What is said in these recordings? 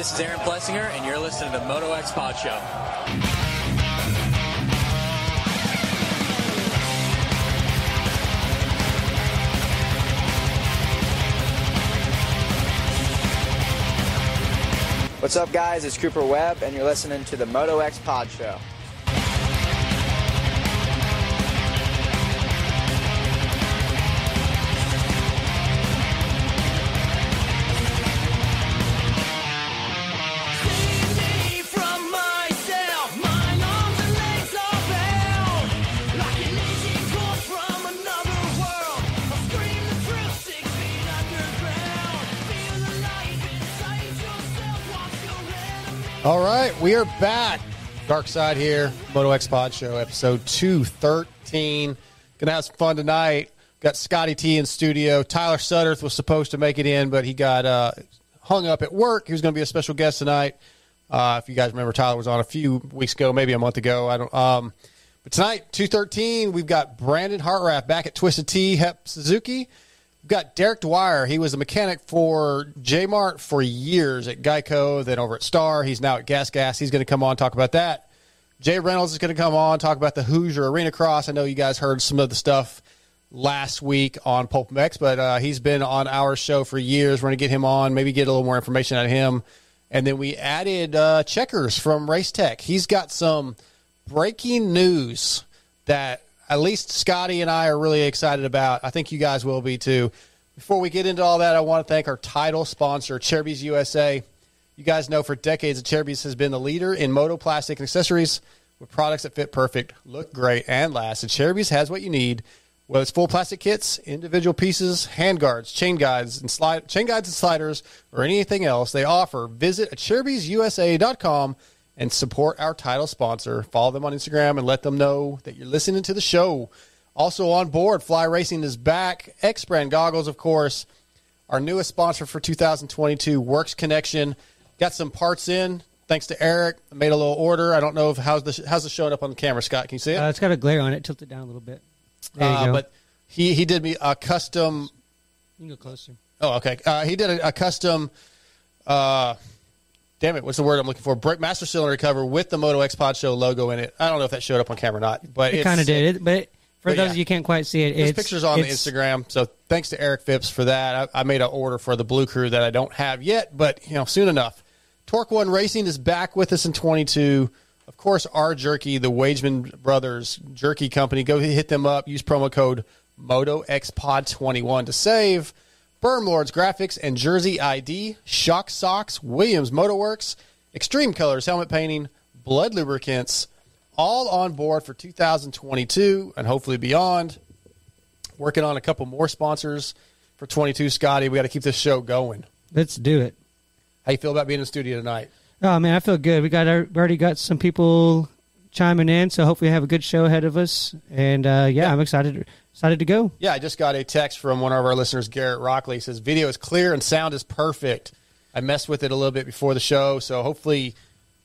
this is Aaron Plessinger, and you're listening to the Moto X Pod Show. What's up, guys? It's Cooper Webb, and you're listening to the Moto X Pod Show. All right, we are back. Dark Side here, Moto X Pod Show, episode 213. Gonna have some fun tonight. Got Scotty T in studio. Tyler Sutterth was supposed to make it in, but he got uh, hung up at work. He was to be a special guest tonight. Uh, if you guys remember, Tyler was on a few weeks ago, maybe a month ago. I don't. Um, but tonight, 213, we've got Brandon Hartranft back at Twisted Tea, Hep Suzuki. We've got Derek Dwyer. He was a mechanic for J Mart for years at Geico, then over at Star. He's now at Gas Gas. He's going to come on talk about that. Jay Reynolds is going to come on talk about the Hoosier Arena Cross. I know you guys heard some of the stuff last week on Pulp MX, but uh, he's been on our show for years. We're going to get him on, maybe get a little more information out of him. And then we added uh, Checkers from Race Tech. He's got some breaking news that at least Scotty and I are really excited about. I think you guys will be too. Before we get into all that, I want to thank our title sponsor, Acerbis USA. You guys know for decades, Acerbis has been the leader in moto plastic and accessories with products that fit perfect, look great, and last. And Acerbis has what you need, whether it's full plastic kits, individual pieces, hand guards, chain guides, and slide chain guides and sliders, or anything else they offer. Visit acerbisUSA.com and support our title sponsor. Follow them on Instagram and let them know that you're listening to the show. Also on board, Fly Racing is back. X Brand goggles, of course. Our newest sponsor for 2022, Works Connection. Got some parts in. Thanks to Eric, I made a little order. I don't know if how's the how's it showing up on the camera, Scott? Can you see it? Uh, it's got a glare on it. Tilt it down a little bit. There you Uh, go. but he he did me a custom. you can go closer. Oh, okay. Uh, he did a, a custom. Uh, damn it, what's the word I'm looking for? Brake master cylinder cover with the Moto X Pod Show logo in it. I don't know if that showed up on camera or not, but It kind of did it, but for But those yeah. of you can't quite see it, There's it's pictures on the Instagram. So thanks to Eric Phipps for that. I, I made an order for the Blue Crew that I don't have yet, but you know, soon enough. Torque One Racing is back with us in 22. Of course, our jerky, the Wageman Brothers Jerky Company. Go hit them up. Use promo code MotoXPod21 to save. Berm Lords Graphics and Jersey ID, Shock Socks, Williams Motorworks, Extreme Colors Helmet Painting, Blud Lubricants, all on board for 2022 and hopefully beyond. Working on a couple more sponsors for 22, Scotty. We got to keep this show going. Let's do it. How you feel about being in the studio tonight? Oh man, I feel good. We got our, we already got some people chiming in, so hopefully we have a good show ahead of us. And uh, yeah, I'm excited excited to go. Yeah, I just got a text from one of our listeners, Garrett Rockley. He says video is clear and sound is perfect. I messed with it a little bit before the show, so hopefully,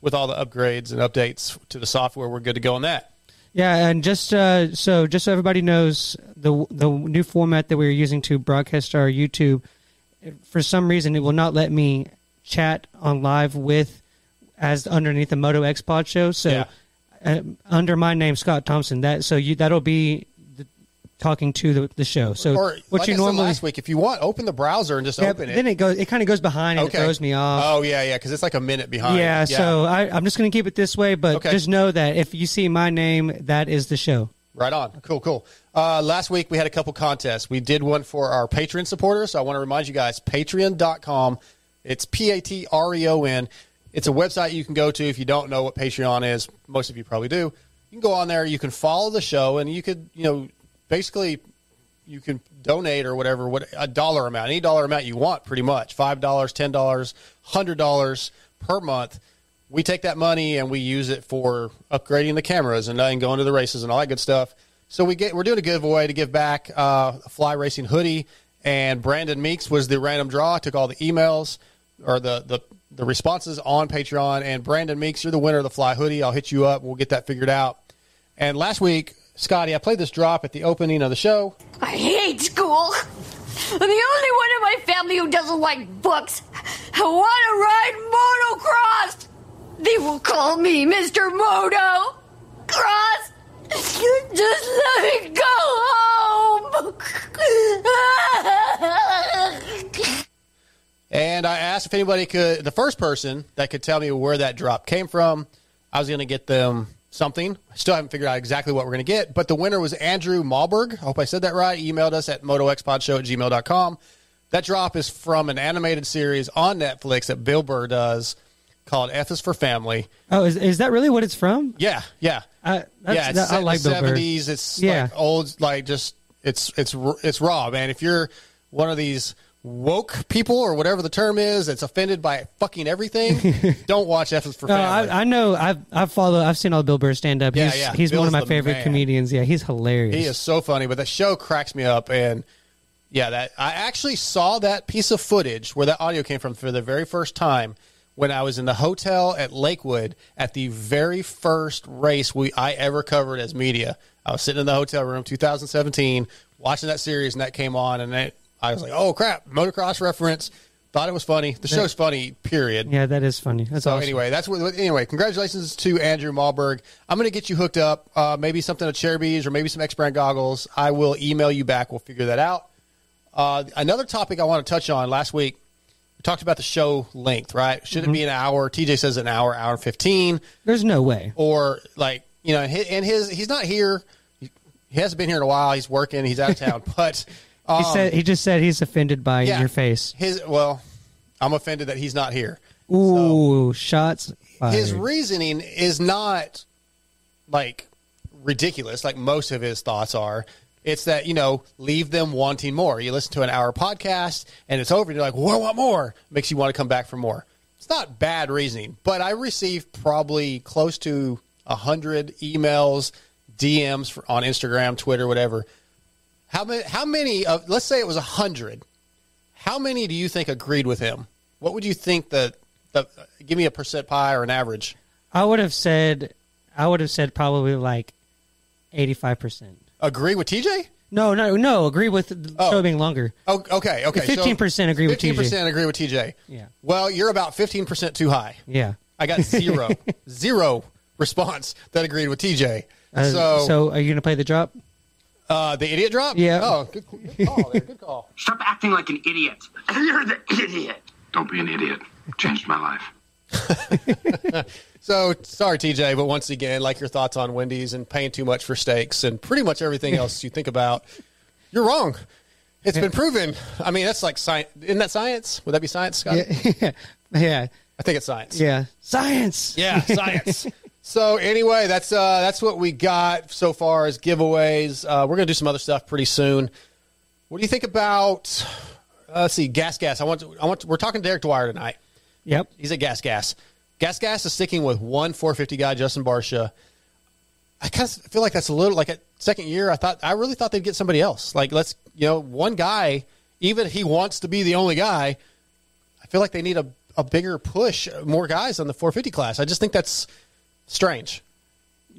with all the upgrades and updates to the software, we're good to go on that. Yeah, and just uh, so just so everybody knows, the the new format that we're using to broadcast our YouTube, for some reason, it will not let me chat on live with as underneath the Moto X Pod show. So Yeah. uh, under my name, Scott Thompson, that so you that'll be talking to the, the show. So Or what like you I normally last week, if you want, open the browser and just yeah, open it. then it goes it kind of goes behind and it throws me off. Oh yeah, yeah, because it's like a minute behind. yeah, so I, I'm just going to keep it this way, but Okay. just know that if you see my name, that is the show. Right on. Cool, cool. Uh, last week we had a couple contests. We did one for our Patreon supporters. So I want to remind you guys, patreon.com. It's P A T R E O N. It's a website you can go to if you don't know what Patreon is. Most of you probably do. You can go on there, you can follow the show, and you could, you know, basically you can donate or whatever, what a dollar amount, any dollar amount you want, pretty much five dollars, ten dollars, hundred dollars per month. We take that money and we use it for upgrading the cameras and, uh, and going to the races and all that good stuff. So we get we're doing a giveaway to give back uh, a fly racing hoodie, and Brandon Meeks was the random draw. Took all the emails or the the the responses on Patreon, and Brandon Meeks, you're the winner of the fly hoodie. I'll hit you up. We'll get that figured out. And last week, Scotty, I played this drop at the opening of the show. I hate school. I'm the only one in my family who doesn't like books. I want to ride motocross. They will call me Mr. Moto Cross. Just let me go home. And I asked if anybody could, the first person that could tell me where that drop came from, I was going to get them something. I still haven't figured out exactly what we're going to get, but the winner was Andrew Malberg. I hope I said that right. He emailed us at motoxpodshow at gmail.com. That drop is from an animated series on Netflix that Bill Burr does called F is for Family. Oh, is, is that really what it's from? Yeah, yeah. Uh, that's, yeah, it's that, I like the Bill Burr. 70s. It's Yeah. like old, like just, it's, it's, it's raw, man. If you're one of these woke people or whatever the term is that's offended by fucking everything, don't watch F is for No, Family. I, I know. I've I've followed. I've seen all Bill Burr stand up. Yeah, he's, yeah. He's one of my favorite man. comedians. Yeah, he's hilarious. He is so funny, but the show cracks me up. And yeah, that I actually saw that piece of footage where that audio came from for the very first time when I was in the hotel at Lakewood at the very first race we I ever covered as media. I was sitting in the hotel room, 2017, watching that series, and that came on, and it, I was like, "Oh crap!" Motocross reference. Thought it was funny. The show's funny. Period. Yeah, that is funny. That's So awesome. anyway, that's what. Anyway, congratulations to Andrew Malberg. I'm going to get you hooked up. Uh, maybe something at Acerbis or maybe some X brand goggles. I will email you back. We'll figure that out. Uh, another topic I want to touch on. Last week we talked about the show length. Right? Should Mm-hmm. it be an hour? TJ says an hour, hour and fifteen, There's no way. or like you know, and his, and his he's not here. He, he hasn't been here in a while. He's working. He's out of town, but. Um, He said he just said he's offended by yeah, your face. His well, I'm offended that he's not here. Ooh, shots. Fired. his reasoning is not like ridiculous like most of his thoughts are it's that you know leave them wanting more you listen to an hour podcast and it's over and you're like well, i want more makes you want to come back for more it's not bad reasoning but i received probably close to a hundred emails dms for, on instagram twitter whatever how many how many of let's say it was a hundred how many do you think agreed with him what would you think the the give me a percent pie or an average I would have said. I would have said probably like eighty-five percent. agree with TJ? No, no, no. Agree with the Oh. show being longer. Oh, okay, okay. 15% agree with TJ. Fifteen percent agree with TJ. Yeah. Well, you're about fifteen percent too high. Yeah. I got zero, zero response that agreed with TJ. Uh, so, so are you gonna play the drop? Uh, the idiot drop. Yeah. Oh, good, good call. There, good call. Stop acting like an idiot. You're the idiot. Don't be an idiot. Changed my life. So sorry, TJ, but once again, like your thoughts on Wendy's and paying too much for steaks and pretty much everything else you think about, you're wrong. It's been proven. I mean, that's like science. Isn't that science? Would that be science, Scott? Yeah. yeah. I think it's science. Yeah. Science. Yeah, science. So anyway, that's uh, that's what we got so far as giveaways. Uh, we're gonna do some other stuff pretty soon. What do you think about? Uh, let's see, gas, gas. I want. To, I want. To, we're talking to Derek Dwyer tonight. Yep. He's at gas, gas. Gas, gas is sticking with one 450 guy, Justin Barcia. I kind of feel like that's a little like a second year. I thought I really thought they'd get somebody else. Like let's you know one guy, even if he wants to be the only guy. I feel like they need a, a bigger push, more guys on the 450 class. I just think that's strange.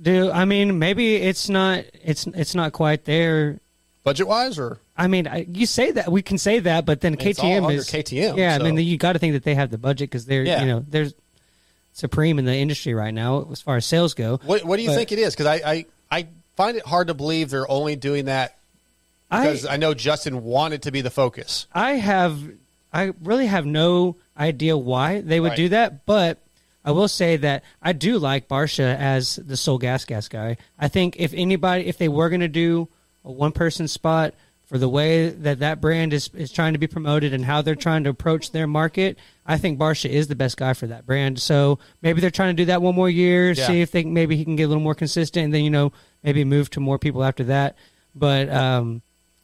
Do I mean maybe it's not it's it's not quite there. budget wise, or I mean, I, you say that we can say that, but then It's all KTM is KTM, Yeah, I mean, you got to think that they have the budget because they're Yeah. you know they're supreme in the industry right now as far as sales go. what what do you But think it is? Because I, I I find it hard to believe they're only doing that I because I, know Justin wanted to be the focus. I have I really have no idea why they would Right. do that, but I will say that I do like Barcia as the sole gas gas guy. I think if anybody if they were going to do a one person spot for the way that that brand is is trying to be promoted and how they're trying to approach their market, I think Barcia is the best guy for that brand. So maybe they're trying to do that one more year, Yeah. see if they maybe he can get a little more consistent, and then you know maybe move to more people after that. But um,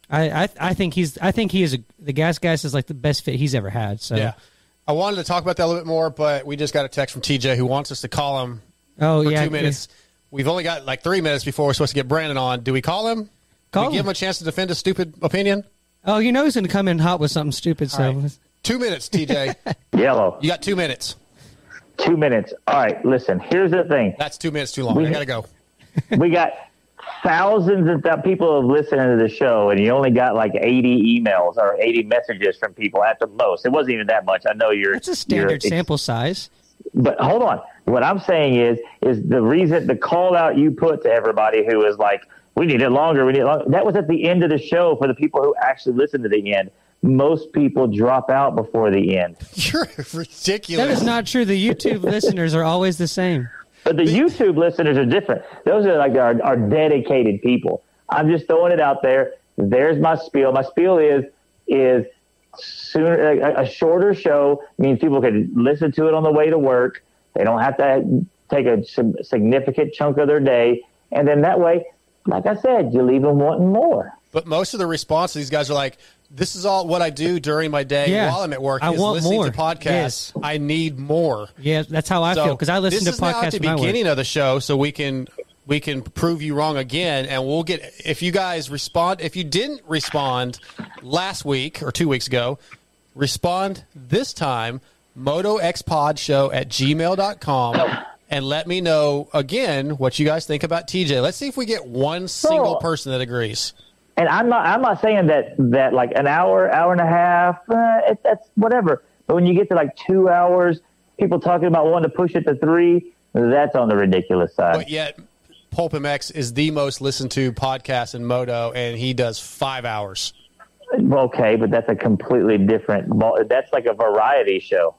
I, I I think he's I think he is a, the gas gas is like the best fit he's ever had. So Yeah, I wanted to talk about that a little bit more, but we just got a text from TJ who wants us to call him oh for yeah, two minutes. We've only got like three minutes before we're supposed to get Brandon on. Do we call him? Call Do we give him. him a chance to defend a stupid opinion? Oh, you know he's going to come in hot with something stupid. So All right. Two minutes, TJ. Yellow. you got two minutes. Two minutes. All right, listen, here's the thing. That's two minutes too long. We- I gotta go. We got thousands of th- people have listened to the show, and you only got like 80 emails or 80 messages from people at the most. It wasn't even that much. I know you're. It's a standard you're, sample size. But hold on. What I'm saying is, is the reason the call out you put to everybody who is like, we need it longer. We need it longer. That was at the end of the show for the people who actually listened to the end. Most people drop out before the end. You're ridiculous. That is not true. The YouTube listeners are always the same. But the YouTube listeners are different. Those are like our, our dedicated people. I'm just throwing it out there. There's my spiel. My spiel is is sooner a, a shorter show means people can listen to it on the way to work. They don't have to take a significant chunk of their day, and then that way, like I said, you leave them wanting more. But most of the response, these guys are like, "This is all what I do during my day Yeah. while I'm at work. I is want listening more. to podcasts. Yes. I need more." Yeah, that's how I So feel because I listen this to is now at the when I work. beginning of the show, so we can we can prove you wrong again, and we'll get if you guys respond. If you didn't respond last week or two weeks ago, respond this time. MotoXPodShow at gmail.com and let me know again what you guys think about TJ. Let's see if we get one single person that agrees. And I'm not I'm not saying that that like an hour, hour and a half, uh, it, that's whatever. But when you get to like two hours, people talking about wanting to push it to three, that's on the ridiculous side. But yet, Pulp MX is the most listened to podcast in Moto, and he does five hours. Okay, but that's a completely different. That's like a variety show.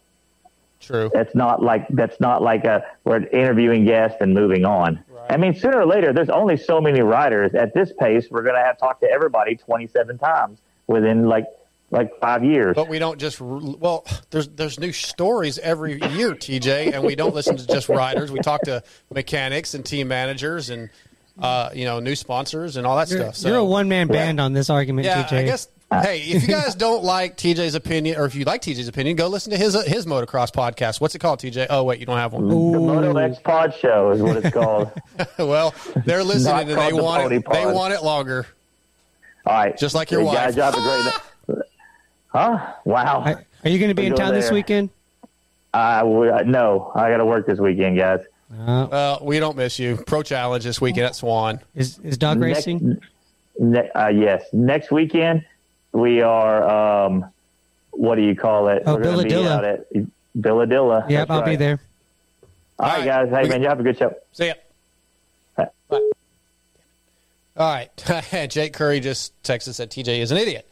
True. That's not like that's not like a we're interviewing guests and moving on. I mean, sooner or later, there's only so many riders. At this pace, we're going to have to talk to everybody 27 times within like like five years. But we don't just well. There's there's new stories every year, TJ, and we don't listen to just riders. We talk to mechanics and team managers and uh, you know new sponsors and all that You're, stuff. So you're a one man band on this argument, yeah, TJ. I guess. Uh, hey, if you guys don't like TJ's opinion, or if you like TJ's opinion, go listen to his uh, his motocross podcast. What's it called, TJ? Oh wait, you don't have one. the Moto X Pod Show is what it's called. well, they're listening Not and they the want Pony it. They want it longer. All right, Just like your You wife. Guys, y'all have a great. Huh? Wow. Are, are you going to be We're in going town this there. weekend? Uh, I w- no, I got to work this weekend, guys. Uh, Well, we don't miss you. Pro Challenge this weekend at Swan. is is dog Next- racing? Ne- uh, yes, next weekend we are. Um, what do you call it? Oh, We're gonna be Billadilla. out at Billadilla. Yep, That's I'll be right. there. All right, All guys. Hey, We- man, you have a good show. See ya. Bye. Bye. All right. Jake Curry just texted said TJ is an idiot.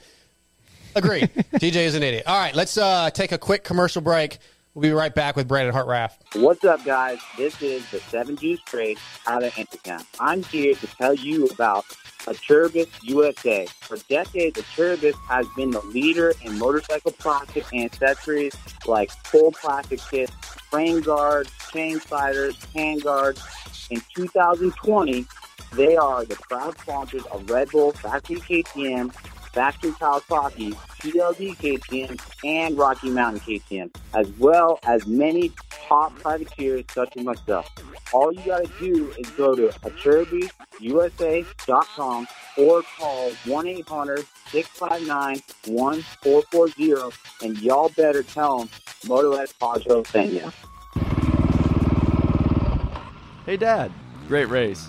Agreed. TJ is an idiot. All right, let's uh, take a quick commercial break. We'll be right back with Brandon Hartranft. What's up, guys? This is the Seven Juice Trade out of Intercom. I'm here to tell you about Acerbis USA. For decades, Acerbis has been the leader in motorcycle plastic accessories like full plastic kits, frame guards, chain sliders, hand guards. In 2020, they are the proud sponsors of Red Bull, Factory KTM, Factory Kawasaki, TLD KTM, and Rocky Mountain KTM, as well as many top privateers such as myself. All you gotta do is go to AcerbisUSA.com or call 1-800-659-1440 and y'all better tell them Moto X Podro sent you. Hey, Dad. Great race.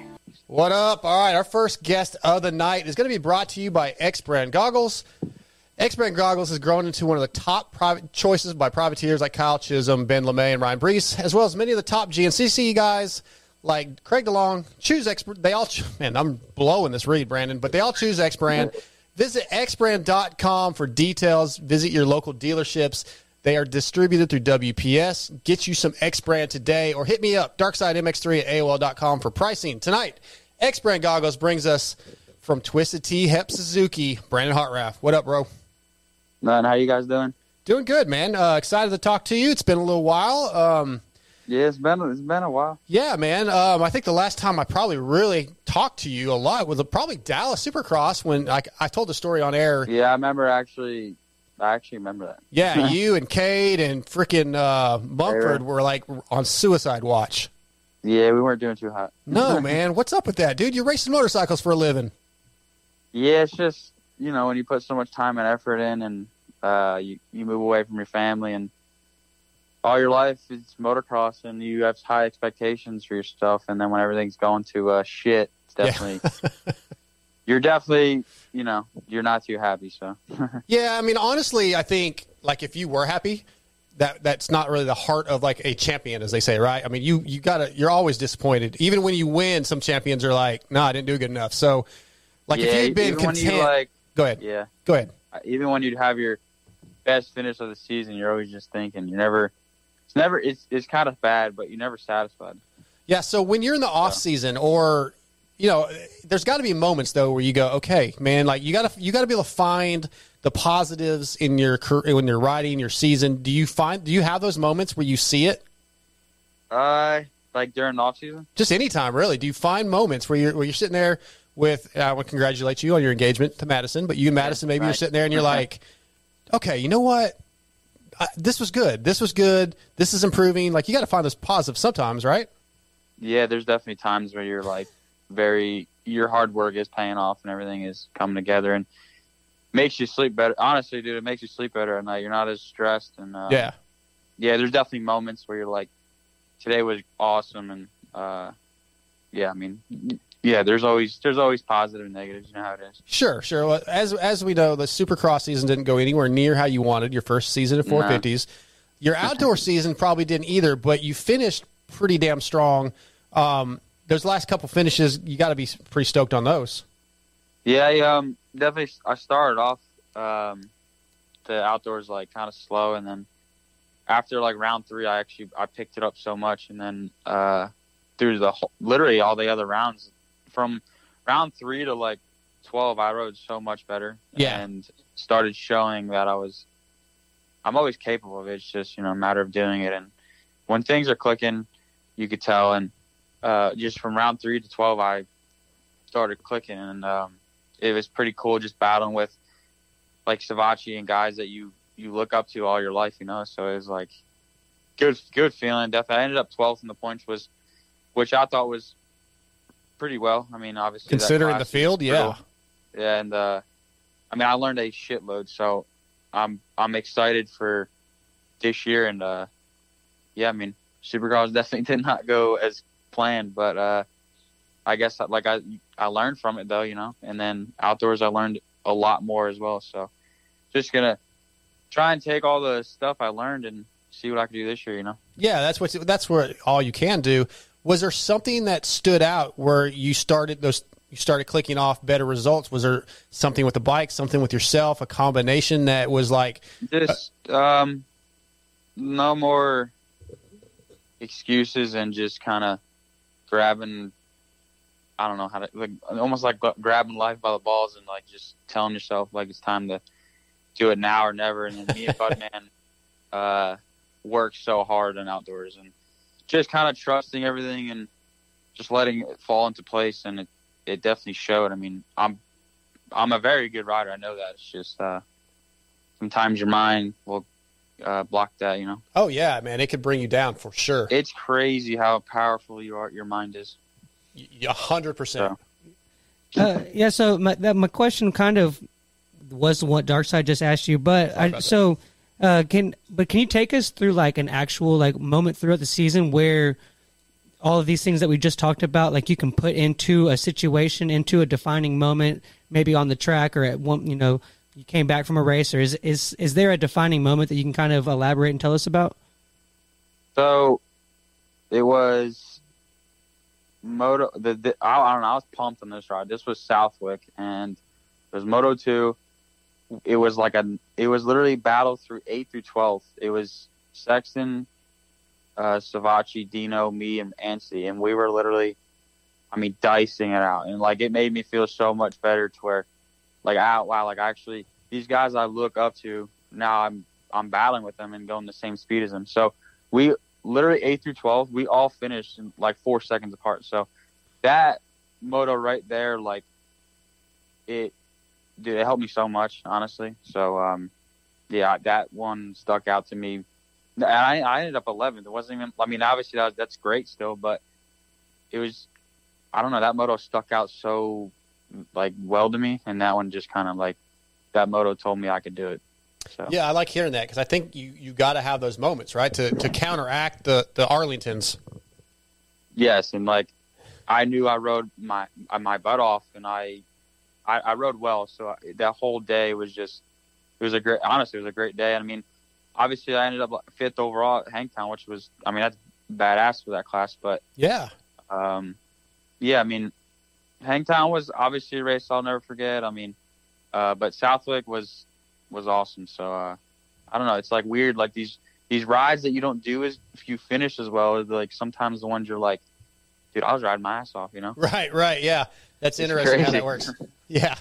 What up? All right, our first guest of the night is going to be brought to you by X Brand Goggles. X Brand Goggles has grown into one of the top private choices by privateers like Kyle Chisholm, Ben Lamay, and Ryan Breece, as well as many of the top GNCC guys like Craig DeLong. Choose X. They all, man, I'm blowing this read, Brandon, but they all choose X Brand. Visit xbrand.com for details. Visit your local dealerships. They are distributed through WPS. Get you some X Brand today or hit me up, darksidemx3 at AOL.com for pricing. Tonight, X Brand Goggles brings us from Twisted Tea, Hep Suzuki, Brandon Hartranft. What up, bro? Man, how you guys doing? Doing good, man. Uh, excited to talk to you. It's been a little while. Um, yeah, it's been it's been a while. Yeah, man. Um, I think the last time I probably really talked to you a lot was probably Dallas Supercross when I, I told the story on air. Yeah, I remember actually. I actually remember that. Yeah, you and Cade and freaking uh, Mumford were like on suicide watch. Yeah, we weren't doing too hot. No, man. What's up with that, dude? You're racing motorcycles for a living. Yeah, it's just you know when you put so much time and effort in, and uh, you you move away from your family, and all your life it's motocross, and you have high expectations for yourself, and then when everything's going to uh, shit, it's definitely you're definitely you know you're not too happy. So Yeah, I mean, honestly, I think like if you were happy, that that's not really the heart of like a champion, as they say, right? I mean, you you gotta you're always disappointed, even when you win. Some champions are like, "No, I didn't do good enough." So, like yeah, if you'd been content, you like go ahead, yeah, go ahead. Uh, even when you'd have your best finish of the season, you're always just thinking you're never. It's never. It's it's kind of bad, but you're never satisfied. Yeah. So when you're in the off season, or you know, there's got to be moments though where you go, okay, man, like you got to you got to be able to find the positives in your career when you're riding your season. Do you find do you have those moments where you see it? Uh, like during off season. Just anytime, really. Do you find moments where you're where you're sitting there with? I want to congratulate you on your engagement to Madison, but you and Madison, maybe you're sitting there and you're like, okay, you know what? I, this was good. This was good. This is improving. Like you got to find those positives sometimes, right? Yeah, there's definitely times where you're like very your hard work is paying off and everything is coming together and makes you sleep better. Honestly, dude, it makes you sleep better at night. You're not as stressed and uh, Yeah. yeah. There's definitely moments where you're like, today was awesome and uh, yeah. I mean, yeah. There's always there's always positive and negatives. You know how it is. Sure, sure. Well, as as we know, the Supercross season didn't go anywhere near how you wanted your first season at 450s. Your outdoor season probably didn't either, but you finished pretty damn strong. Um, those last couple finishes, you got to be pretty stoked on those. Yeah, I, um, definitely. I started off um, the outdoors like kind of slow, and then after like round three, I actually I picked it up so much, and then uh, through the whole, literally all the other rounds, from round three to like twelve, I rode so much better. Yeah. and started showing that I was. I'm always capable of it. It's just you know a matter of doing it, and when things are clicking, you could tell. And uh, just from round three to twelve, I started clicking, and um, it was pretty cool just battling with like Savatgy and guys that you you look up to all your life, you know. So it was like good good feeling. Definitely, I ended up 12th in the points, was which I thought was pretty well. I mean, obviously Considering the field, yeah. brutal. yeah, and uh, I mean, I learned a shitload, so I'm I'm excited for this year, and uh, yeah, I mean, Supercross definitely did not go as planned, but uh, I guess like I I learned from it though, you know, and then outdoors I learned a lot more as well. So just gonna try and take all the stuff I learned and see what I can do this year, you know. Yeah, that's what that's where all you can do. Was there something that stood out where you started those you started clicking off better results? Was there something with the bike, something with yourself, a combination that was like Just um, no more excuses and just kind of grabbing. I don't know how to like almost like gra- grabbing life by the balls and like just telling yourself like it's time to do it now or never. And then me and Budman uh, worked so hard in outdoors and just kind of trusting everything and just letting it fall into place. And it it definitely showed. I mean, I'm I'm a very good rider. I know that. It's just uh, sometimes your mind will uh, block that. You know, Oh yeah, man, it could bring you down for sure. it's crazy how powerful your your mind is. A hundred percent. Uh, yeah. So my that, my question kind of was what Darkside just asked you, but I, so uh, can but can you take us through like an actual like moment throughout the season where all of these things that we just talked about, like you can put into a situation, into a defining moment, maybe on the track or at one, you know, you came back from a race, or is is is there a defining moment that you can kind of elaborate and tell us about? So it was Moto. The, the I, I don't know. I was pumped on this ride. This was Southwick, and it was Moto two. It was like a. It was literally battle through eight through twelve. It was Sexton, uh, Savatgy, Dino, me, and Anstie, and we were literally, I mean, dicing it out, and like it made me feel so much better to where, like, ah, wow, like actually these guys I look up to now, I'm I'm battling with them and going the same speed as them. So we literally eight through twelve, we all finished in like four seconds apart. So that moto right there, like it, dude, it helped me so much, honestly. So um, yeah, that one stuck out to me. And I, I ended up 11th. It wasn't even. I mean, obviously that was, that's great still, but it was. I don't know. That moto stuck out so like well to me, and that one just kind of like that moto told me I could do it. So Yeah, I like hearing that because I think you, you got to have those moments, right, to to counteract the the Arlingtons. Yes, and like I knew I rode my my butt off, and I I, I rode well. So that whole day was just it was a great. Honestly, it was a great day. I mean, obviously, I ended up fifth overall at Hangtown, which was I mean that's badass for that class. But Yeah, um, yeah, I mean, Hangtown was obviously a race I'll never forget. I mean, uh, but Southwick was was awesome. So uh, I don't know. It's like weird, like these these rides that you don't do as if you finish as well. Is like sometimes the ones you're like, dude, I was riding my ass off, you know. right, right. Yeah, that's It's interesting how that works. Yeah.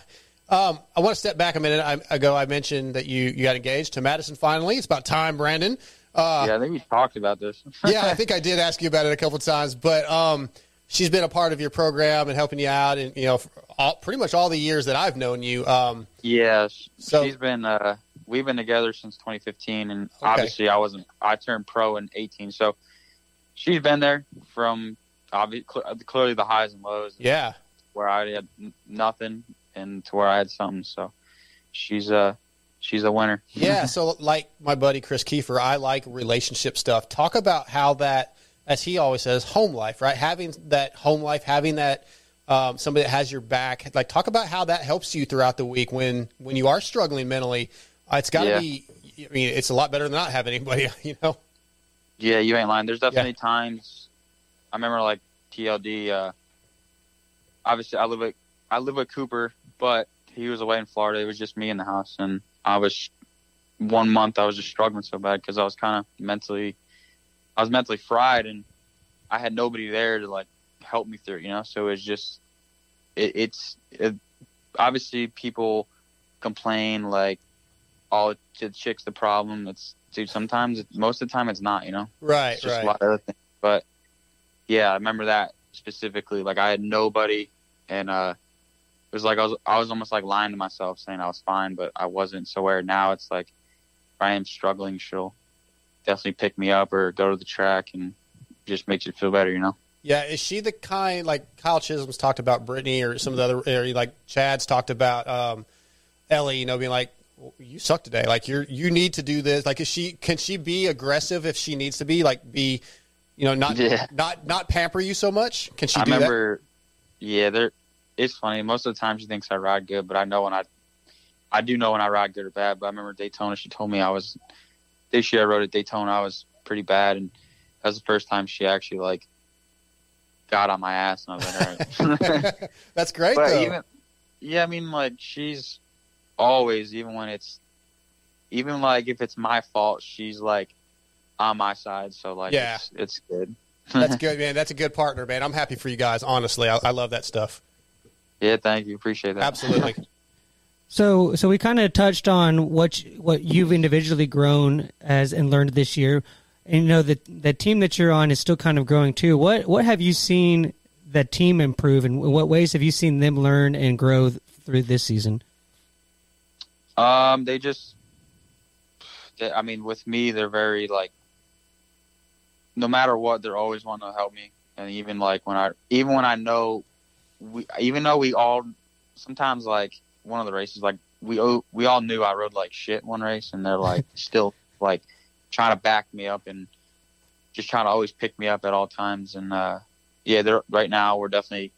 Um, I want to step back a minute I, ago. I mentioned that you you got engaged to Madison. Finally, it's about time, Brandon. Uh, yeah, I think we talked about this. yeah, I think I did ask you about it a couple of times, but um, she's been a part of your program and helping you out, and you know, for all, pretty much all the years that I've known you. Um, Yeah, So- she's been. Uh, we've been together since 2015, and Okay. obviously I wasn't. I turned pro in 18, so she's been there from obviously clearly the highs and lows. yeah, where I had nothing and to where I had something. So she's a she's a winner. yeah. So, like my buddy Chris Kiefer, I like relationship stuff. Talk about how that, as he always says, home life, right? Having that home life, having that um, somebody that has your back. Like, talk about how that helps you throughout the week when when you are struggling mentally. Uh, it's got to Yeah. be. I mean, it's a lot better than not having anybody. You know. Yeah, you ain't lying. There's definitely times. I remember like TLD. Uh, obviously, I live with I live with Cooper, but he was away in Florida. It was just me in the house, and I was one month. I was just struggling so bad because I was kind of mentally, I was mentally fried, and I had nobody there to like help me through. You know, so it's just it, it's it, obviously people complain like, "Oh, the chick's the problem." It's dude. Sometimes, most of the time, it's not. You know. Right, It's just right. a lot of other things. But yeah, I remember that specifically. Like I had nobody, and uh, it was like I was I was almost like lying to myself, saying I was fine, but I wasn't. So where now it's like, I am struggling, she'll definitely pick me up or go to the track and just makes you feel better, you know. Yeah, is she the kind like Kyle Chisholm's talked about Brittany or some of the other or like Chad's talked about um, Ellie? You know, being like, "You suck today. Like you're you need to do this." Like, is she can she be aggressive if she needs to be? Like, be you know not Yeah. not not pamper you so much? Can she I remember, yeah, there. It's funny. Most of the time, she thinks I ride good, but I know when I, I do know when I ride good or bad. But I remember Daytona. She told me I was. This year I rode at Daytona. I was pretty bad, and that was the first time she actually like got on my ass, and I was like, all right. That's great but though. even, yeah, I mean, like she's always, even when it's, even like if it's my fault, she's like on my side. So like, Yeah. it's, it's good. That's good, man. That's a good partner, man. I'm happy for you guys. Honestly, I, I love that stuff. Yeah, thank you. Appreciate that. Absolutely. So, so we kind of touched on what you- what you've individually grown as and learned this year, and you know the the team that you're on is still kind of growing too. What what have you seen the team improve, and what ways have you seen them learn and grow th- through this season? Um, they just they, I mean, with me, they're very like, no matter what, they're always wanting to help me. And even like when I, even when I know, we, even though we all, sometimes like one of the races, like we we all knew I rode like shit one race, and they're like still like trying to back me up and just trying to always pick me up at all times. And uh, yeah, they're right now we're definitely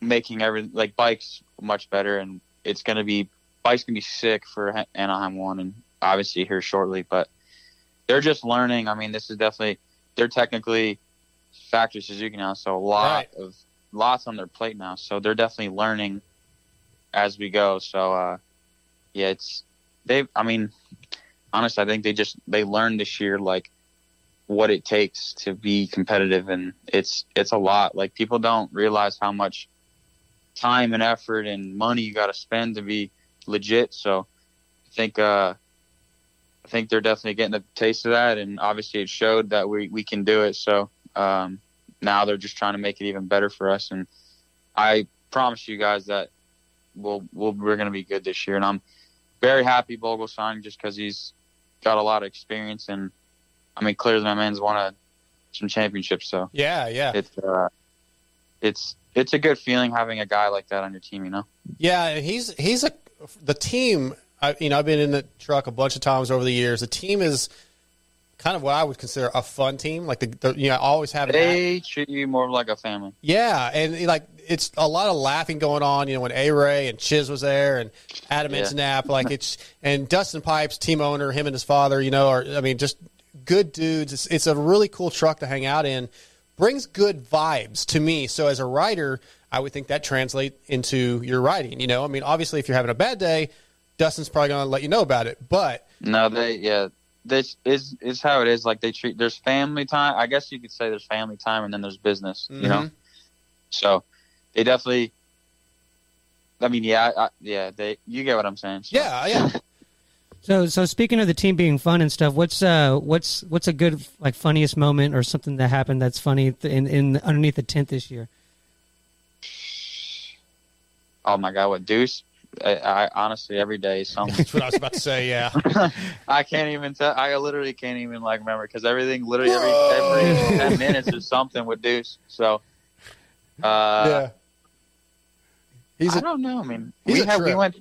making every like bikes much better, and it's gonna be bikes gonna be sick for Anaheim one, and obviously here shortly. But they're just learning. I mean, this is definitely they're technically factory Suzuki now, so a lot of lots on their plate now. So they're definitely learning as we go. So uh, yeah, it's they. I mean, honestly, I think they just they learned this year like what it takes to be competitive, and it's it's a lot. Like people don't realize how much time and effort and money you got to spend to be legit. So I think uh, I think they're definitely getting a taste of that, and obviously it showed that we we can do it. So um, now they're just trying to make it even better for us, and I promise you guys that we'll, we'll we're going to be good this year, and I'm very happy Bogle signed just because he's got a lot of experience, and I mean clearly my man's won a, some championships, so Yeah, yeah. it's uh, it's it's a good feeling having a guy like that on your team, you know. Yeah, he's he's a the team. I, you know, I've been in the truck a bunch of times over the years. The team is kind of what I would consider a fun team. Like the, the you know, always have an They treat you more like a family. Yeah, and like it's a lot of laughing going on. You know, when A Ray and Chiz was there, and Adam Yeah. Enticknap, like it's and Dustin Pipes, team owner, him and his father. You know, are I mean, just good dudes. It's, it's a really cool truck to hang out in. Brings good vibes to me. So as a writer, I would think that translate into your writing. You know, I mean, obviously, if you're having a bad day, Dustin's probably going to let you know about it. But No, they yeah. This is is how it is. Like they treat there's family time. I guess you could say there's family time and then there's business. You know, Mhm. so they definitely. I mean, yeah, I, yeah. They you get what I'm saying. So. Yeah, yeah. So, so speaking of the team being fun and stuff, what's uh, what's what's a good like funniest moment or something that happened that's funny in in underneath the tent this year? Oh my god, what Deuce? I, I honestly every day is something. That's what I was about to say. Yeah. I can't even tell. I literally can't even like remember because everything literally every every ten minutes is something with Deuce. So, uh, yeah. He's I a- don't know. I mean, he's we a have we went.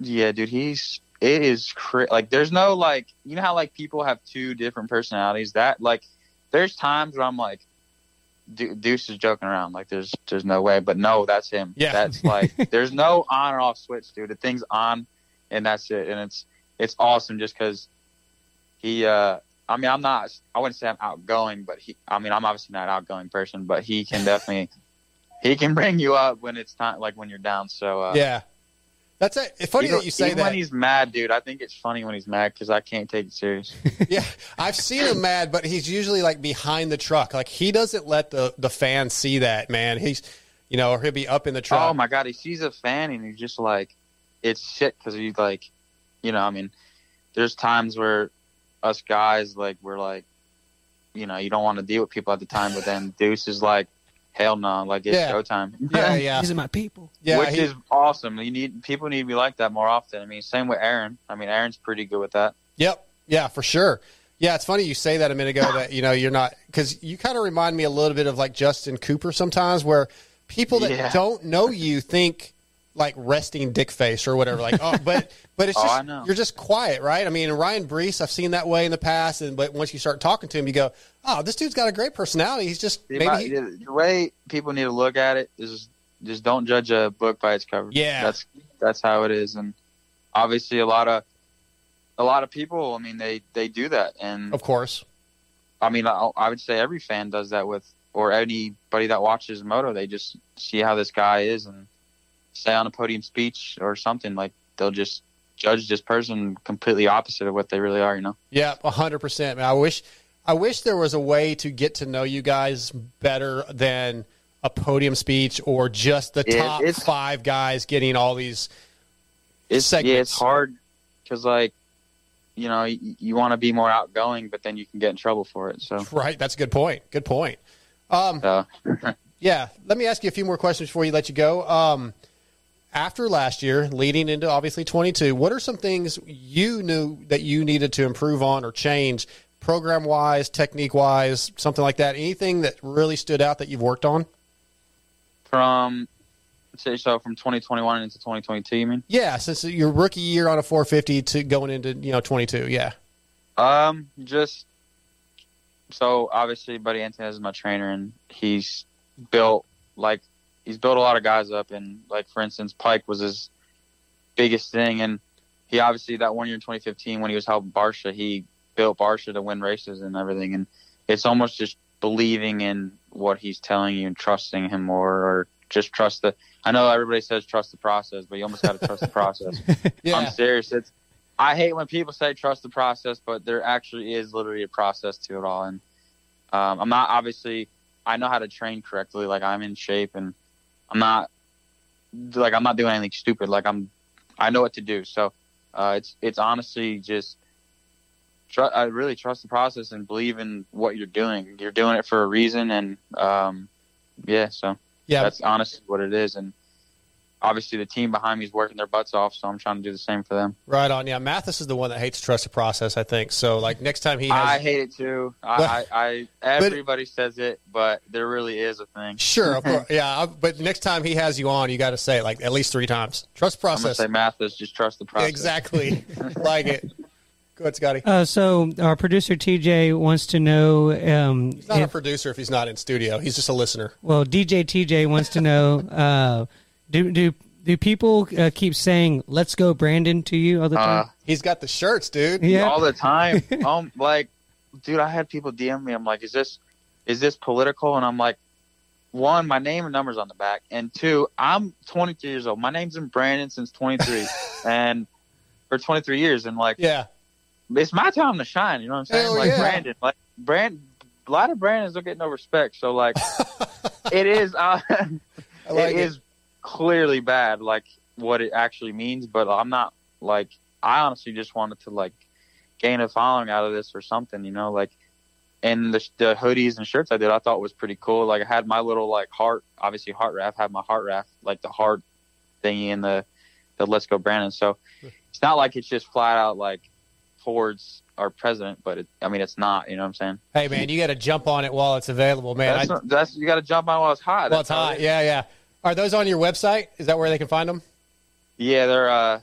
Yeah, dude, he's it is cra- like there's no like you know how like people have two different personalities. That like there's times where I'm like, Du- Deuce is joking around. Like there's there's no way, but no, that's him. Yeah. that's like there's no on or off switch, dude. The thing's on, and that's it. And it's it's awesome just because he. uh I mean, I'm not. I wouldn't say I'm outgoing, but he. I mean, I'm obviously not an outgoing person, but he can definitely. he can bring you up when it's time, like when you're down. So uh, yeah. That's it. It's funny even, that you say even that. when he's mad, dude. I think it's funny when he's mad because I can't take it serious. yeah, I've seen him mad, but he's usually like behind the truck. Like he doesn't let the the fans see that, man. He's, you know, or he'll be up in the truck. Oh my god, he sees a fan and he's just like, it's shit because he's like, you know, I mean, there's times where us guys like we're like, you know, you don't want to deal with people at the time, but then Deuce is like, hell no, like it's Yeah. showtime. Yeah, yeah. These are my people. Yeah, which he- is awesome. You need people need to be like that more often. I mean, same with Aaron. I mean, Aaron's pretty good with that. Yep. Yeah, for sure. Yeah, it's funny you say that a minute ago that you know you're not because you kind of remind me a little bit of like Justin Cooper sometimes, where people that Yeah. don't know you think like resting dick face or whatever. Like, oh, but but it's Oh, just know. you're just quiet, right? I mean, Ryan Breece, I've seen that way in the past, and but once you start talking to him, you go, oh, this dude's got a great personality. He's just The, maybe amount- he, the way people need to look at it is just don't judge a book by its cover. Yeah. that's that's how it is, and obviously a lot of a lot of people. I mean, they they do that, and of course. I mean, I, I would say every fan does that with, or anybody that watches moto. They just see how this guy is and say on a podium speech or something like they'll just judge this person completely opposite of what they really are. You know? Yeah, hundred percent. Man, I wish, I wish there was a way to get to know you guys better than a podium speech or just the top five guys getting all these. It's segments. yeah, it's hard because like you know you, you want to be more outgoing, but then you can get in trouble for it. So Right, that's a good point. Good point. Um, so yeah, let me ask you a few more questions before you let you go. Um, after last year, leading into obviously 22, what are some things you knew that you needed to improve on or change program wise, technique wise, something like that? Anything that really stood out that you've worked on? From say so from 2021 into 2022, you mean? Yeah, since your rookie year on a 450 to going into you know 22. Yeah. Um, just so obviously, Buddy Antunez is my trainer, and he's built like he's built a lot of guys up, and like for instance, Pike was his biggest thing, and he obviously that one year in 2015 when he was helping Barcia, he built Barcia to win races and everything, and it's almost just believing in what he's telling you and trusting him more, or just trust the. I know everybody says trust the process, but you almost got to trust the process. Yeah. I'm serious. It's I hate when people say trust the process, but there actually is literally a process to it all. And um, I'm not obviously I know how to train correctly. Like I'm in shape, and I'm not like I'm not doing anything stupid. Like I'm I know what to do. So uh, it's it's honestly just tr- I really trust the process and believe in what you're doing. You're doing it for a reason, and um, yeah, so Yeah. that's honestly what it is. And obviously the team behind me is working their butts off, so I'm trying to do the same for them. Right on. Yeah, Mathis is the one that hates trust the process. I think so. Like next time he has, I hate it too. I, I, I everybody says it, but there really is a thing. Sure, of course. Yeah, but next time he has you on, you got to say like at least three times. Trust I'm process. say Mathis, just trust the process. Exactly. like it. Go ahead, Scotty. Uh, so our producer TJ wants to know. Um, He's not a producer if he's not in studio. He's just a listener. well, DJ TJ wants to know. Uh, do do do people uh, keep saying "Let's go, Brandon" to you all the time? Uh, He's got the shirts, dude. Yeah. all the time. um, like, dude, I had people DM me. I'm like, is this is this political? And I'm like, one, my name and numbers on the back, and two, I'm 23 years old. My name's been Brandon since 23, and for 23 years, and like, yeah, it's my time to shine. You know what I'm saying? Hell like yeah. Brandon, like Brand, a lot of Brandons don't get no respect. So like, it is. Uh, like it it. is clearly bad, like what it actually means. But I'm not like. I honestly just wanted to like gain a following out of this or something. You know, like. And the, the hoodies and shirts I did, I thought was pretty cool. Like I had my little like heart, obviously heart raft, had my heart raft, like the heart thingy in the the Let's Go Brandon. So it's not like it's just flat out like towards our president, but it, I mean it's not. You know what I'm saying? Hey man, you got to jump on it while it's available, man. that's, I- not- that's you got to jump on it while it's hot. well, it's how it hot. Yeah, yeah. Are those on your website? Is that where they can find them? Yeah, they're uh,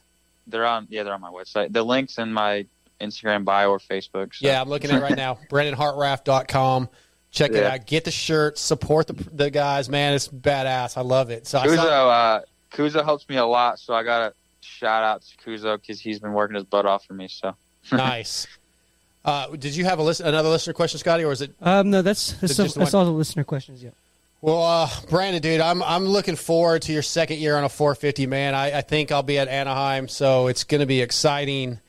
they're on. Yeah, they're on my website. The links in my Instagram bio or Facebook. So. Yeah, I'm looking at it right now. BrandonHartranft.com. Check it out. Get the shirt. Support the the guys, man. It's badass. I love it. So I Kuzo, saw, uh, Kuzo helps me a lot, so I gotta shout out to Kuzo because he's been working his butt off for me. So nice. Uh, did you have a list, another listener question, Scotty, or is it Um, no, that's that's, It's just that's all the listener questions. Yeah. Well, uh, Brandon, dude, I'm I'm looking forward to your second year on a 450, man. I, I think I'll be at Anaheim, so it's going to be exciting.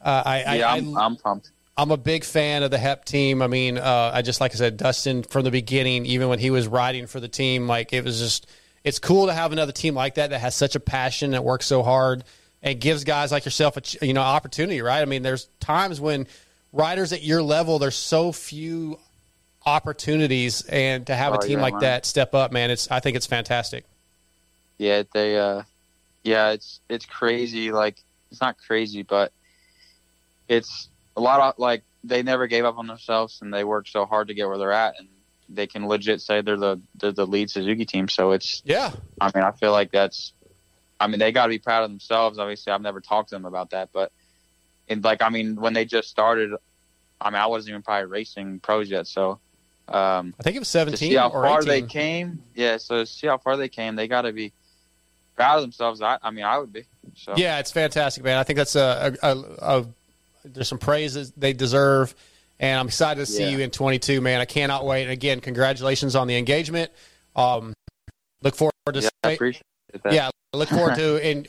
Uh, I, I, yeah, I, I'm, I'm pumped. I'm a big fan of the HEP team. I mean, uh, I just like I said, Dustin from the beginning, even when he was riding for the team, like it was just, it's cool to have another team like that that has such a passion that works so hard and gives guys like yourself a you know opportunity, right? I mean, there's times when riders at your level, there's so few opportunities, and to have a Oh, team yeah, like that step up, man, it's I think it's fantastic. Yeah, they. uh Yeah, it's it's crazy. Like it's not crazy, but it's a lot of like they never gave up on themselves and they worked so hard to get where they're at, and they can legit say they're the they're the lead Suzuki team. So it's Yeah, I mean, I feel like that's. I mean, they got to be proud of themselves. Obviously, I've never talked to them about that, but, and like, I mean, when they just started, I mean, I wasn't even probably racing pros yet, so. Um, I think it was to 17 see how far 18. they came, yeah. So see how far they came, they got to be proud of themselves. I, I mean, I would be. So Yeah, it's fantastic, man. I think that's a, a, a, a there's some praises they deserve, and I'm excited to see Yeah. you in 22, man. I cannot wait. And again, congratulations on the engagement. Um, look forward to Yeah, I appreciate that. yeah, look forward to in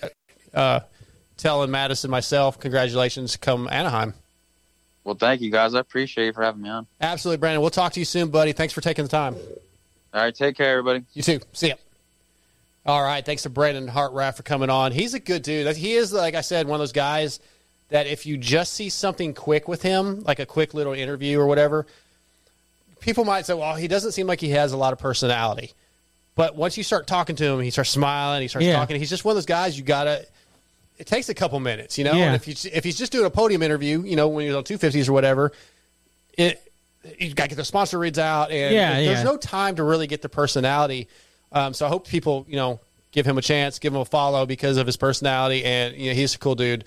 uh, telling Madison myself congratulations come Anaheim. Well, thank you guys. I appreciate you for having me on. Absolutely, Brandon. We'll talk to you soon, buddy. Thanks for taking the time. All right, take care, everybody. You too. See ya. All right. Thanks to Brandon Hartranft for coming on. He's a good dude. He is, like I said, one of those guys that if you just see something quick with him, like a quick little interview or whatever, people might say, well, he doesn't seem like he has a lot of personality. But once you start talking to him, he starts smiling. He starts Yeah. talking. He's just one of those guys you gotta. It takes a couple minutes, you know. Yeah. And if you if he's just doing a podium interview, you know, when he's on two fifties or whatever, it you got to get the sponsor reads out, and Yeah, there's no time to really get the personality. Um, so I hope people, you know, give him a chance, give him a follow because of his personality, and you know, he's a cool dude.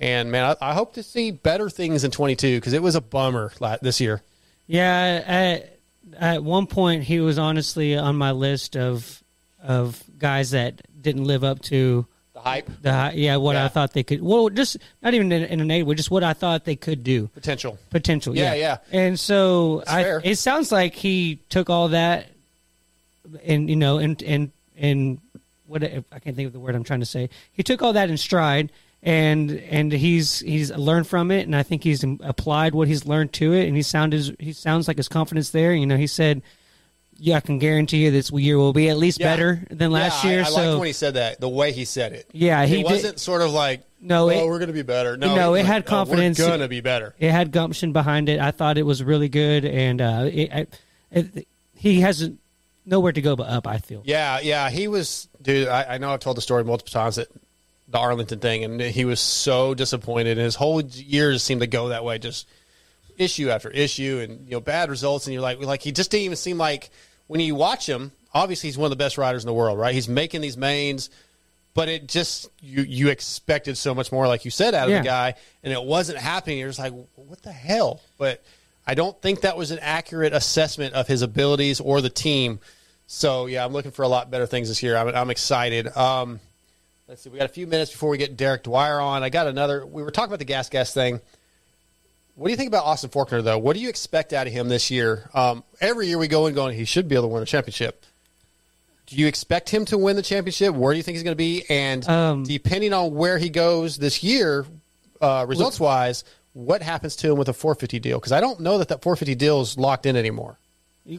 And man, I, I hope to see better things in 22 because it was a bummer this year. Yeah, at, at one point he was honestly on my list of of guys that didn't live up to the hype. The yeah, what I thought they could. Well, just not even in, in a negative way, just what I thought they could do. Potential. Potential. Yeah, Yeah, yeah. And so I, it sounds like he took all that, and you know, and and and what I can't think of the word I'm trying to say. He took all that in stride. And and he's he's learned from it, and I think he's applied what he's learned to it, and he sounded he sounds like his confidence there. You know, he said, "Yeah, I can guarantee you this year will be at least Yeah. better than last Yeah, year." I, I so liked when he said that. The way he said it. Yeah, he it wasn't sort of like, No, oh, it- we're going to be better. No, no, it had "Oh, confidence. we're going to be better. It had gumption behind it. I thought it was really good, and uh, it, I, it, he has nowhere to go but up. I feel. Yeah, yeah, he was, dude. I, I know I've told the story multiple times that the Arlington thing, and he was so disappointed, and his whole year just seemed to go that way, just issue after issue, and you know, bad results, and you're like, like he just didn't even seem like when you watch him. Obviously, he's one of the best riders in the world, right? He's making these mains, but it just you you expected so much more, like you said, out of Yeah. the guy, and it wasn't happening. You're just like, what the hell? But I don't think that was an accurate assessment of his abilities or the team. So yeah, I'm looking for a lot better things this year. I'm, I'm excited. Um, let's see, we got a few minutes before we get Derek Dwyer on. I got another. We were talking about the gas gas thing. What do you think about Austin Forkner though? What do you expect out of him this year? Um, every year we go and going, he should be able to win a championship. Do you expect him to win the championship? Where do you think he's going to be? And Um, depending on where he goes this year, uh, results wise, what happens to him with a 450 deal? Because I don't know that that 450 deal is locked in anymore.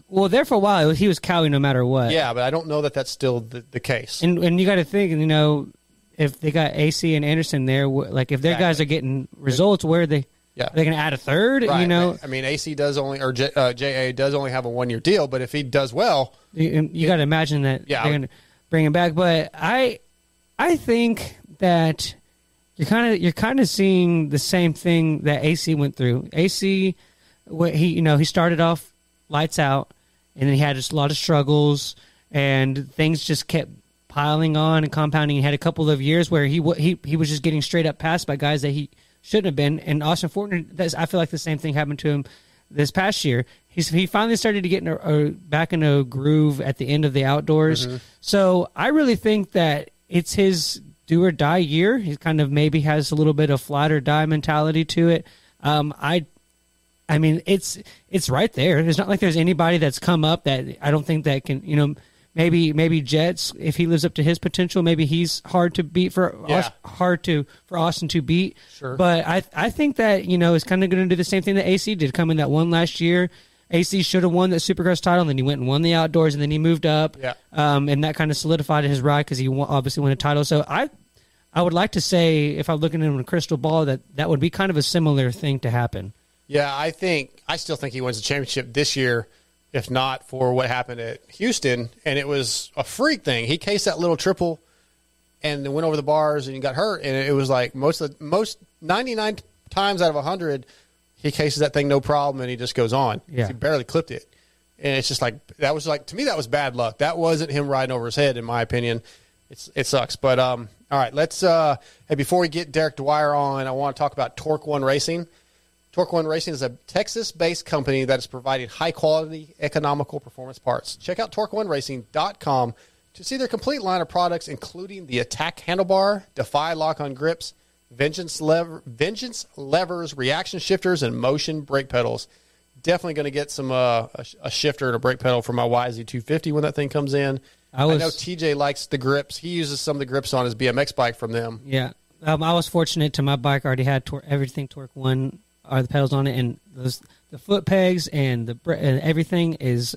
Well, there for a while, he was cowing no matter what. Yeah, but I don't know that that's still the, the case. And and you got to think, you know, if they got AC and Anderson there, like if their guys are getting results, where are they? Yeah. Are they going to add a third? Right. You know, I mean, AC does only or J, uh, JA does only have a one year deal, but if he does well, you, you got to imagine that Yeah, they're going to bring him back. But I, I think that you're kind of you're kind of seeing the same thing that AC went through. AC, what he you know he started off lights out, and then he had just a lot of struggles, and things just kept piling on and compounding. He had a couple of years where he he he was just getting straight up passed by guys that he shouldn't have been. And Austin Forkner, I feel like the same thing happened to him this past year. He's he finally started to get in a, a, back in a groove at the end of the outdoors. Mm-hmm. So I really think that it's his do or die year. He kind of maybe has a little bit of flat or die mentality to it. Um, I I mean, it's it's right there. It's not like there's anybody that's come up that I don't think that can, you know, maybe maybe Jets if he lives up to his potential, maybe he's hard to beat for Yeah. Hard to for Austin to beat. Sure. But I I think that you know it's kind of going to do the same thing that AC did, come in that one last year. AC should have won that Supercross title, and then he went and won the outdoors, and then he moved up. Yeah. Um, and that kind of solidified his ride because he won, obviously won a title. So I. I would like to say, if I'm looking in a crystal ball, that that would be kind of a similar thing to happen. Yeah, I think I still think he wins the championship this year, if not for what happened at Houston, and it was a freak thing. He cased that little triple, and then went over the bars and he got hurt, and it was like most of the, most ninety nine times out of hundred, he cases that thing no problem, and he just goes on. Yeah. he barely clipped it, and it's just like that was like to me that was bad luck. That wasn't him riding over his head, in my opinion. It's it sucks, but um, all right, let's uh, hey before we get Derek Dwyer on, I want to talk about Torque One Racing. Torque One Racing is a Texas based company that is providing high quality, economical performance parts. Check out TorqueOneRacing.com to see their complete line of products, including the Attack Handlebar, Defy Lock on Grips, Vengeance, lever, Vengeance Levers, Reaction Shifters, and Motion Brake Pedals. Definitely going to get some uh, a, a shifter and a brake pedal for my YZ250 when that thing comes in. I was- know TJ likes the grips. He uses some of the grips on his BMX bike from them. Yeah, um, I was fortunate to my bike already had tor- everything Torque One are the pedals on it, and those the foot pegs and the br- and everything is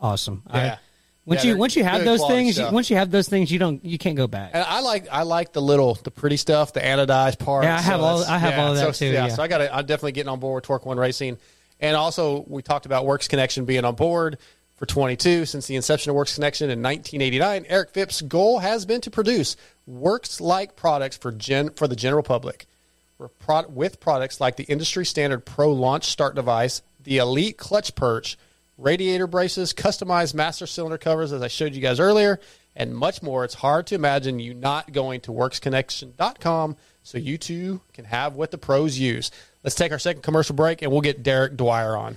awesome. I- Yeah. once Yeah, you once you have those things, stuff. once you have those things, you don't you can't go back. And I like I like the little the pretty stuff, the anodized part. Yeah, I have all- that's- I have all of that so, too, Yeah, yeah. so I got I'm definitely getting on board with Torque One Racing, and also we talked about Works Connection being on board For 22, since the inception of Works Connection in 1989, Eric Phipps' goal has been to produce works-like products for gen for the general public. With products like the industry standard Pro Launch Start device, the Elite Clutch Perch, radiator braces, customized master cylinder covers, as I showed you guys earlier, and much more. It's hard to imagine you not going to WorksConnection.com so you too can have what the pros use. Let's take our second commercial break and we'll get Derek Dwyer on.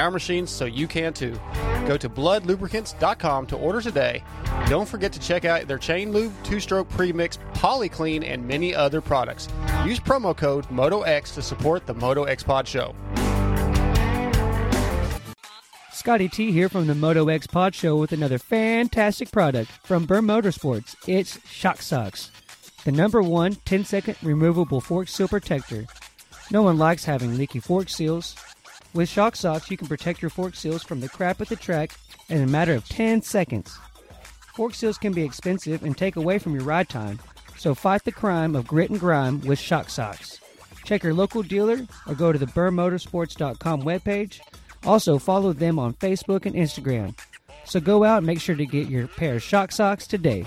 our machines, so you can too. Go to bludlubricants.com to order today. Don't forget to check out their chain lube, two stroke premix, polyclean, and many other products. Use promo code MotoX to support the Moto X Pod show. Scotty T here from the Moto X Pod Show with another fantastic product from Burr Motorsports. It's Shock Socks, the number one 10 second removable fork seal protector. No one likes having leaky fork seals. With Shock Socks, you can protect your fork seals from the crap at the track in a matter of 10 seconds. Fork seals can be expensive and take away from your ride time, so fight the crime of grit and grime with Shock Socks. Check your local dealer or go to the BurrMotorsports.com webpage also, follow them on Facebook and Instagram. So go out and make sure to get your pair of shock socks today.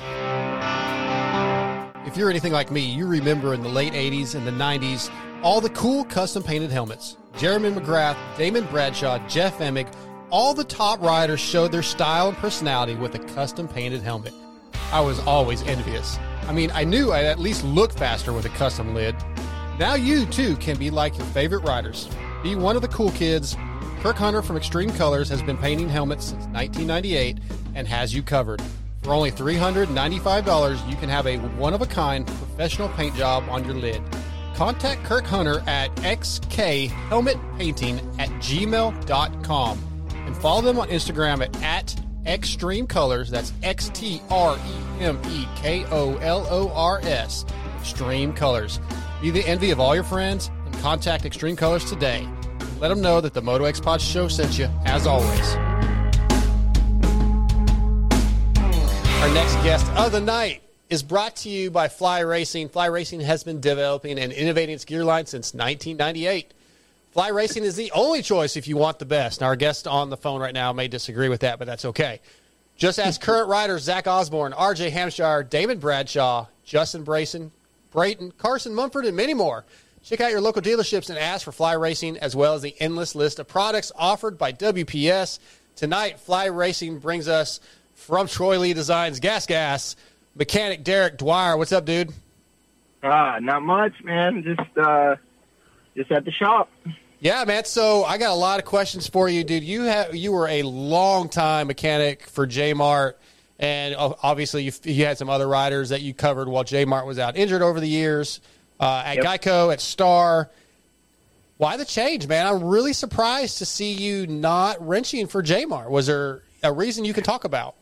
If you're anything like me, you remember in the late 80s and the 90s all the cool custom painted helmets. Jeremy McGrath, Damon Bradshaw, Jeff Emig, all the top riders showed their style and personality with a custom painted helmet. I was always envious. I mean, I knew I'd at least look faster with a custom lid. Now you too can be like your favorite riders. Be one of the cool kids Kirk Hunter from Xtreme Kolors has been painting helmets since 1998 and has you covered. For only $395, you can have a one of a kind professional paint job on your lid. Contact Kirk Hunter at xkhelmetpainting at gmail.com and follow them on Instagram at, at Xtreme Kolors. That's X T R E M E K O L O R S. Xtreme Kolors. Be the envy of all your friends and contact Xtreme Kolors today. Let them know that the Moto X Pod show sent you, as always. Our next guest of the night is brought to you by Fly Racing. Fly Racing has been developing and innovating its gear line since 1998. Fly Racing is the only choice if you want the best. Now, our guest on the phone right now may disagree with that, but that's okay. Just ask current riders Zach Osborne, RJ Hampshire, Damon Bradshaw, Justin Brayson, Brayton, Carson Mumford, and many more. Check out your local dealerships and ask for Fly Racing, as well as the endless list of products offered by WPS. Tonight, Fly Racing brings us from Troy Lee Designs Gas Gas mechanic Derek Dwyer. What's up, dude? Ah, uh, not much, man. Just uh, just at the shop. Yeah, man. So I got a lot of questions for you, dude. You have you were a long time mechanic for J Mart, and obviously you, you had some other riders that you covered while J Mart was out injured over the years uh, at yep. Geico, at Star. Why the change, man? I'm really surprised to see you not wrenching for Jmar. Was there a reason you can talk about?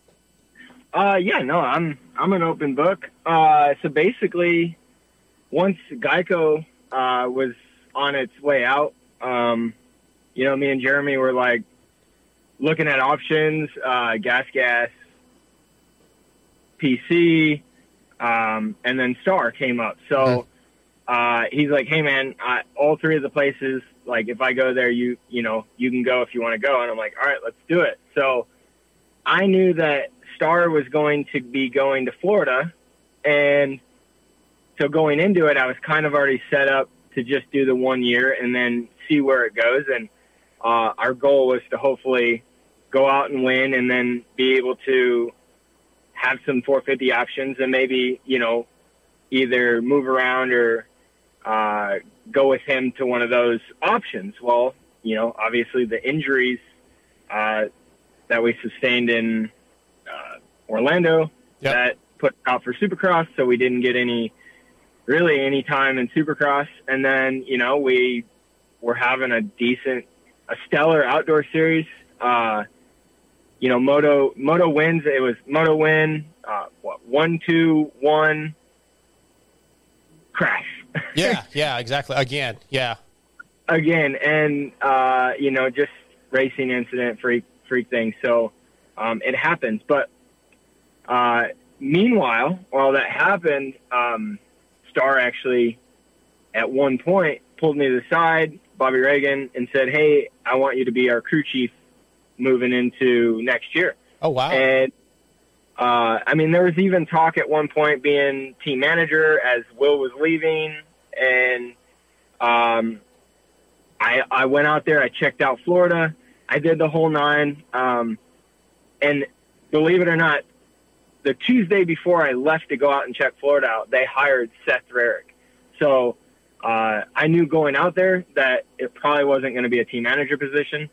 Uh, yeah, no, I'm I'm an open book. Uh, so basically, once Geico uh, was on its way out, um, you know, me and Jeremy were like looking at options, uh, gas, gas, PC, um, and then Star came up. So mm-hmm uh, he's like, hey man, I, all three of the places, like if I go there, you you know you can go if you want to go, and I'm like, all right, let's do it. So I knew that Star was going to be going to Florida, and so going into it, I was kind of already set up to just do the one year and then see where it goes. And uh, our goal was to hopefully go out and win, and then be able to have some 450 options, and maybe you know either move around or uh, go with him to one of those options. Well, you know, obviously the injuries uh, that we sustained in Orlando yep. that put out for Supercross, so we didn't get any really any time in Supercross. And then you know we were having a decent, a stellar outdoor series. Uh, you know, Moto Moto wins. It was Moto win. Uh, what one two one crash Yeah, yeah, exactly. Again, yeah. again, and uh, you know, just racing incident, freak freak thing. So um, it happens. But uh, meanwhile, while that happened, um, Star actually at one point pulled me to the side, Bobby Regan, and said, "Hey, I want you to be our crew chief moving into next year." Oh wow! And uh, I mean, there was even talk at one point being team manager as Will was leaving, and um, I I went out there, I checked out Florida, I did the whole nine, um, and believe it or not, the Tuesday before I left to go out and check Florida out, they hired Seth Rarick. So uh, I knew going out there that it probably wasn't going to be a team manager position.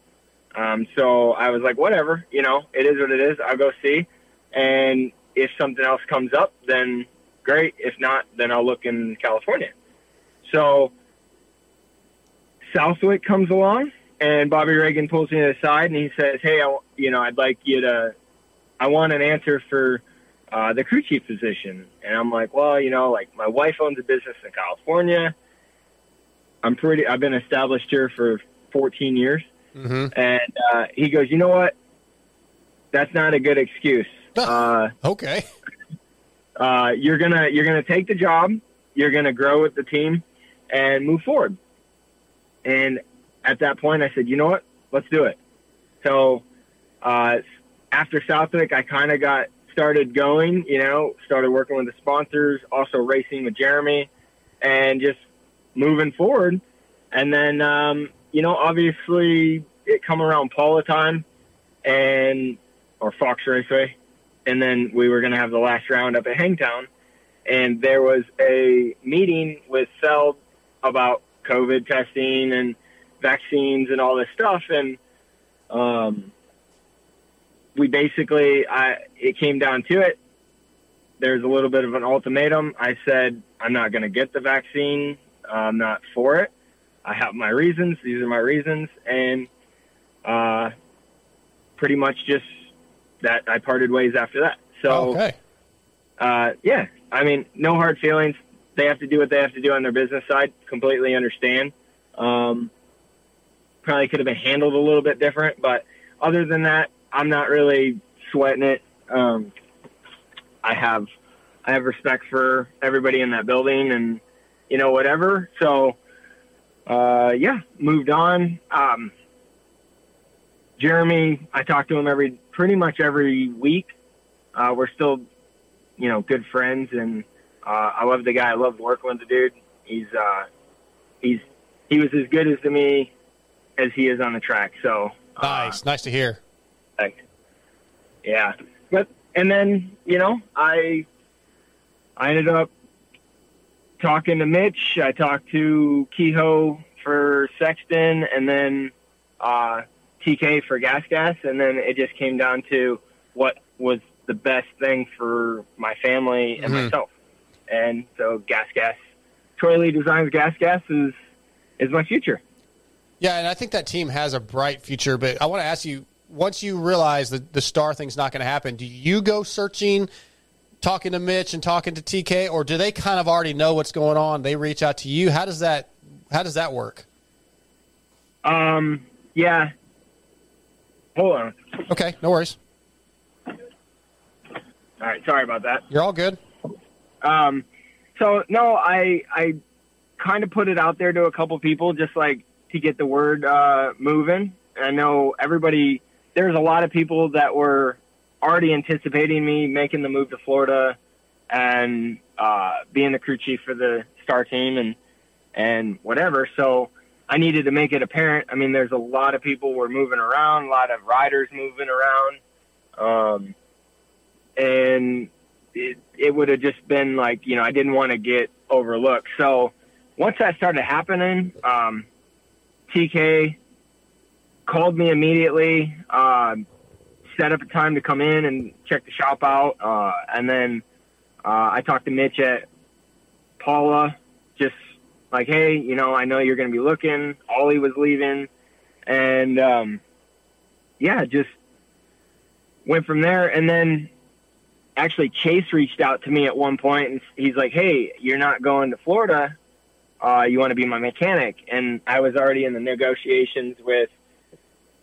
Um, so I was like, whatever, you know, it is what it is. I'll go see. And if something else comes up, then great. If not, then I'll look in California. So Southwick comes along and Bobby Regan pulls me to the side and he says, Hey, I, you know, I'd like you to, I want an answer for uh, the crew chief position. And I'm like, well, you know, like my wife owns a business in California. I'm pretty, I've been established here for 14 years. Mm-hmm. And uh, he goes, you know what? That's not a good excuse. Uh, okay. uh, you're gonna you're gonna take the job. You're gonna grow with the team and move forward. And at that point, I said, you know what? Let's do it. So uh, after Southwick, I kind of got started going. You know, started working with the sponsors, also racing with Jeremy, and just moving forward. And then, um, you know, obviously it come around Pala time and or Fox Raceway, and then we were going to have the last round up at Hangtown, and there was a meeting with Feld about COVID testing and vaccines and all this stuff, and um, we basically, I it came down to it. There's a little bit of an ultimatum. I said I'm not going to get the vaccine. I'm not for it. I have my reasons. These are my reasons, and uh, pretty much just that I parted ways after that. So, okay. uh, yeah, I mean, no hard feelings. They have to do what they have to do on their business side. Completely understand. Um, probably could have been handled a little bit different, but other than that, I'm not really sweating it. Um, I have, I have respect for everybody in that building and, you know, whatever. So, uh, yeah, moved on. Um, Jeremy, I talk to him every pretty much every week. Uh, we're still, you know, good friends, and uh, I love the guy. I love working with the dude. He's uh, he's he was as good as to me as he is on the track. So nice, nice to hear. Yeah, but and then you know I I ended up talking to Mitch. I talked to Kehoe for Sexton, and then uh, TK for Gas Gas, and then it just came down to what was the best thing for my family and Mhm. myself. And so Gas Gas, Troy Lee Designs Gas Gas is is my future. Yeah, and I think that team has a bright future. But I want to ask you: once you realize that the star thing's not going to happen, do you go searching, talking to Mitch and talking to TK, or do they kind of already know what's going on? They reach out to you. How does that? How does that work? Um, yeah. Hold on. Okay, no worries. All right, sorry about that. You're all good. Um, so no, I I kind of put it out there to a couple people just like to get the word uh, moving. I know everybody. There's a lot of people that were already anticipating me making the move to Florida and uh, being the crew chief for the star team and and whatever. So I needed to make it apparent. I mean, there's a lot of people were moving around, a lot of riders moving around, um, and it, it would have just been like you know I didn't want to get overlooked. So once that started happening, um, TK called me immediately, uh, set up a time to come in and check the shop out, uh, and then uh, I talked to Mitch at Pala, just like, hey, you know, I know you're going to be looking. Ollie was leaving, and um, yeah, just went from there. And then actually Chase reached out to me at one point and he's like, Hey, you're not going to Florida. Uh, you want to be my mechanic. And I was already in the negotiations with,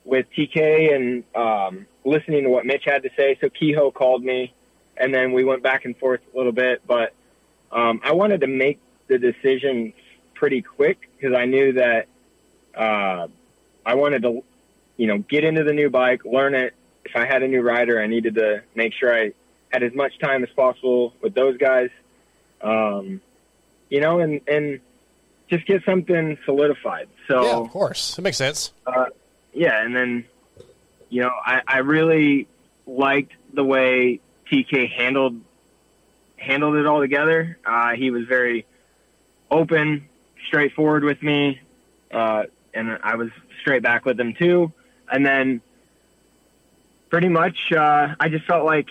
with TK and, um, listening to what Mitch had to say. So Kehoe called me and then we went back and forth a little bit, but, um, I wanted to make the decision pretty quick because I knew that, uh, I wanted to, you know, get into the new bike, learn it. If I had a new rider, I needed to make sure I had as much time as possible with those guys, um, you know, and and just get something solidified. So yeah, of course, it makes sense. Uh, yeah, and then you know, I, I really liked the way TK handled handled it all together. Uh, he was very open, straightforward with me, uh, and I was straight back with him too. And then pretty much, uh, I just felt like,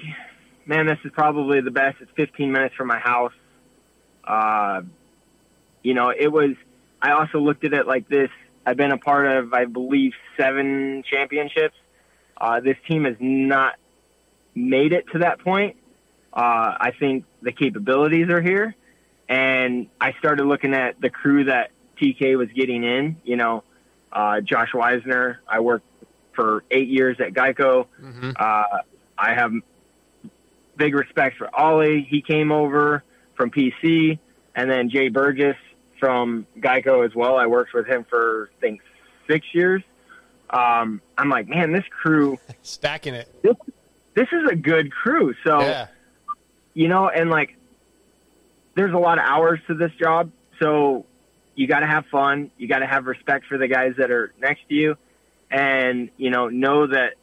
man, this is probably the best. It's 15 minutes from my house. Uh, you know, it was, I also looked at it like this. I've been a part of, I believe, seven championships. Uh, this team has not made it to that point. Uh, I think the capabilities are here. And I started looking at the crew that TK was getting in, you know, uh, Josh Weisner. I worked for eight years at Geico. Mm-hmm. Uh, I have big respect for Ollie. He came over from PC, and then Jay Burgess from Geico as well. I worked with him for I think six years. Um, I'm like, man, this crew stacking it. This, this is a good crew. So, Yeah. you know, and like, there's a lot of hours to this job. So you got to have fun. You got to have respect for the guys that are next to you and, you know, know that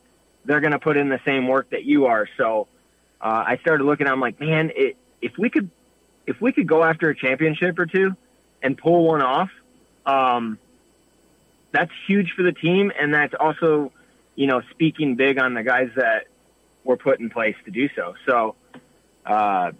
they're going to put in the same work that you are. So, uh, I started looking, I'm like, man, it, if we could, if we could go after a championship or two and pull one off, um, that's huge for the team. And that's also, you know, speaking big on the guys that were put in place to do so. So, uh,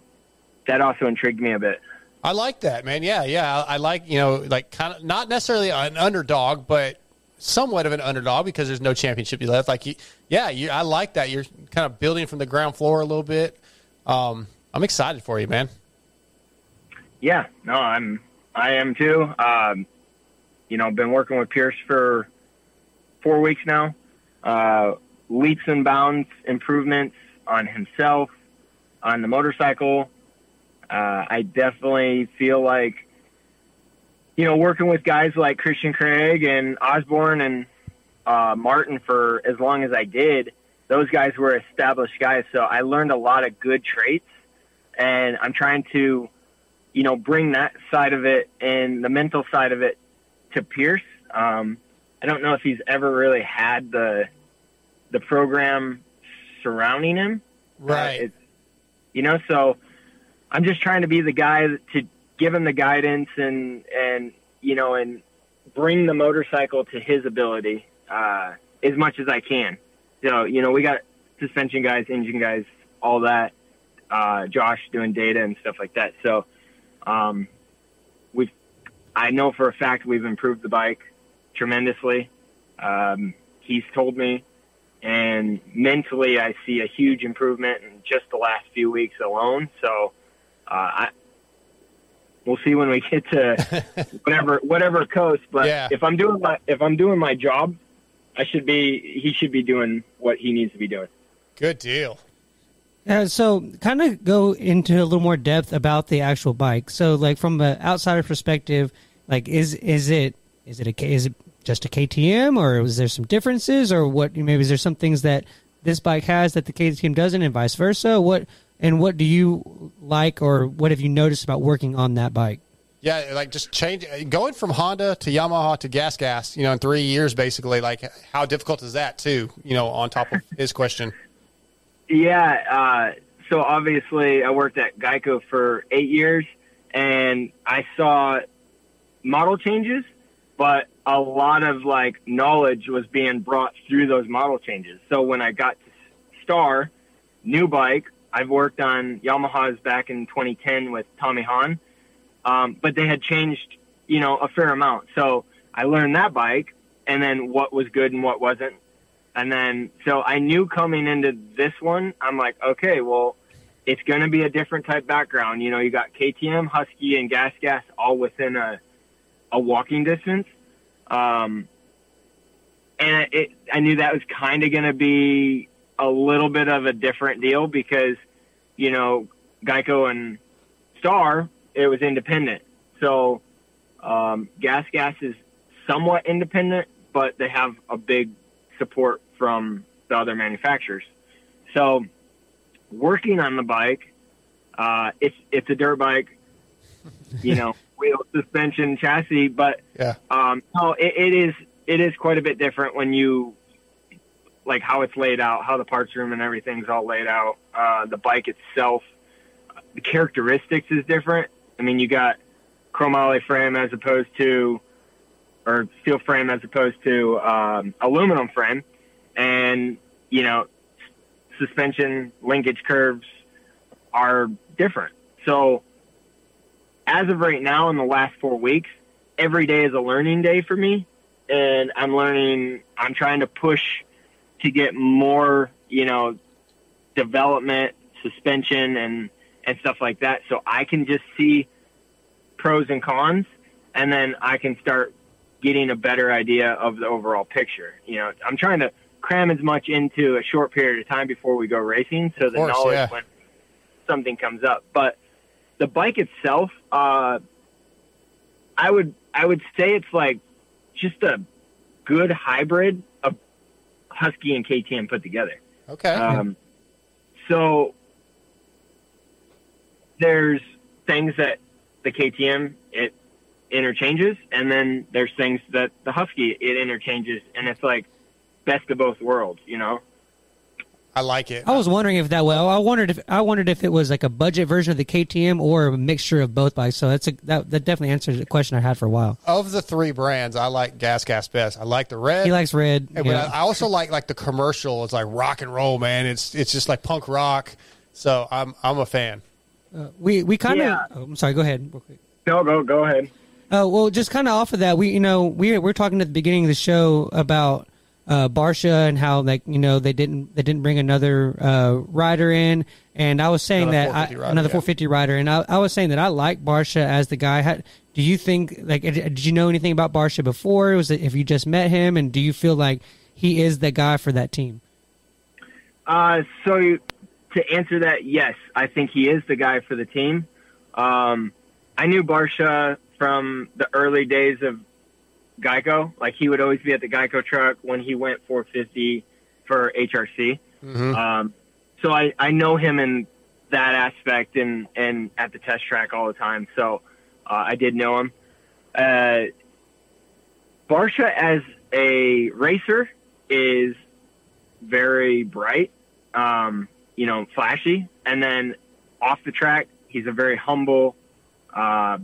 that also intrigued me a bit. I like that, man. Yeah, yeah. I, like you know, like kind of not necessarily an underdog, but somewhat of an underdog because there's no championship left. Like, you, yeah, you, I like that. You're kind of building from the ground floor a little bit. Um, I'm excited for you, man. Yeah, no, I'm, I am too. Um, you know, been working with Pierce for four weeks now. Uh, leaps and bounds improvements on himself, on the motorcycle. Uh, I definitely feel like, you know, working with guys like Christian Craig and Osborne and uh, Martin for as long as I did, those guys were established guys. So I learned a lot of good traits, and I'm trying to, you know, bring that side of it and the mental side of it to Pierce. Um, I don't know if he's ever really had the the program surrounding him. Right. Uh, it's, you know, so I'm just trying to be the guy to give him the guidance and and you know and bring the motorcycle to his ability uh, as much as I can. So you know, we got suspension guys, engine guys, all that. Uh, Josh doing data and stuff like that. So um, we've I know for a fact we've improved the bike tremendously. Um, he's told me, and mentally, I see a huge improvement in just the last few weeks alone. So, uh, I we'll see when we get to whatever whatever coast. But Yeah. if I'm doing my if I'm doing my job, I should be he should be doing what he needs to be doing. Good deal. Uh, so, kind of go into a little more depth about the actual bike. So, like from an outsider perspective, like is is it is it a is it just a KTM, or is there some differences, or what? Maybe is there some things that this bike has that the KTM doesn't, and vice versa? What and what do you like, or what have you noticed about working on that bike? Yeah, like just change going from Honda to Yamaha to Gas Gas, you know, in three years basically. Like, how difficult is that too? You know, on top of his question. Yeah. Uh, so obviously, I worked at Geico for eight years, and I saw model changes, but a lot of like knowledge was being brought through those model changes. So when I got to Star, new bike, I've worked on Yamahas back in 2010 with Tommy Hahn, um, but they had changed, you know, a fair amount. So I learned that bike, and then what was good and what wasn't. And then, so I knew coming into this one, I'm like, okay, well, it's going to be a different type background. You know, you got KTM, Husky, and Gas Gas all within a, a walking distance. Um, and it, I knew that was kind of going to be a little bit of a different deal because, you know, Geico and Star, it was independent. So, um, Gas Gas is somewhat independent, but they have a big support from the other manufacturers. So, working on the bike, uh, it's it's a dirt bike, you know, wheel, suspension, chassis, but Yeah. um, no, it, it is it is quite a bit different when you like how it's laid out, how the parts room and everything's all laid out. Uh, the bike itself, the characteristics is different. I mean, you got chromoly frame as opposed to, or steel frame as opposed to um, aluminum frame, and you know, suspension linkage curves are different. So, as of right now, in the last four weeks, every day is a learning day for me, and I'm learning. I'm trying to push to get more, you know, development, suspension, and and stuff like that, so I can just see pros and cons, and then I can start getting a better idea of the overall picture. You know, I'm trying to cram as much into a short period of time before we go racing, so the course, knowledge yeah. when something comes up. But the bike itself, uh, I would I would say it's like just a good hybrid of Husky and KTM put together. Okay. Um, so there's things that the KTM interchanges, and then there's things that the Husky it interchanges, and it's like best of both worlds, you know. I like it. I was wondering if that well, I wondered if I wondered if it was like a budget version of the KTM or a mixture of both bikes. So that's a that, that definitely answers the question I had for a while. Of the three brands, I like Gas Gas best. I like the red. He likes red. But yeah. I I also like like the commercial. It's like rock and roll, man. It's it's just like punk rock. So I'm I'm a fan. Uh, we we kind of. Yeah. Oh, I'm sorry. Go ahead. Real quick. No, go go ahead. Oh well, just kind of off of that, we you know we we're talking at the beginning of the show about uh, Barcia and how like you know they didn't they didn't bring another uh, rider in, and I was saying Another that I, 450 rider, another yeah. 450 rider, and I, I was saying that I like Barcia as the guy. How, do you think like did did you know anything about Barcia before? Was it if you just met him, and do you feel like he is the guy for that team? Uh, so to answer that, yes, I think he is the guy for the team. Um, I knew Barcia from the early days of Geico. Like he would always be at the Geico truck when he went 450 for HRC. Mhm. Um, so I, I know him in that aspect and, and at the test track all the time. So uh, I did know him. Uh, Barcia as a racer is very bright, um, you know, flashy. And then off the track, he's a very humble, uh,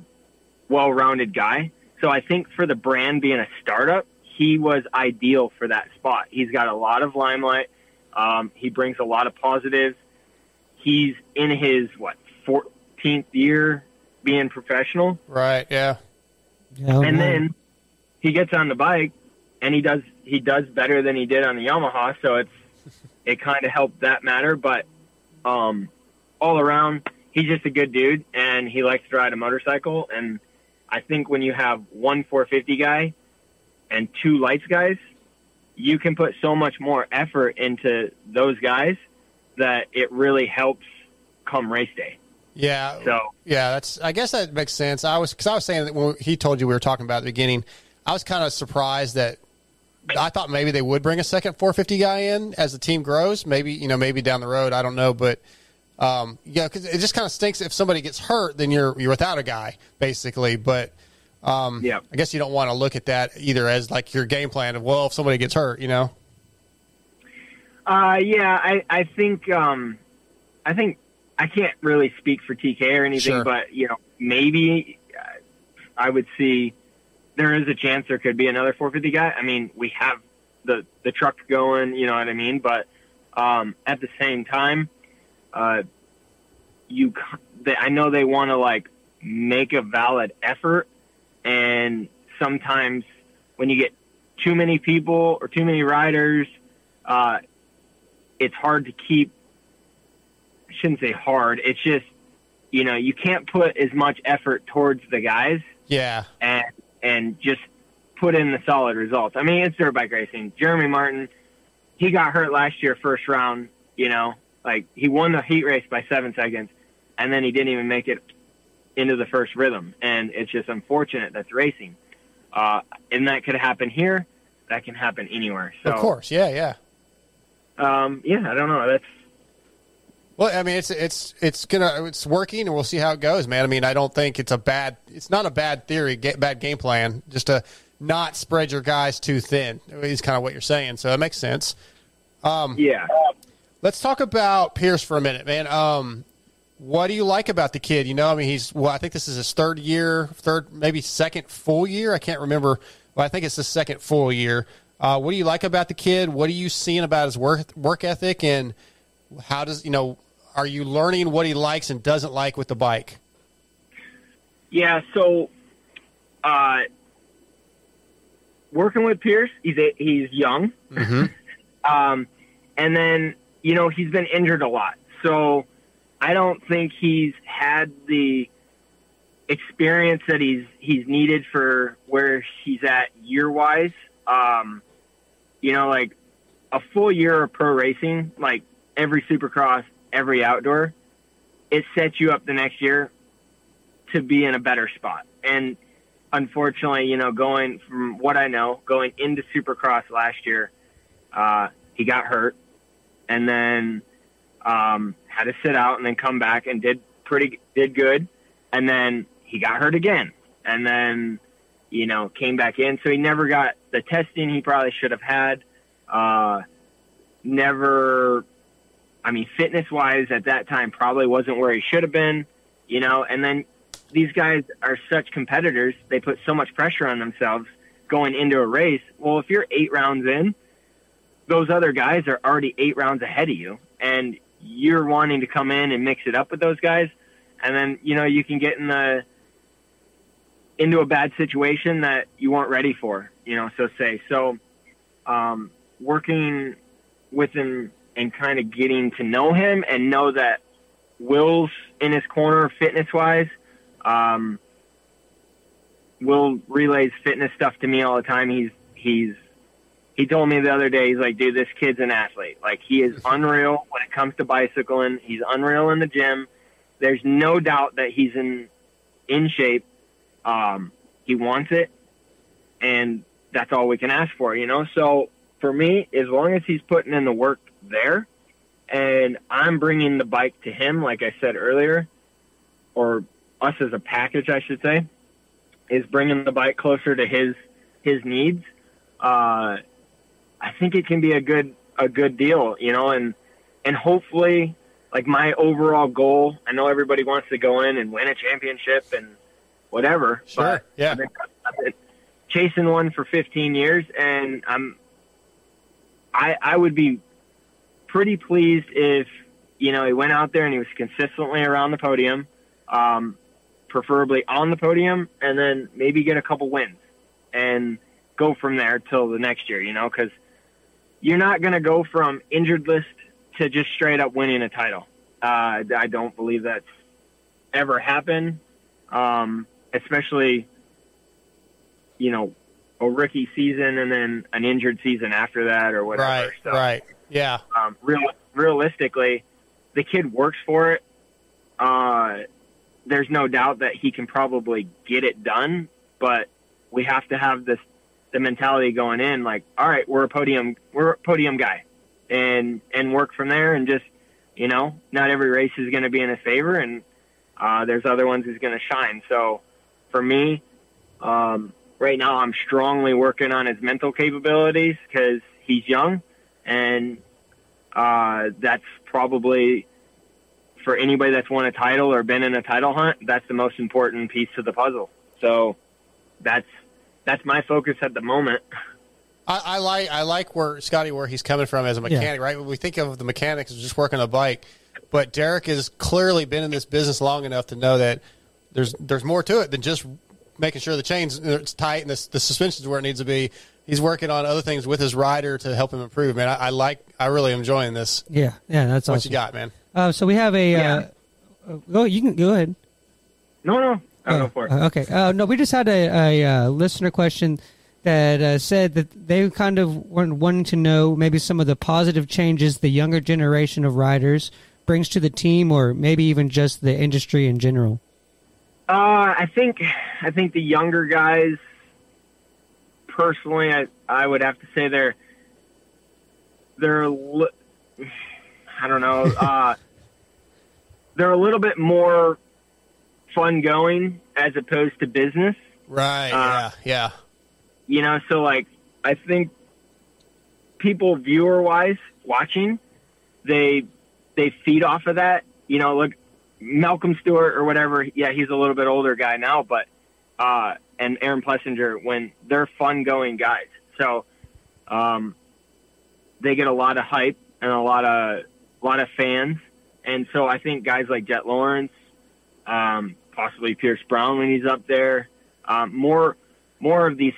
well rounded guy. So I think for the brand being a startup, he was ideal for that spot. He's got a lot of limelight. Um, he brings a lot of positives. He's in his, what, 14th year being professional Right. Yeah. Yeah, and then he gets on the bike and he does he does better than he did on the Yamaha, so it's it kind of helped that matter. But um, all around, he's just a good dude, and he likes to ride a motorcycle. And I think when you have one 450 guy and two lights guys, you can put so much more effort into those guys that it really helps come race day. Yeah. So Yeah, that's. I guess that makes sense. I was because I was saying that when he told you we were talking about at the beginning, I was kind of surprised that I thought maybe they would bring a second 450 guy in as the team grows. Maybe you know, maybe down the road. I don't know, but um, yeah, because it just kind of stinks if somebody gets hurt, then you're you're without a guy basically. But um, yeah, I guess you don't want to look at that either as like your game plan of well, if somebody gets hurt, you know. Uh, yeah, I, I think, um, I think I can't really speak for TK or anything, Sure. but you know, maybe uh, I would see there is a chance there could be another 450 guy. I mean, we have the the truck going, you know what I mean, but um, at the same time, uh, you they, I know they want to like make a valid effort, and sometimes when you get too many people or too many riders, uh, it's hard to keep. I shouldn't say hard. It's just you know you can't put as much effort towards the guys Yeah. and and just put in the solid results. I mean, it's dirt bike racing. Jeremy Martin, he got hurt last year, first round. You know, like he won the heat race by seven seconds, and then he didn't even make it into the first rhythm. And it's just unfortunate that's racing. Uh, and that could happen here. That can happen anywhere. So, of course. Yeah, yeah. um, yeah, I don't know. That's Well, I mean, it's it's it's gonna it's working, and we'll see how it goes, man. I mean, I don't think it's a bad it's not a bad theory, ga- bad game plan, just to not spread your guys too thin. Is kind of what you're saying, so that makes sense. Um, yeah. Let's talk about Pierce for a minute, man. Um, what do you like about the kid? You know, I mean, he's well. I think this is his third year, third maybe second full year. I can't remember. Well, I think it's the second full year. Uh, what do you like about the kid? What are you seeing about his work work ethic, and how does you know? Are you learning what he likes and doesn't like with the bike? Yeah, so uh, working with Pierce, he's a, he's young, Mm-hmm. um, and then you know he's been injured a lot, so I don't think he's had the experience that he's he's needed for where he's at year wise. Um, you know, like a full year of pro racing, like every Supercross, every outdoor, it sets you up the next year to be in a better spot. And unfortunately, you know, going from what I know, going into Supercross last year, uh, he got hurt and then um, had to sit out and then come back and did pretty did good, and then he got hurt again, and then you know came back in. So he never got the testing he probably should have had. Uh, never, I mean, fitness wise at that time probably wasn't where he should have been. You know, and then these guys are such competitors; they put so much pressure on themselves going into a race. Well, if you're eight rounds in, those other guys are already eight rounds ahead of you, and you're wanting to come in and mix it up with those guys, and then you know you can get in the into a bad situation that you weren't ready for. You know, so say so. Um, working with him and kind of getting to know him and know that Will's in his corner fitness wise. Um, Will relays fitness stuff to me all the time. He's he's he told me the other day, he's like, dude, this kid's an athlete. Like he is unreal when it comes to bicycling. He's unreal in the gym. There's no doubt that he's in in shape. Um, he wants it, and that's all we can ask for, you know. So for me, as long as he's putting in the work there, and I'm bringing the bike to him, like I said earlier, or us as a package, I should say, is bringing the bike closer to his his needs. Uh, I think it can be a good a good deal, you know, and and hopefully, like my overall goal. I know everybody wants to go in and win a championship and whatever. Sure. But yeah. I've been, I've been chasing one for 15 years, and I'm I I would be pretty pleased if you know he went out there and he was consistently around the podium, um, preferably on the podium, and then maybe get a couple wins and go from there till the next year. You know, because you're not going to go from injured list to just straight up winning a title. Uh, I don't believe that's ever happened, um, especially you know a rookie season and then an injured season after that or whatever. Right. So, Right. Yeah. um, real, realistically, the kid works for it. Uh, there's no doubt that he can probably get it done, but we have to have this the mentality going in like, all right, we're a podium, we're a podium guy, and and work from there, and just you know, not every race is going to be in his favor, and uh, there's other ones he's going to shine. So for me, um, right now, I'm strongly working on his mental capabilities because he's young, and uh, that's probably for anybody that's won a title or been in a title hunt. That's the most important piece of the puzzle. So that's that's my focus at the moment. I, I like I like where Scotty where he's coming from as a mechanic, right? We think of the mechanics as just working a bike, but Derek has clearly been in this business long enough to know that there's there's more to it than just making sure the chains it's tight and the, the suspension's where it needs to be, he's working on other things with his rider to help him improve. Man, I, I like. I really am enjoying this. Yeah, yeah, that's what awesome. you got, man. Uh, so we have a. Uh, uh, go. You can go ahead. No, no, I Oh, go for it. uh, okay. Uh, no, we just had a, a, uh listener question that uh, said that they kind of were wanting to know maybe some of the positive changes the younger generation of riders brings to the team, or maybe even just the industry in general. Uh, I think I think the younger guys, personally, I I would have to say they're they're I don't know uh, they're a little bit more fun going as opposed to business. Right. Uh, yeah. Yeah. You know, so like I think people viewer wise watching, they they feed off of that. You know, look Malcolm Stewart or whatever, yeah, he's a little bit older guy now, but uh and Aaron Plessinger when they're fun going guys. So um they get a lot of hype and a lot of a lot of fans. And so I think guys like Jet Lawrence, um, possibly Pierce Brown when he's up there, um, more more of these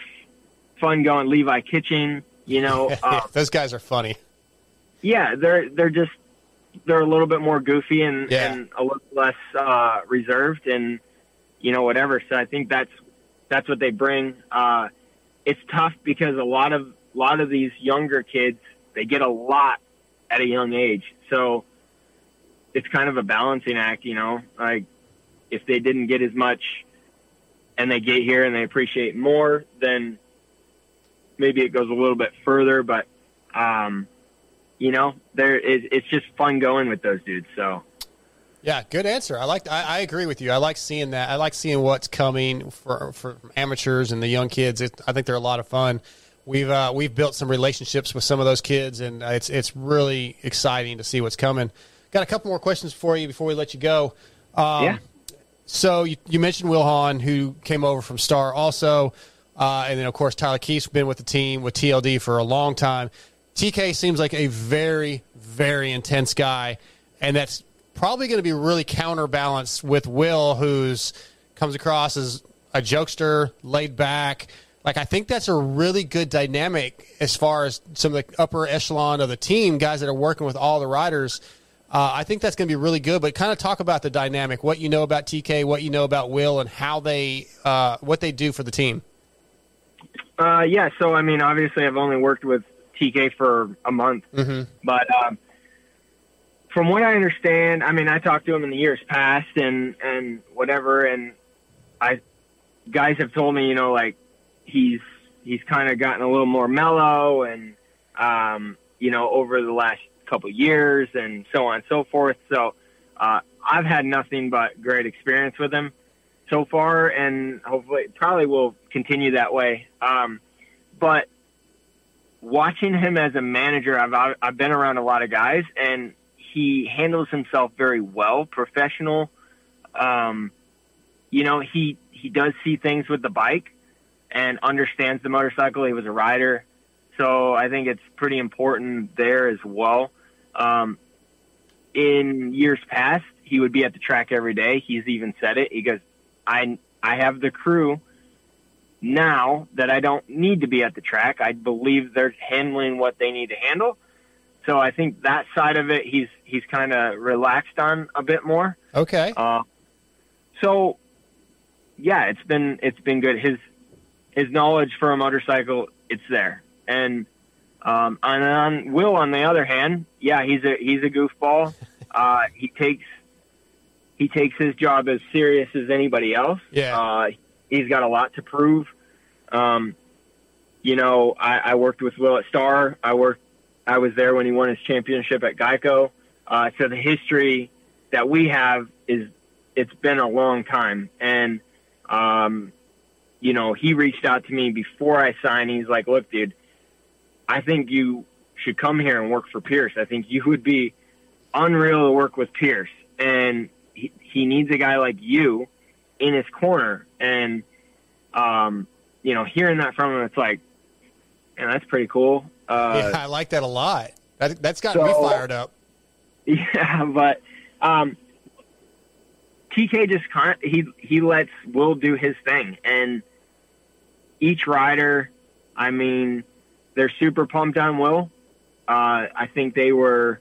fun going Levi Kitchen, you know, uh, Those guys are funny. yeah, they're they're just they're a little bit more goofy and, Yeah. and a little less uh, reserved and you know whatever. So I think that's that's what they bring. Uh, it's tough because a lot of a lot of these younger kids they get a lot at a young age, so it's kind of a balancing act. You know, like if they didn't get as much and they get here and they appreciate more, then maybe it goes a little bit further. But um, you know, there is it's just fun going with those dudes. So Yeah, good answer. I like. I, I agree with you. I like seeing that. I like seeing what's coming for for amateurs and the young kids. It, I think they're a lot of fun. We've uh, we've built some relationships with some of those kids, and it's it's really exciting to see what's coming. Got a couple more questions for you before we let you go. Um, Yeah. So you, you mentioned Will Hahn, who came over from Star, also, uh, and then of course Tyler Keith's been with the team with TLD for a long time. TK seems like a very very intense guy, and that's probably going to be really counterbalanced with Will, who's comes across as a jokester, laid back. Like I think that's a really good dynamic as far as some of the upper echelon of the team, guys that are working with all the riders. Uh, I think that's going to be really good. But kind of talk about the dynamic, what you know about TK, what you know about Will, and how they uh, what they do for the team. uh, yeah, so I mean, obviously, I've only worked with TK for a month, Mm-hmm. but um, from what I understand, I mean, I talked to him in the years past and and whatever, and I guys have told me, you know, like he's he's kind of gotten a little more mellow, and um, you know, over the last couple years, and so on and so forth. So uh, I've had nothing but great experience with him so far, and hopefully, probably will continue that way. Um, but watching him as a manager, I've I've been around a lot of guys, and he handles himself very well, professional. Um, you know, he he does see things with the bike and understands the motorcycle. He was a rider, so I think it's pretty important there as well. Um, in years past, he would be at the track every day. He's even said it. He goes, "I I have the crew." now that I don't need to be at the track. I believe they're handling what they need to handle. So I think that side of it, he's he's kind of relaxed on a bit more. Okay. Uh, so yeah, it's been it's been good. His his knowledge for a motorcycle, it's there. And um, and on Will, on the other hand, yeah, he's a he's a goofball. Uh, he takes he takes his job as serious as anybody else. Yeah. Uh, he's got a lot to prove. Um, you know, I, I worked with Will at Star. I worked. I was there when he won his championship at Geico. Uh, so the history that we have is it's been a long time, and um, you know, he reached out to me before I signed. He's like, "Look, dude, I think you should come here and work for Pierce. I think you would be unreal to work with Pierce, and he, he needs a guy like you in his corner." And um, you know, hearing that from him, it's like, and that's pretty cool. Uh, yeah, I like that a lot. That that's got me fired up. Yeah, but um, TK just kind he he lets Will do his thing, and each rider I mean, they're super pumped on Will. Uh, I think they were,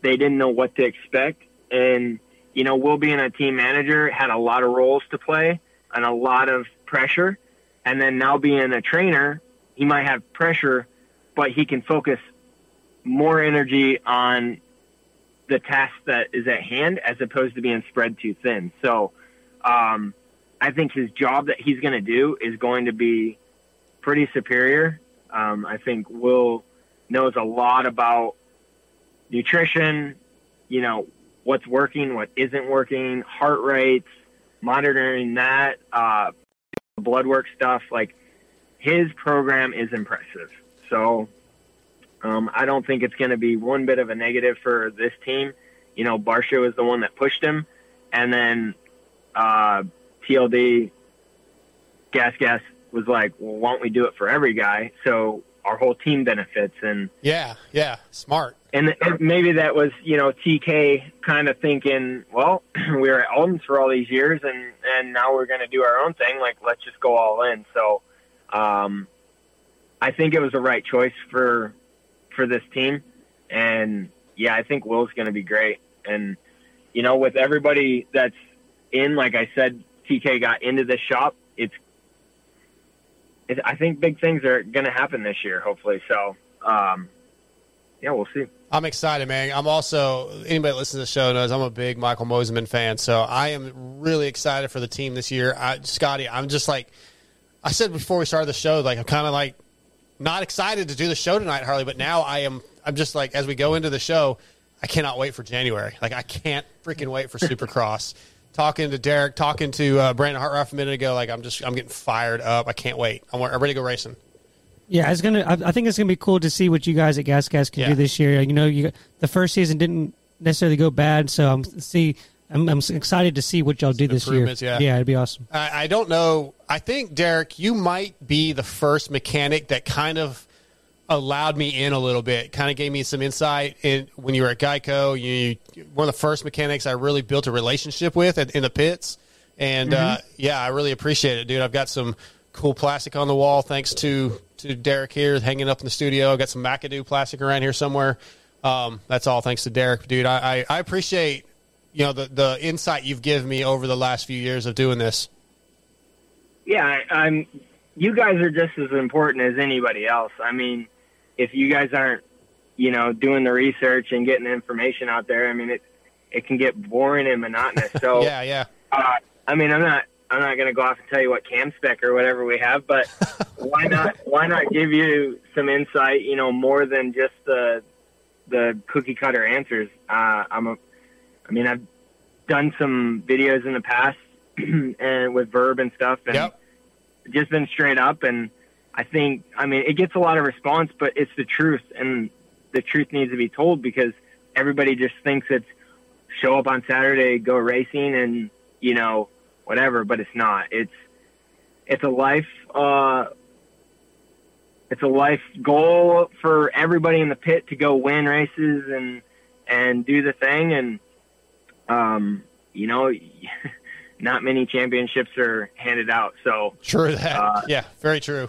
they didn't know what to expect. And, you know, Will being a team manager had a lot of roles to play and a lot of pressure. And then now being a trainer, he might have pressure, but he can focus more energy on the task that is at hand as opposed to being spread too thin. So, um, I think his job that he's going to do is going to be pretty superior. Um, I think Will knows a lot about nutrition, you know, what's working, what isn't working, heart rates, monitoring that, uh, blood work stuff. Like his program is impressive. So um, I don't think it's going to be one bit of a negative for this team. You know, Barcia is the one that pushed him, and then uh, TLD Gas Gas was like, well, why don't we do it for every guy? So our whole team benefits. And Yeah, yeah, smart. and maybe that was, you know, TK kind of thinking, well, we were at Aldon's for all these years, and and now we're going to do our own thing. Like, let's just go all in. So, um, I think it was the right choice for for this team, and yeah, I think Will's going to be great. And you know, with everybody that's in, like I said, TK got into this shop. It's, it, I think big things are going to happen this year, hopefully. So, um, yeah, we'll see. I'm excited, man. I'm also anybody that listens to the show knows I'm a big Michael Mosiman fan, so I am really excited for the team this year. I, Scotty, I'm just like I said before we started the show, like I'm kind of like not excited to do the show tonight, Harley, but now I am. I'm just like as we go into the show, I cannot wait for January. Like I can't freaking wait for Supercross. talking to Derek, talking to uh, Brandon Hartranft a minute ago, like I'm just I'm getting fired up. I can't wait. I'm, I'm ready to go racing. Yeah, it's gonna. I, I think it's gonna be cool to see what you guys at Gas Gas can Yeah. do this year. You know, you the first season didn't necessarily go bad, so I'm see. I'm, I'm excited to see what y'all do this year. yeah. yeah, it'd be awesome. I, I don't know. I think Derek, you might be the first mechanic that kind of allowed me in a little bit. Kind of gave me some insight in when you were at Geico. You one of the first mechanics I really built a relationship with in, in the pits, and uh, yeah, I really appreciate it, dude. I've got some cool plastic on the wall thanks to to Derek here hanging up in the studio. I've got some McAdoo plastic around here somewhere. Um, that's all thanks to Derek, dude. I, I, I appreciate you know the the insight you've given me over the last few years of doing this. Yeah, I, I'm. You guys are just as important as anybody else. I mean, if you guys aren't, you know, doing the research and getting the information out there, I mean, it it can get boring and monotonous. So yeah, yeah. Uh, I mean, I'm not I'm not going to go off and tell you what cam spec or whatever we have, but why not why not give you some insight? You know, more than just the the cookie cutter answers. Uh, I'm a, I mean, I've done some videos in the past and with verb and stuff, and just been straight up. And I think, I mean, it gets a lot of response, but it's the truth, and the truth needs to be told because everybody just thinks it's show up on Saturday, go racing, and you know whatever. But it's not. It's it's a life. Uh, it's a life goal for everybody in the pit to go win races and and do the thing. And um, you know, not many championships are handed out. So True that. Uh, yeah, very true.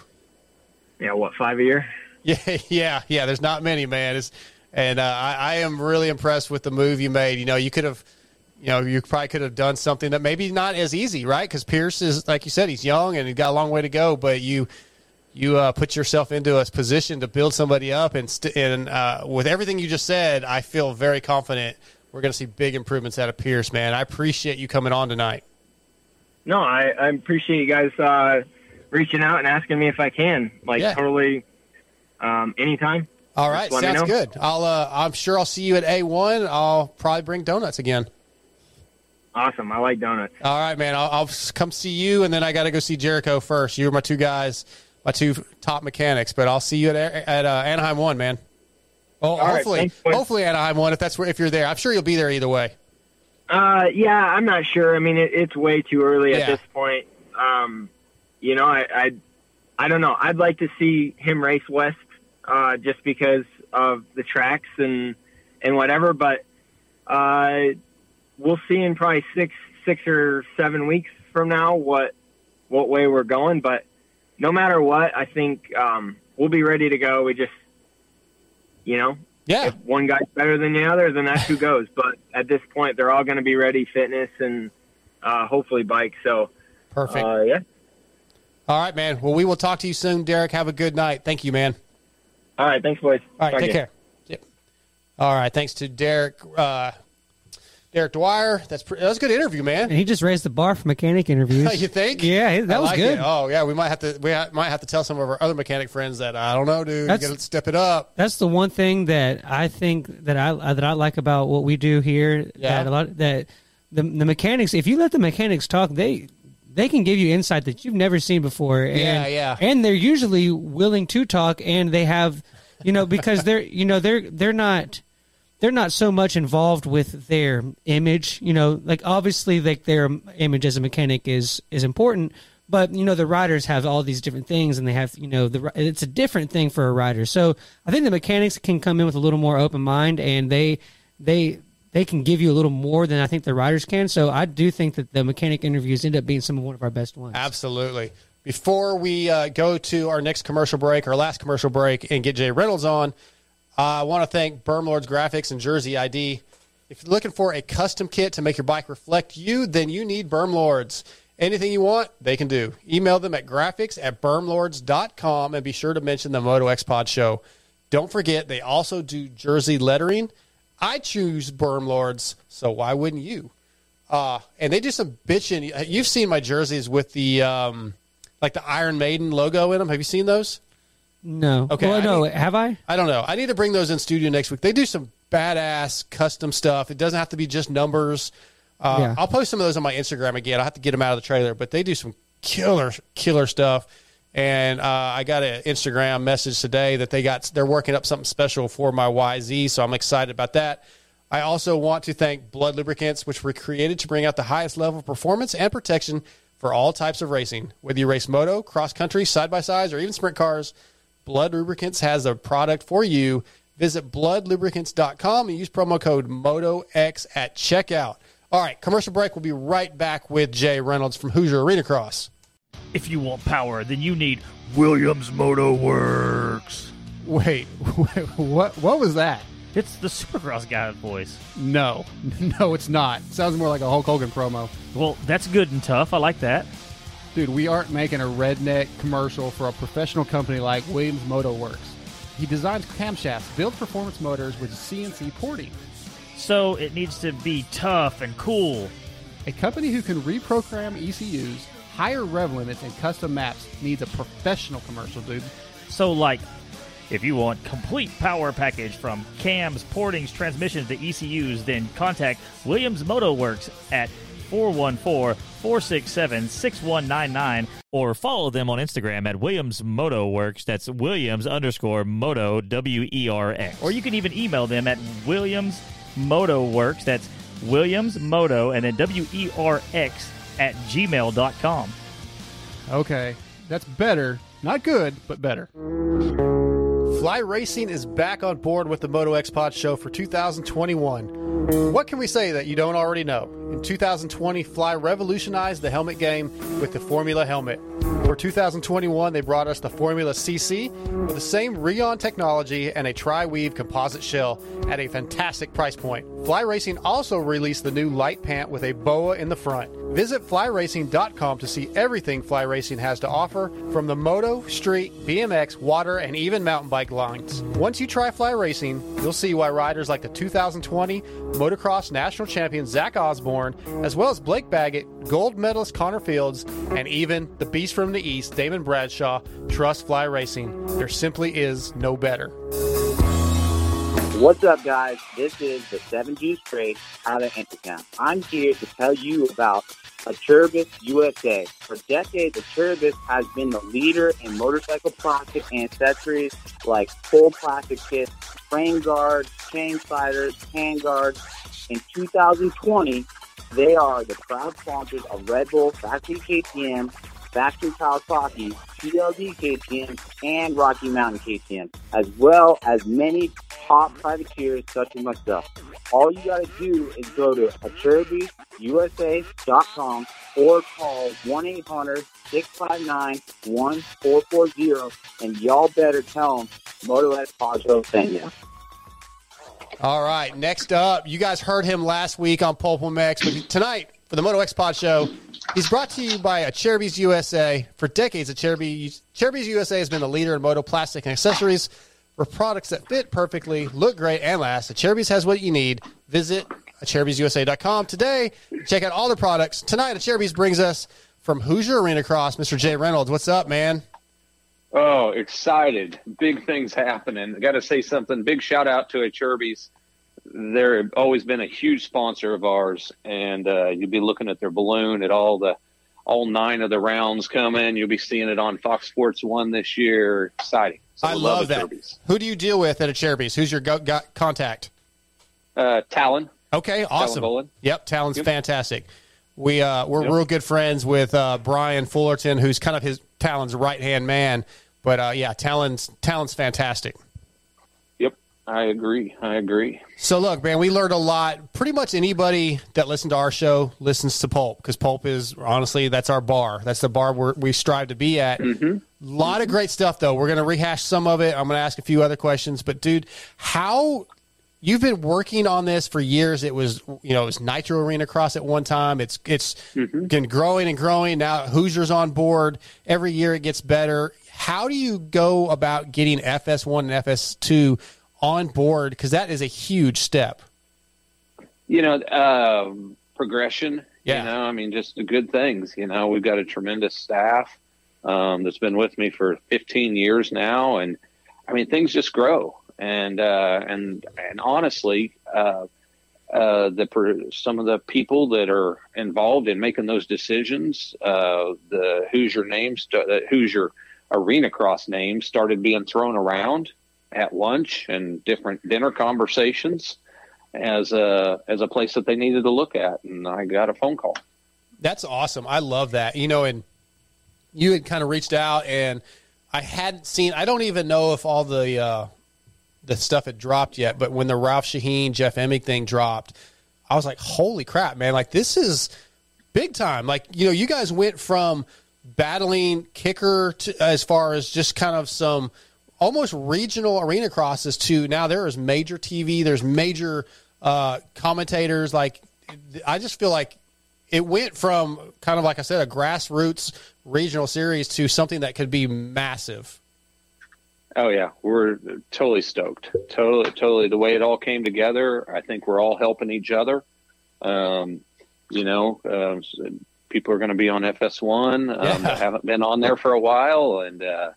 Yeah, what five a year? Yeah, yeah, yeah. There's not many, man. It's, and uh, I, I am really impressed with the move you made. You know, you could have, you know, you probably could have done something that maybe not as easy, right? Because Pierce is, like you said, he's young and he's got a long way to go. But you, you uh, put yourself into a position to build somebody up, and st- and uh, with everything you just said, I feel very confident we're going to see big improvements out of Pierce, man. I appreciate you coming on tonight. No, I, I appreciate you guys uh, reaching out and asking me if I can. Like Yeah. totally, um, anytime. All right, Just let me sounds good. I'll, uh, I'm sure I'll see you at A1. I'll probably bring donuts again. Awesome. I like donuts. All right, man. I'll, I'll come see you, and then I got to go see Jericho first. You were my two guys, my two top mechanics, but I'll see you at at uh, Anaheim one, man. Oh, All right, hopefully, thanks, hopefully Anaheim one. If that's where, if you're there, I'm sure you'll be there either way. Uh, yeah, I'm not sure. I mean, it, it's way too early Yeah. at this point. Um, you know, I, I, I don't know. I'd like to see him race West, uh, just because of the tracks and and whatever. But uh, we'll see in probably six, six or seven weeks from now what what way we're going. But no matter what, I think um, we'll be ready to go. We just, you know, yeah. If one guy's better than the other, then that's who goes. But at this point, they're all going to be ready, fitness and uh, hopefully bike. So Perfect. Uh, yeah. All right, man. Well, we will talk to you soon, Derek. Have a good night. Thank you, man. All right. Thanks, boys. All right. Talk take to you. care. Yep. All right. Thanks to Derek. Uh, Derek Dwyer. That's pre- that was a good interview, man. And he just raised the bar for mechanic interviews. you think? Yeah, that I was like good. it. Oh yeah, we might have to we ha- might have to tell some of our other mechanic friends that I don't know, dude. That's- you got to step it up. That's the one thing that I think that I uh, that I like about what we do here. Yeah. That a lot that the the mechanics. If you let the mechanics talk, they they can give you insight that you've never seen before. And, Yeah, yeah. And they're usually willing to talk, and they have, you know, because they're you know they're they're not they're not so much involved with their image. You know, like obviously like their image as a mechanic is is important. But you know the riders have all these different things, and they have you know the it's a different thing for a rider. So I think the mechanics can come in with a little more open mind, and they they they can give you a little more than I think the riders can. So I do think that the mechanic interviews end up being some of one of our best ones. Absolutely. Before we uh, go to our next commercial break, our last commercial break, and get Jay Reynolds on, I want to thank Bermlords Graphics and Jersey ID. If you're looking for a custom kit to make your bike reflect you, then you need Bermlords. Anything you want, they can do. Email them at graphics at bermlords.com and be sure to mention the Moto X Pod show. Don't forget, they also do jersey lettering. I choose Bermlords, so why wouldn't you? Uh, and they do some bitching. You've seen my jerseys with the um, like the Iron Maiden logo in them. Have you seen those? No. Okay, Well, I no. need- have I? I don't know. I need to bring those in studio next week. They do some badass custom stuff. It doesn't have to be just numbers. Uh, Yeah. I'll post some of those on my Instagram again. I'll have to get them out of the trailer, but they do some killer, killer stuff. And uh, I got an Instagram message today that they got they're working up something special for my YZ, so I'm excited about that. I also want to thank Blud Lubricants, which were created to bring out the highest level of performance and protection for all types of racing. Whether you race moto, cross country, side by sides, or even sprint cars, Blud Lubricants has a product for you. Visit bludlubricants.com and use promo code MOTOX at checkout. All right, commercial break. We'll be right back with Jay Reynolds from Hoosier Arena Cross. If you want power, then you need Williams Moto Works. Wait, what? What was that? It's the Supercross guy's voice. No, no, it's not. Sounds more like a Hulk Hogan promo. Well, that's good and tough. I like that. Dude, we aren't making a redneck commercial for a professional company like Williams Moto Works. He designs camshafts, builds performance motors with CNC porting. So it needs to be tough and cool. A company who can reprogram ECUs, higher rev limits, and custom maps needs a professional commercial, dude. So, like, if you want complete power package from cams, portings, transmissions to ECUs, then contact Williams Moto Works at 414-467-6199 or follow them on Instagram at Williams Moto Works. That's Williams underscore Moto W E R X. Or you can even email them at Williams Moto Works. That's Williams Moto and then W E R X at gmail.com. Okay, that's better. Not good, but better. Fly Racing is back on board with the Moto X Pod show for 2021. What can we say that you don't already know? In 2020, Fly revolutionized the helmet game with the Formula helmet. For 2021, they brought us the Formula CC with the same Rheon technology and a tri-weave composite shell at a fantastic price point. Fly Racing also released the new light pant with a boa in the front. Visit flyracing.com to see everything Fly Racing has to offer from the moto, street, BMX, water, and even mountain bike lines. Once you try Fly Racing, you'll see why riders like the 2020 motocross national champion Zach Osborne, as well as Blake Baggett, gold medalist Connor Fields, and even the beast from the East, Damon Bradshaw, trust Fly Racing. There simply is no better. What's up, guys? This is the Seven Juice Trade out of Intercom. I'm here to tell you about Acerbis USA. For decades, Acerbis has been the leader in motorcycle plastic accessories like full plastic kits, frame guards, chain sliders, hand guards. In 2020, they are the proud sponsors of Red Bull, Factory KTM, Factory Kawasaki, TLD KTM, and Rocky Mountain KTM, as well as many top privateers such as myself. All you got to do is go to AcerbisUSA.com or call 1-800-659-1440 and y'all better tell them Moto X Pajo sent you. All right, next up, you guys heard him last week on Pulp MX, but tonight for the Moto X Pod Show, he's brought to you by Acerbis USA. For decades, Acerbis, USA has been the leader in moto plastic and accessories for products that fit perfectly, look great, and last. Acerbis has what you need. Visit AcerbisUSA.com today. Check out all the products. Tonight, Acerbis brings us from Hoosier Arena Cross, Mr. Jay Reynolds. What's up, man? Oh, excited. Big things happening. Got to say something. Big shout out to Acerbis. They're always been a huge sponsor of ours, and uh, you'll be looking at their balloon at all the all nine of the rounds coming. You'll be seeing it on Fox Sports One this year. Exciting. So I we love, that. Acerbis. Who do you deal with at a Acerbis? Who's your go- go- contact? Uh, Talon. Okay, awesome. Talon Yep, Talon's Yep. fantastic. We uh, we're Yep. real good friends with uh, Brian Fullerton, who's kind of his Talon's right hand man. But uh, yeah, Talon's Talon's fantastic. I agree. I agree. So look, man, we learned a lot. Pretty much anybody that listens to our show listens to Pulp because Pulp is honestly that's our bar. That's the bar we're, we strive to be at. Mm-hmm. A lot of great stuff though. We're going to rehash some of it. I'm going to ask a few other questions. But dude, how you've been working on this for years? It was you know it was Nitro Arena Cross at one time. It's it's mm-hmm. been growing and growing. Now Hoosiers on board. Every year it gets better. How do you go about getting FS1 and FS2 on board? Because that is a huge step. you know, um, progression. Yeah. You know, I mean, just the good things. You know, we've got a tremendous staff um, that's been with me for 15 years now, and I mean, things just grow. And uh, and and honestly, uh, uh, the some of the people that are involved in making those decisions, uh, the Hoosier names, the Hoosier Arena Cross names, started being thrown around at lunch and different dinner conversations as a as a place that they needed to look at, and I got a phone call. That's awesome. I love that. You know, and you had kind of reached out, and I hadn't seen. I don't even know if all the uh, the stuff had dropped yet. But when the Ralph Sheheen Jeff Emig thing dropped, I was like, "Holy crap, man! Like this is big time." Like you know, you guys went from battling kicker to, as far as just kind of some almost regional arena crosses to now there is major TV. There's major uh, commentators. Like I just feel like it went from kind of like I said, a grassroots regional series to something that could be massive. Oh yeah, we're totally stoked. Totally, totally. The way it all came together, I think we're all helping each other. Um, you know, um, people are going to be on FS1 um, Yeah. that haven't been on there for a while, and uh,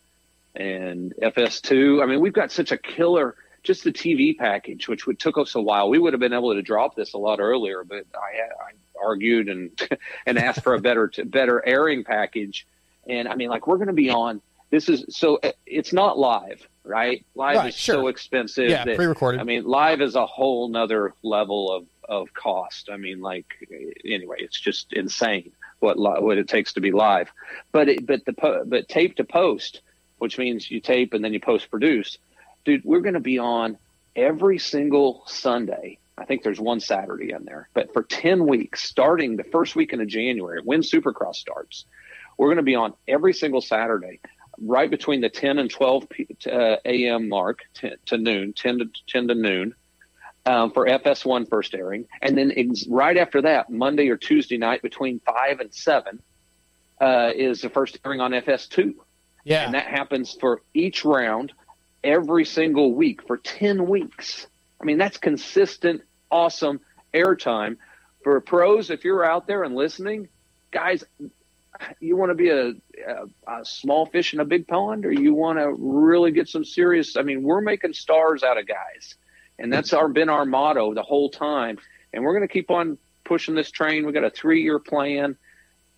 and FS2. I mean, we've got such a killer. Just the TV package, which would took us a while. We would have been able to drop this a lot earlier, but I, I argued and and asked for a better better airing package. And I mean, like we're going to be on. This is so eh, it's not live, right? Live Right, is sure. so expensive. Yeah, that- pre-recorded. I mean, live is a whole nother level of of cost. I mean, like eh, anyway, it's just insane what what it takes to be live. But it, but the but tape to post, which means you tape and then you post produce. Dude, we're going to be on every single Sunday. I think there's one Saturday in there, but for 10 weeks, starting the first weekend of January, when Supercross starts, we're going to be on every single Saturday, right between the 10 and 12 p- uh, a.m. mark 10 to noon, 10 to 10 to noon, um, for FS1 first airing, and then ex- right after that, Monday or Tuesday night between five and seven, uh, is the first airing on FS2. Yeah. And that happens for each round every single week for 10 weeks. I mean, that's consistent, awesome airtime for pros. If you're out there and listening, guys, you want to be a, a, a small fish in a big pond or you want to really get some serious, I mean, we're making stars out of guys. And that's our, been our motto the whole time. And we're going to keep on pushing this train. We got a three year plan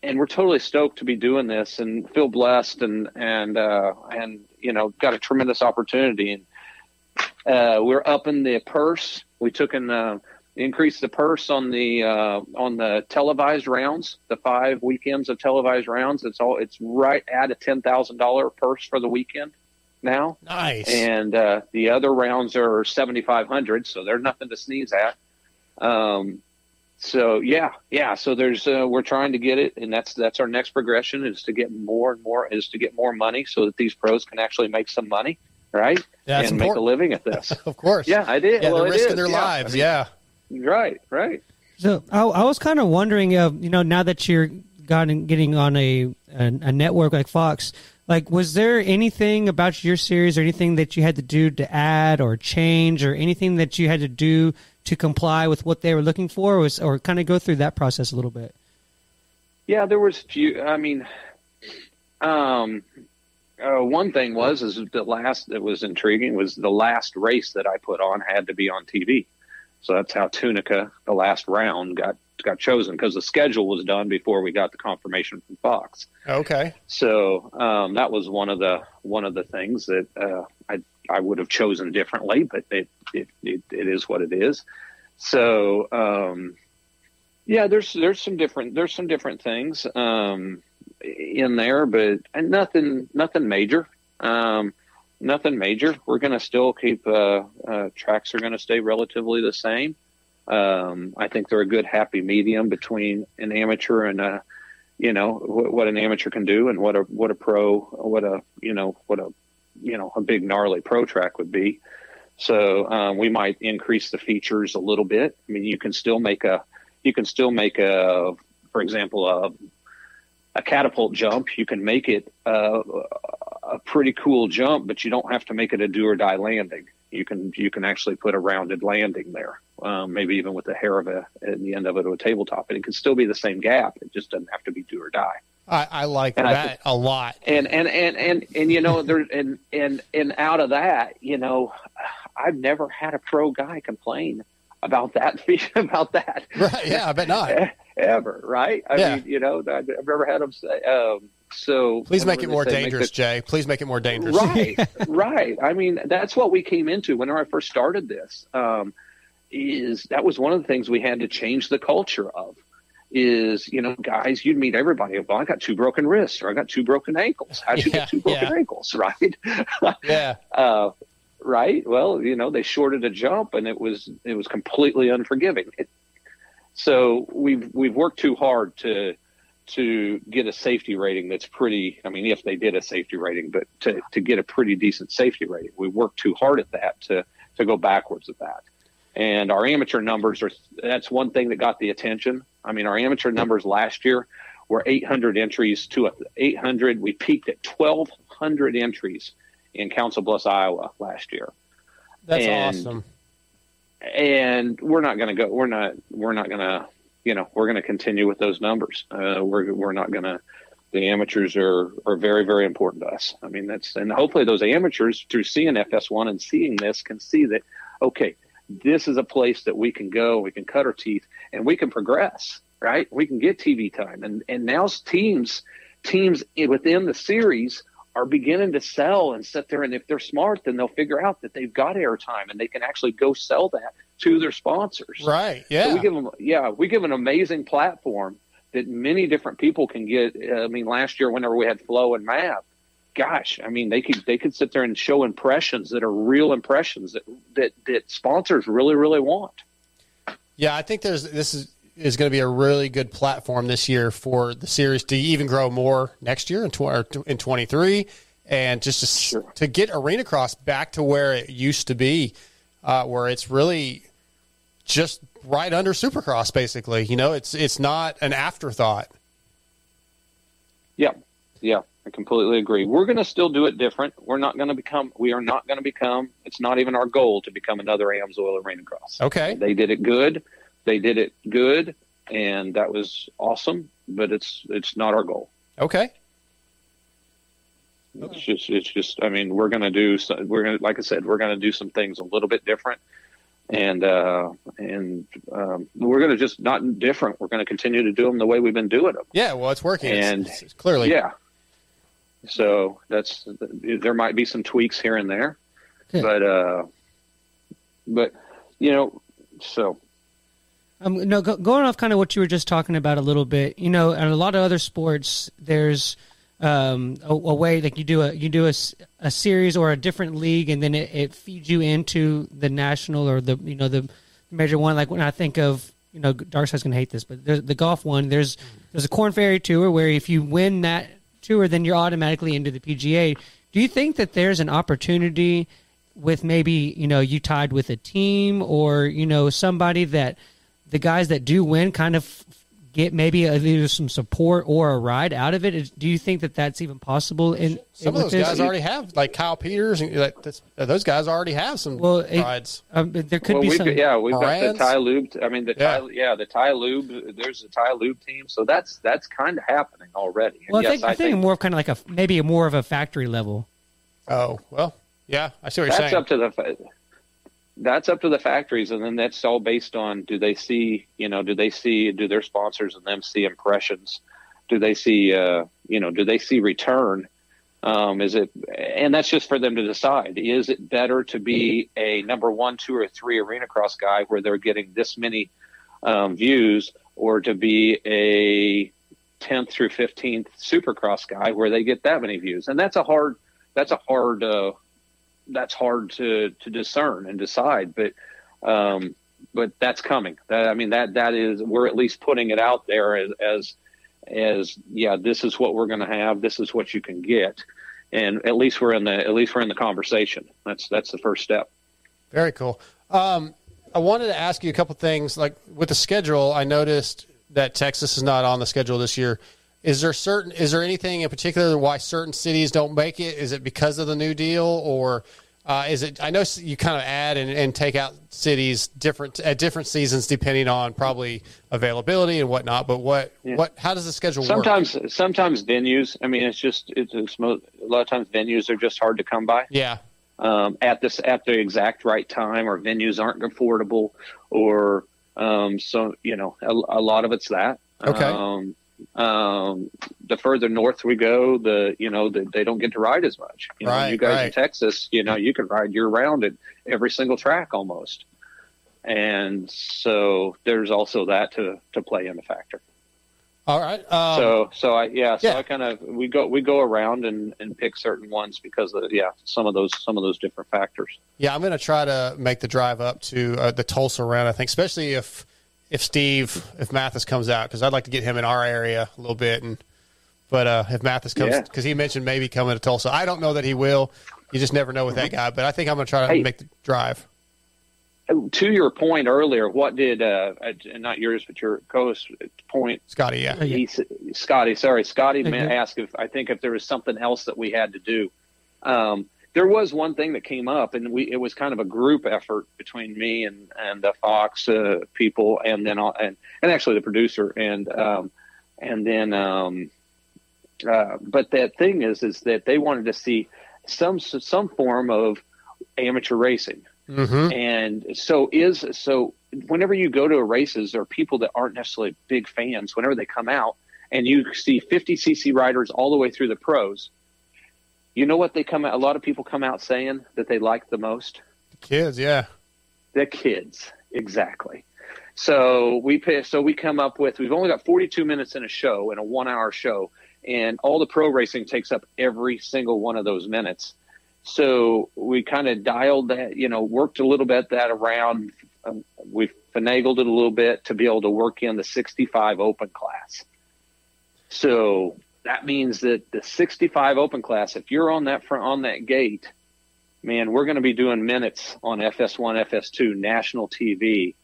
and we're totally stoked to be doing this and feel blessed and and uh, and you know got a tremendous opportunity and uh, we're upping the purse. We took and uh, increased the purse on the uh, on the televised rounds, the five weekends of televised rounds. It's all it's right at a ten thousand dollar purse for the weekend now. Nice. And uh, the other rounds are seventy five hundred, so they're nothing to sneeze at. Um, so yeah, yeah. So there's uh, we're trying to get it, and that's that's our next progression is to get more and more is to get more money so that these pros can actually make some money, right? Yeah, that's and make a living at this. of course. Yeah, I did. Yeah, well, they're risking is, their yeah. lives. I yeah. Right, right. So I, I was kind of wondering, uh, you know, now that you're gotten, getting on a, a a network like Fox, like, was there anything about your series or anything that you had to do to add or change or anything that you had to do to comply with what they were looking for, or, was, or kind of go through that process a little bit? Yeah, there was few. I mean, um, uh, one thing was is the last that was intriguing was the last race that I put on had to be on TV. So that's how Tunica, the last round, got got chosen because the schedule was done before we got the confirmation from Fox. Okay. So um, that was one of the one of the things that uh, I I would have chosen differently, but it it, it, it is what it is. So um, yeah, there's there's some different there's some different things um, in there, but nothing nothing major. Um, nothing major. We're going to still keep uh, uh, tracks are going to stay relatively the same. Um, I think they're a good happy medium between an amateur and a, you know, what, what an amateur can do and what a what a pro, what a you know, what a you know, a big gnarly pro track would be. So um, we might increase the features a little bit. I mean, you can still make a, you can still make a, for example, a, a catapult jump. You can make it uh, a pretty cool jump, but you don't have to make it a do or die landing. You can you can actually put a rounded landing there, um, maybe even with the hair of a at the end of it to a tabletop, and it can still be the same gap. It just doesn't have to be do or die. I, I like And I that think- a lot. And and and and and you know there and and and out of that, you know, I've never had a pro guy complain about that about that. Right? Yeah, I bet not. Ever, right? I Yeah. mean, you know, I've never had them say. Um, so Please make it more say dangerous, the- Jay. Please make it more dangerous. Right, right. I mean, that's what we came into whenever I first started this. Um, is that was one of the things we had to change the culture of. Is you know, guys, you'd meet everybody. Well, I got two broken wrists, or I got two broken ankles. How'd you Yeah, get two broken yeah. ankles? Right. Yeah. uh, right. Well, you know, they shorted a jump, and it was it was completely unforgiving. It, so we've we've worked too hard to to get a safety rating that's pretty. I mean, if they did a safety rating, but to to get a pretty decent safety rating, we worked too hard at that to to go backwards at that. And our amateur numbers are that's one thing that got the attention. I mean, our amateur numbers last year were 800 entries to a 800. We peaked at 1,200 entries in Council Bluffs, Iowa last year. That's And- awesome. and we're not going to go. We're not. We're not going to. You know, we're going to continue with those numbers. Uh, we're we're not going to. The amateurs are are very very important to us. I mean, that's and hopefully those amateurs through seeing FS1 and seeing this can see that okay, this is a place that we can go. We can cut our teeth and we can progress. Right? We can get TV time and and now teams teams within the series are beginning to sell and sit there and if they're smart then they'll figure out that they've got airtime and they can actually go sell that to their sponsors Right. so Yeah. we give them yeah we give an amazing platform that many different people can get uh, i mean last year whenever we had flow and map gosh i mean they could they could sit there and show impressions that are real impressions that that, that sponsors really really want. Yeah, I think there's this is is going to be a really good platform this year for the series to even grow more next year in tw- or in 23 and just to, s to get arena cross back to where it used to be uh, where it's really just right under supercross basically you know? It's it's not an afterthought. Yeah, yeah, I completely agree. We're going to still do it different. We're not going to become. We are not going to become. It's not even our goal to become another Amsoil Arena Cross. Okay. They did it good. They did it good, and that was awesome. But it's it's not our goal. okay It's just it's just. I mean, we're going to do. We're going to like I said. We're going to do some things a little bit different. And uh, and um, we're going to just not different. We're going to continue to do them the way we've been doing them. yeah well it's working It's- And it's clearly yeah. So that's there might be some tweaks here and there, but uh, but you know, so Um, no, go, going off kind of what you were just talking about a little bit. You know, and a lot of other sports, there's um, a, a way like you do a you do a, a series or a different league, and then it, it feeds you into the national or the you know the major one. Like when I think of you know, Darkside's gonna hate this, but there's the golf one. There's there's a Corn Ferry Tour where if you win that tour, then you're automatically into the PGA. Do you think that there's an opportunity with maybe you know you tied with a team or you know somebody that the guys that do win kind of get maybe either some support or a ride out of it? Do you think that that's even possible? In Some of with those this? guys already have, like Kyle Peters, and like this, uh, those guys already have some Well, it- rides. Um, but there could well, be some. got, yeah, we've got the Ty Lube. I mean, the Yeah. Ty, yeah, the Ty Lube. There's the Ty Lube team, so that's that's kind of happening already. And Well, I yes, think I think more of kind of like a maybe more of a factory level. Oh well, yeah, I see what you're that's saying. up to the fa- that's up to the factories and then that's all based on do they see you know do they see do their sponsors and them see impressions? Do they see uh you know do they see return? Um is it and that's just for them to decide. Is it better to be a number one two or three arena cross guy where they're getting this many um, views or to be a 10th through 15th supercross guy where they get that many views? And that's a hard that's a hard uh that's hard to to discern and decide but um but that's coming that i mean that that is we're at least putting it out there as as, as yeah this is what we're going to have this is what you can get and at least we're in the at least we're in the conversation that's that's the first step Very cool. Um, I wanted to ask you a couple things. Like with the schedule, I noticed that Texas is not on the schedule this year. Is there certain? Is there anything in particular why certain cities don't make it? Is it because of the New Deal, or uh, is it? I know you kind of add and, and take out cities different at different seasons depending on probably availability and whatnot. But what what? How does the schedule work? sometimes sometimes venues i mean it's just it's, it's mo- a lot of times venues are just hard to come by Yeah. um, at this at the exact right time, or venues aren't affordable, or um, so you know a, a lot of it's that. Okay. Um, um, the further north we go, the you know the, they don't get to ride as much. You know, you guys in. Texas, you know, you can ride year round at every single track almost, and so there's also that to to play in the factor. All right. Um, so so I yeah so yeah. I kind of we go we go around and, and pick certain ones because of yeah some of those some of those different factors. Yeah, I'm going to try to make the drive up to uh, the Tulsa round. I think, especially if if Steve if Matthes comes out, because I'd like to get him in our area a little bit. And but uh, if Matthes comes, Yeah. because he mentioned maybe coming to Tulsa, I don't know that he will. You just never know with that guy. But I think I'm going to try to Hey. make the drive. To your point earlier, what did uh, uh, not yours but your co-host point? Scotty, yeah, he, Scotty, sorry, Scotty Thank ma- asked if I think if there was something else that we had to do. Um, there was one thing that came up, and we it was kind of a group effort between me and and the Fox uh, people, and then all- and and actually the producer, and um, and then um, uh, but that thing is is that they wanted to see some some form of amateur racing. Mm-hmm. And so is so whenever you go to races or people that aren't necessarily big fans, whenever they come out and you see 50 cc riders all the way through the pros, you know what they come out a lot of people come out saying that they like the most? The Kids, yeah. The kids, exactly. So we pay, so we come up with we've only got 42 minutes in a show in a 1-hour show and all the pro racing takes up every single one of those minutes. So we kind of dialed that, you know, worked a little bit that around. Um, we finagled it a little bit to be able to work in the 65 open class. So that means that the 65 open class, if you're on that front on that gate, man, we're going to be doing minutes on FS1, FS2 national TV.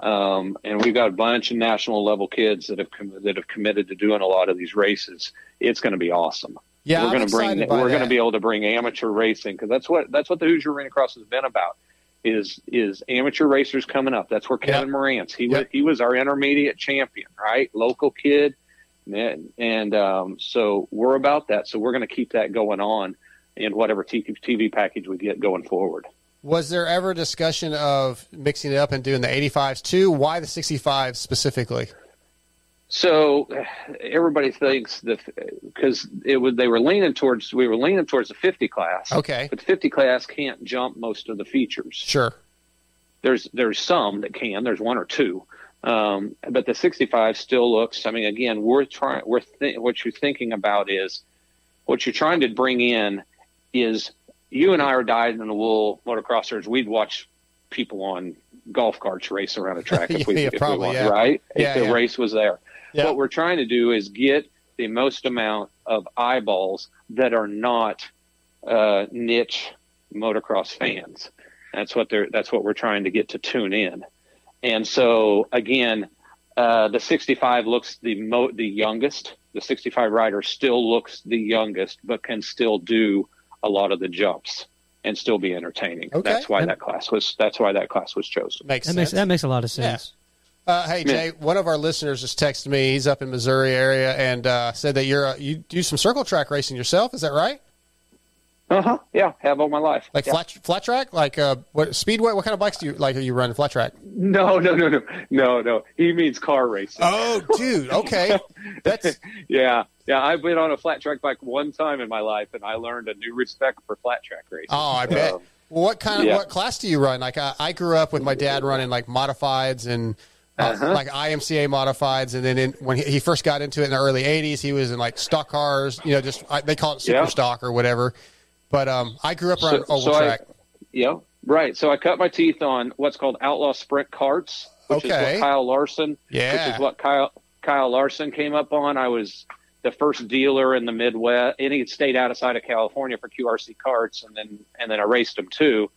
Um, and we've got a bunch of national level kids that have com- that have committed to doing a lot of these races. It's going to be awesome. Yeah, we're going to bring we're going to be able to bring amateur racing because that's what that's what the Hoosier Arena Cross has been about is is amateur racers coming up. That's where Kevin Moranz he was he was our intermediate champion, right? Local kid, and, and um, so we're about that. So we're going to keep that going on in whatever TV, package we get going forward. Was there ever discussion of mixing it up and doing the 85s too? Why the 65s specifically? So everybody thinks that because it would they were leaning towards we were leaning towards the 50 class. Okay. but the 50 class can't jump most of the features. Sure. There's there's some that can. There's one or two, um, but the 65 still looks. I mean, again, we're trying. We're th- what you're thinking about is what you're trying to bring in is you and I are dyed in the wool motocrossers. We'd watch people on golf carts race around a track if we, Yeah, if we probably, want, yeah. right? Yeah, if the race was there. What we're trying to do is get the most amount of eyeballs that are not uh, niche motocross fans. That's what they're. That's what we're trying to get to tune in. And so again, uh, the 65 looks the mo- the youngest. The 65 rider still looks the youngest, but can still do a lot of the jumps and still be entertaining. Okay. That's why that class was. That's why that class was chosen. Makes That sense. makes that makes a lot of sense. Uh, hey Jay, one of our listeners just texted me. He's up in Missouri area and uh, said that you're a, you do some circle track racing yourself. Is that right? Uh huh. Yeah, have all my life. Like Yeah. flat flat track? Like uh, what speedway? What kind of bikes do you like? Are you running flat track? No, no, no, no, no, no. He means car racing. Oh, dude. Okay, that's yeah, yeah. I've been on a flat track bike one time in my life, and I learned a new respect for flat track racing. Oh, I bet. Um, Well, what kind of yeah. what class do you run? Like I, I grew up with my dad running like modifieds and uh, Uh-huh. like IMCA modifieds, and then in, when he, he first got into it in the early '80s, he was in like stock cars. You know, just I, they call it super Yeah. stock or whatever. But um, I grew up around oval I- track. yeah, right. So I cut my teeth on what's called outlaw sprint carts, which is what Kyle Larson, Yeah. which is what Kyle Kyle Larson came up on. I was the first dealer in the Midwest, any state outside of California for QRC Karts, and then and then I raced them too.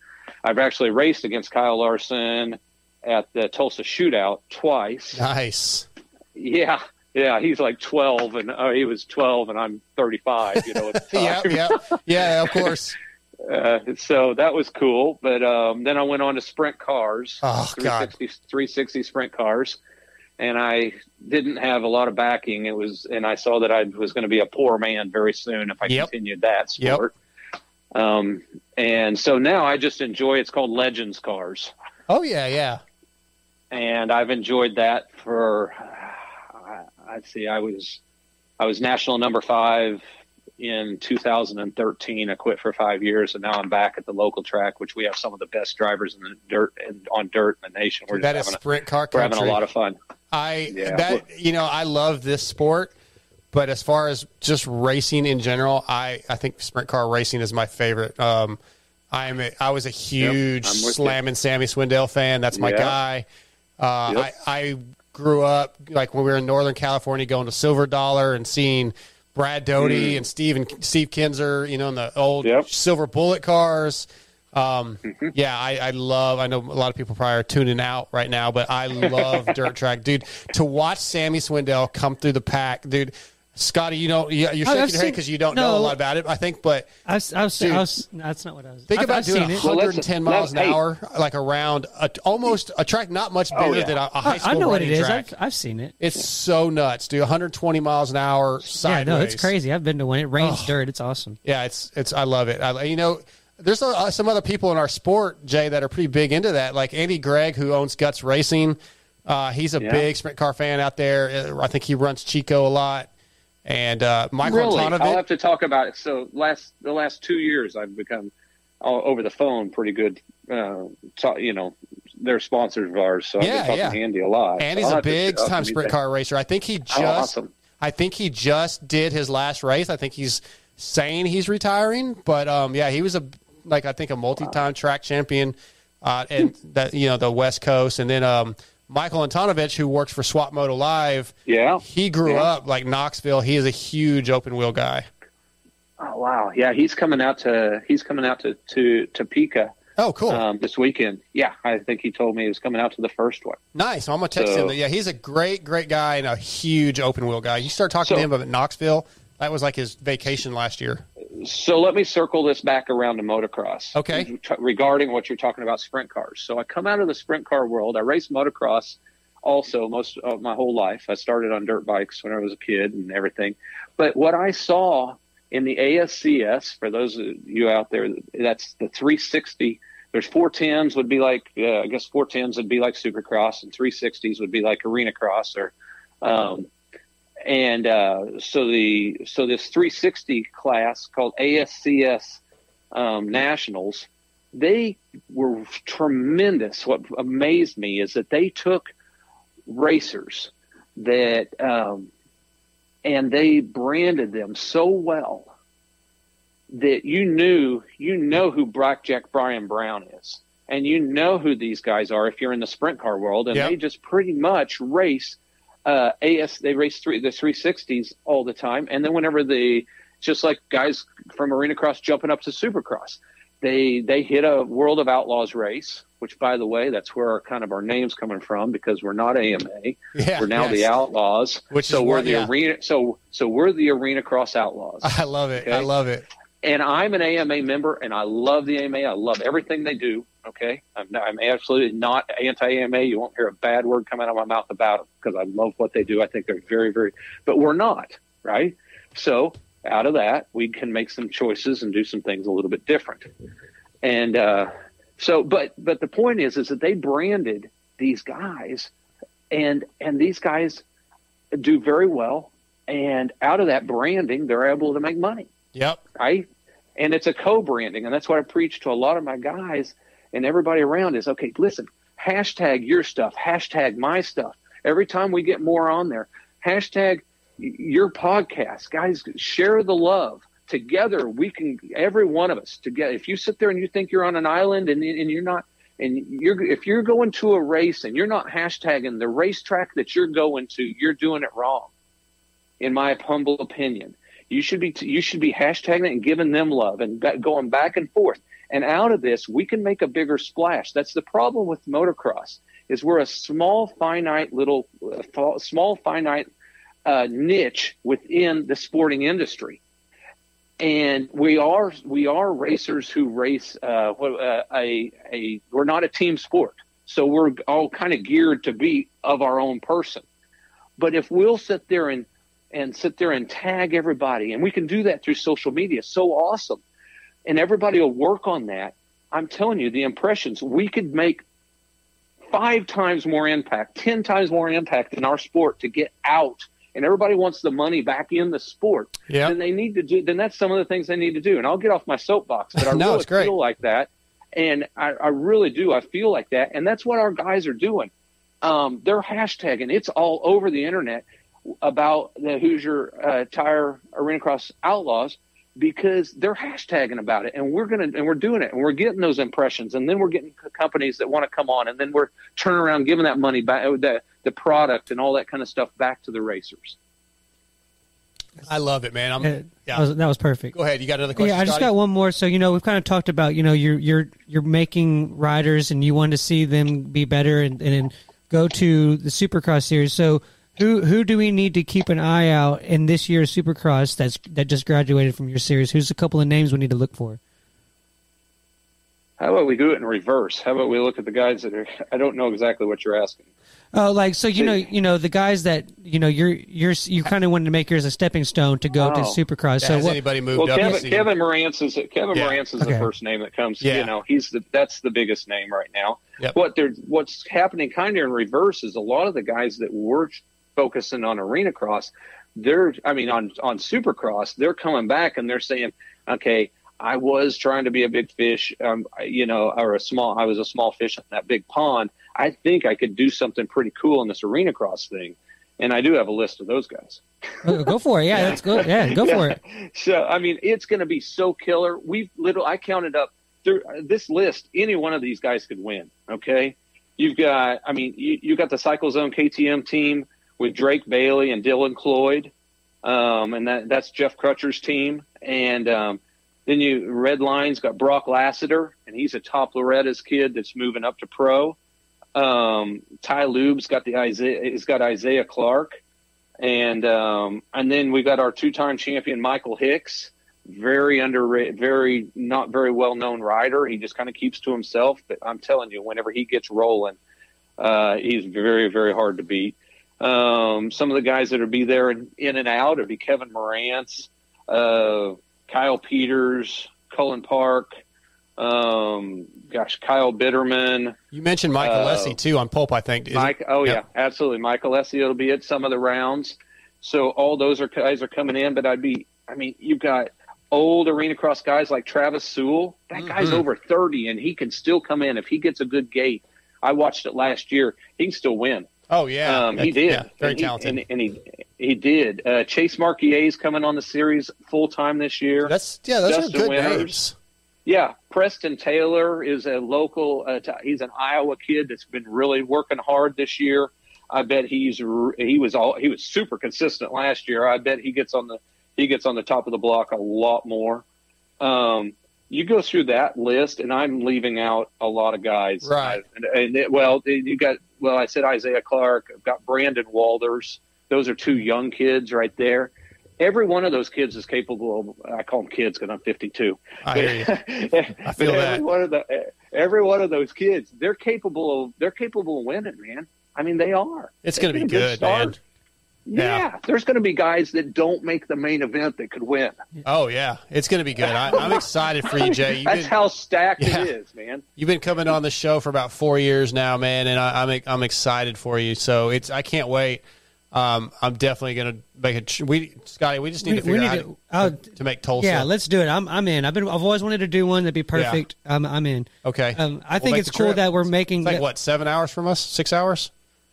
I've actually raced against Kyle Larson at the Tulsa Shootout twice. Nice. Yeah, yeah, he's like twelve, and uh, he was twelve, and I'm thirty-five. You know, yeah, yeah, yeah. Of course. Uh, so that was cool. But um, then I went on to sprint cars, Oh, God. 360, 360 sprint cars, and I didn't have a lot of backing. It was, and I saw that I was going to be a poor man very soon if I Yep. continued that sport. Yep. sport. Um, and so now I just enjoy. It's called Legends Cars, Oh yeah, yeah. and I've enjoyed that for. I, I'd say I was, I was national number five in 2013. I quit for five years, and now I'm back at the local track, which we have some of the best drivers in the dirt and on dirt in the nation. We're That just having sprint car a, we're having a lot of fun. I Yeah. that you know I love this sport, but as far as just racing in general, I I think sprint car racing is my favorite. Um, I'm a, I was a huge I'm you. slamming Sammy Swindell fan. That's my Yeah. guy. Uh, Yep. I I grew up like when we were in Northern California, going to Silver Dollar and seeing Brad Doty Mm. and Steve and Steve Kinser, you know, in the old Yep. Silver Bullet cars. Um, Mm-hmm. Yeah, I, I love. I know a lot of people probably are tuning out right now, but I love dirt track, dude. To watch Sammy Swindell come through the pack, dude. Scotty, you know, you- you're I've shaking your head because you don't know a lot about it. I think, but I've, I've, seen, Dude. I was, that's not what I was. think I've, about I've doing seen it. 110 Well, miles an hey. hour, like around a, almost a track not much bigger Oh, yeah. than a, a I, high school I know what it running is. I've, I've seen it. It's so nuts, dude. 120 miles an hour sideways. Yeah, no, it's crazy. I've been to one. It rains Oh. dirt. It's awesome. Yeah, it's it's. I love it. I, you know, there's uh, some other people in our sport, Jay, that are pretty big into that. Like Andy Gregg, who owns Guts Racing. Uh, he's a Yeah. big sprint car fan out there. Uh, I think he runs Chico a lot. And uh, Michael really, Antonovich. I'll have to talk about it. So last the last two years, I've become all over the phone pretty good. Uh, ta- you know, they're sponsors of ours, so I've Yeah, been talking yeah. Andy a lot. Andy's I'll a have to- big time sprint car racer. I think he just Oh, awesome. I think he just did his last race. I think he's saying he's retiring, but um, yeah, he was a like I think a multi-time track champion, uh, and that you know the West Coast, and then um, Michael Antonovich, who works for Swap Moto Live. Yeah, he grew Yeah. up like Knoxville. He is a huge open wheel guy. Oh wow, yeah, he's coming out to he's coming out to to Topeka. Oh, cool. Um, this weekend, yeah, I think he told me he was coming out to the first one. Nice. I'm gonna text So- him. Yeah, he's a great, great guy and a huge open wheel guy. You start talking So- to him about Knoxville. That was like his vacation last year. So let me circle this back around to motocross. Okay. T- Regarding what you're talking about, sprint cars. So I come out of the sprint car world. I race motocross also most of my whole life. I started on dirt bikes when I was a kid and everything. But what I saw in the ASCS, for those of you out there, that's the 360. There's 410s would be like, uh, I guess 410s would be like Supercross, and 360s would be like Arena Cross or um, and uh, so the so this 360 class called ASCS um, Nationals, they were tremendous. What amazed me is that they took racers that um, and they branded them so well that you knew you know who Blackjack Brian Brown is. and you know who these guys are if you're in the sprint car world, and Yep. they just pretty much race uh, AS. They race three the 360s all the time, and then whenever they just like guys from arena cross jumping up to supercross, they they hit a World of Outlaws race. Which, by the way, that's where our kind of our names coming from because we're not AMA. Yeah, we're now the. Outlaws. Which so we're what- the yeah. arena. So so we're the arena cross Outlaws. I love it. I love it. And I'm an AMA member, and I love the AMA. I love everything they do. Okay, I'm, I'm absolutely not anti-AMA. You won't hear a bad word come out of my mouth about them because I love what they do. I think they're very, very. But we're not right. So out of that, we can make some choices and do some things a little bit different. And uh, so, but but the point is, is that they branded these guys, and and these guys do very well. And out of that branding, they're able to make money Yep. right? And it's a co-branding, and that's what I preach to a lot of my guys and everybody around is okay. Listen, hashtag your stuff, hashtag my stuff. Every time we get more on there, hashtag your podcast, guys. Share the love together. We can every one of us together. If you sit there and you think you're on an island and and you're not. And you're if you're going to a race and you're not hashtagging the racetrack that you're going to, you're doing it wrong in my humble opinion. You should be you should be hashtagging it and giving them love and going back and forth. And out of this, we can make a bigger splash. That's the problem with motocross is we're a small, finite little, uh, small, finite uh, niche within the sporting industry. And we are we are racers who race uh, uh, a a we're not a team sport, so we're all kind of geared to be of our own person. But if we'll sit there and and sit there and tag everybody, and we can do that through social media, so awesome. And everybody will work on that. I'm telling you, the impressions we could make five times more impact, ten times more impact in our sport to get out. And everybody wants the money back in the sport. Yep. Then they need to do. Then that's some of the things they need to do. And I'll get off my soapbox, but I No, really it's great. feel like that, and I, I really do. I feel like that, and that's what our guys are doing. Um, they're hashtagging. It's all over the internet about the Hoosier uh, Tire Arena Cross Outlaws because they're hashtagging about it, and we're gonna and we're doing it, and we're getting those impressions, and then we're getting companies that want to come on, and then we're turning around giving that money back, uh, the the product and all that kind of stuff back to the racers. I love it, man. I'm, That yeah. was, that was perfect. Go ahead. You got another question? Yeah, I just Scotty? got one more. So you know, we've kind of talked about you know you're you're you're making riders, and you want to see them be better and and go to the Supercross series. So who who do we need to keep an eye out in this year's Supercross that's that just graduated from your series? Who's a couple of names we need to look for? How about we do it in reverse? How about we look at the guys that are? I don't know exactly what you're asking. Oh, like so you know you know the guys that you know you're you're you kind of wanted to make yours a stepping stone to go to Oh. Supercross. so what, well, Kevin, Kevin Moranz is Kevin Yeah. Moranz is Okay. the first name that comes. Yeah. You know, he's the that's the biggest name right now. Yep. What they're what's happening kind of in reverse is a lot of the guys that were focusing on arena cross, they're I mean on on Supercross, they're coming back and they're saying, okay. I was trying to be a big fish, um, you know, or a small. I was a small fish in that big pond. I think I could do something pretty cool in this arena cross thing, and I do have a list of those guys. Oh, go for it. Yeah, that's good. Yeah, go for it. So I mean, it's going to be so killer. We've little. I counted up through this list. Any one of these guys could win. Okay, you've got. I mean, you you got the Cycle Zone KTM team with Drake Bailey and Dylan Cloyd, um, and that that's Jeff Crutcher's team. And um, then you Red Line's got Brock Lassiter, and he's a top Loretta's kid that's moving up to pro. Um, Ty Lube's got the Isaiah. He's got Isaiah Clark and um, and then we got our two-time champion Michael Hicks, very underrated, very not very well-known rider. He just kind of keeps to himself. But I'm telling you, whenever he gets rolling, uh, he's very very hard to beat. Um, some of the guys that'll be there in, in and out would be Kevin Moranz, uh, Kyle Peters, Cullin Park, um, gosh, Kyle Bitterman. You mentioned Michael Uh, too on Pulp, I think. Is it- Mike, oh yeah, absolutely. Michael Essie will be at some of the rounds. So all those are guys are coming in, but I'd be, I mean, you've got old arena cross guys like Travis Sewell. That guy's Mhm. over 30 and he can still come in if he gets a good gate. I watched it last year. He can still win. Oh yeah, Um, he did. yeah, very and he, talented. And, and he he did. Uh, Chase is coming on the series full time this year. That's yeah, those Justin are good Winters. names. Yeah, Preston Taylor is a local. Uh, t- he's an Iowa kid that's been really working hard this year. I bet he's he was all he was super consistent last year. I bet he gets on the he gets on the top of the block a lot more. Um, you go through that list, and I'm leaving out a lot of guys. Right. And, and it, well, you got well, I said Isaiah Clark. I've got Brandon Walders. Those are two young kids right there. Every one of those kids is capable of. I call them kids because I'm 52. I hear you. I feel But that. Every one of the every one of those kids, they're capable of. They're capable of winning, man. I mean, they are. It's going to be good, stars. man. Yeah, there's going to be guys that don't make the main event that could win. Oh yeah, it's going to be good. I, I'm excited for you, Jay. You've That's been, how stacked Yeah. it is, man. you've been coming on the show for about four years now, man, and I, I'm I'm excited for you. So it's I can't wait. Um, I'm definitely going to make it. We Scotty, we just need to We- we figure need out to- how uh, to, to make Tulsa. Yeah, let's do it. I'm I'm in. I've been I've always wanted to do one that'd be perfect. I'm I'm in. Okay. Um, I We'll think it's cool trip. that we're making It's like what seven hours from us? Six hours?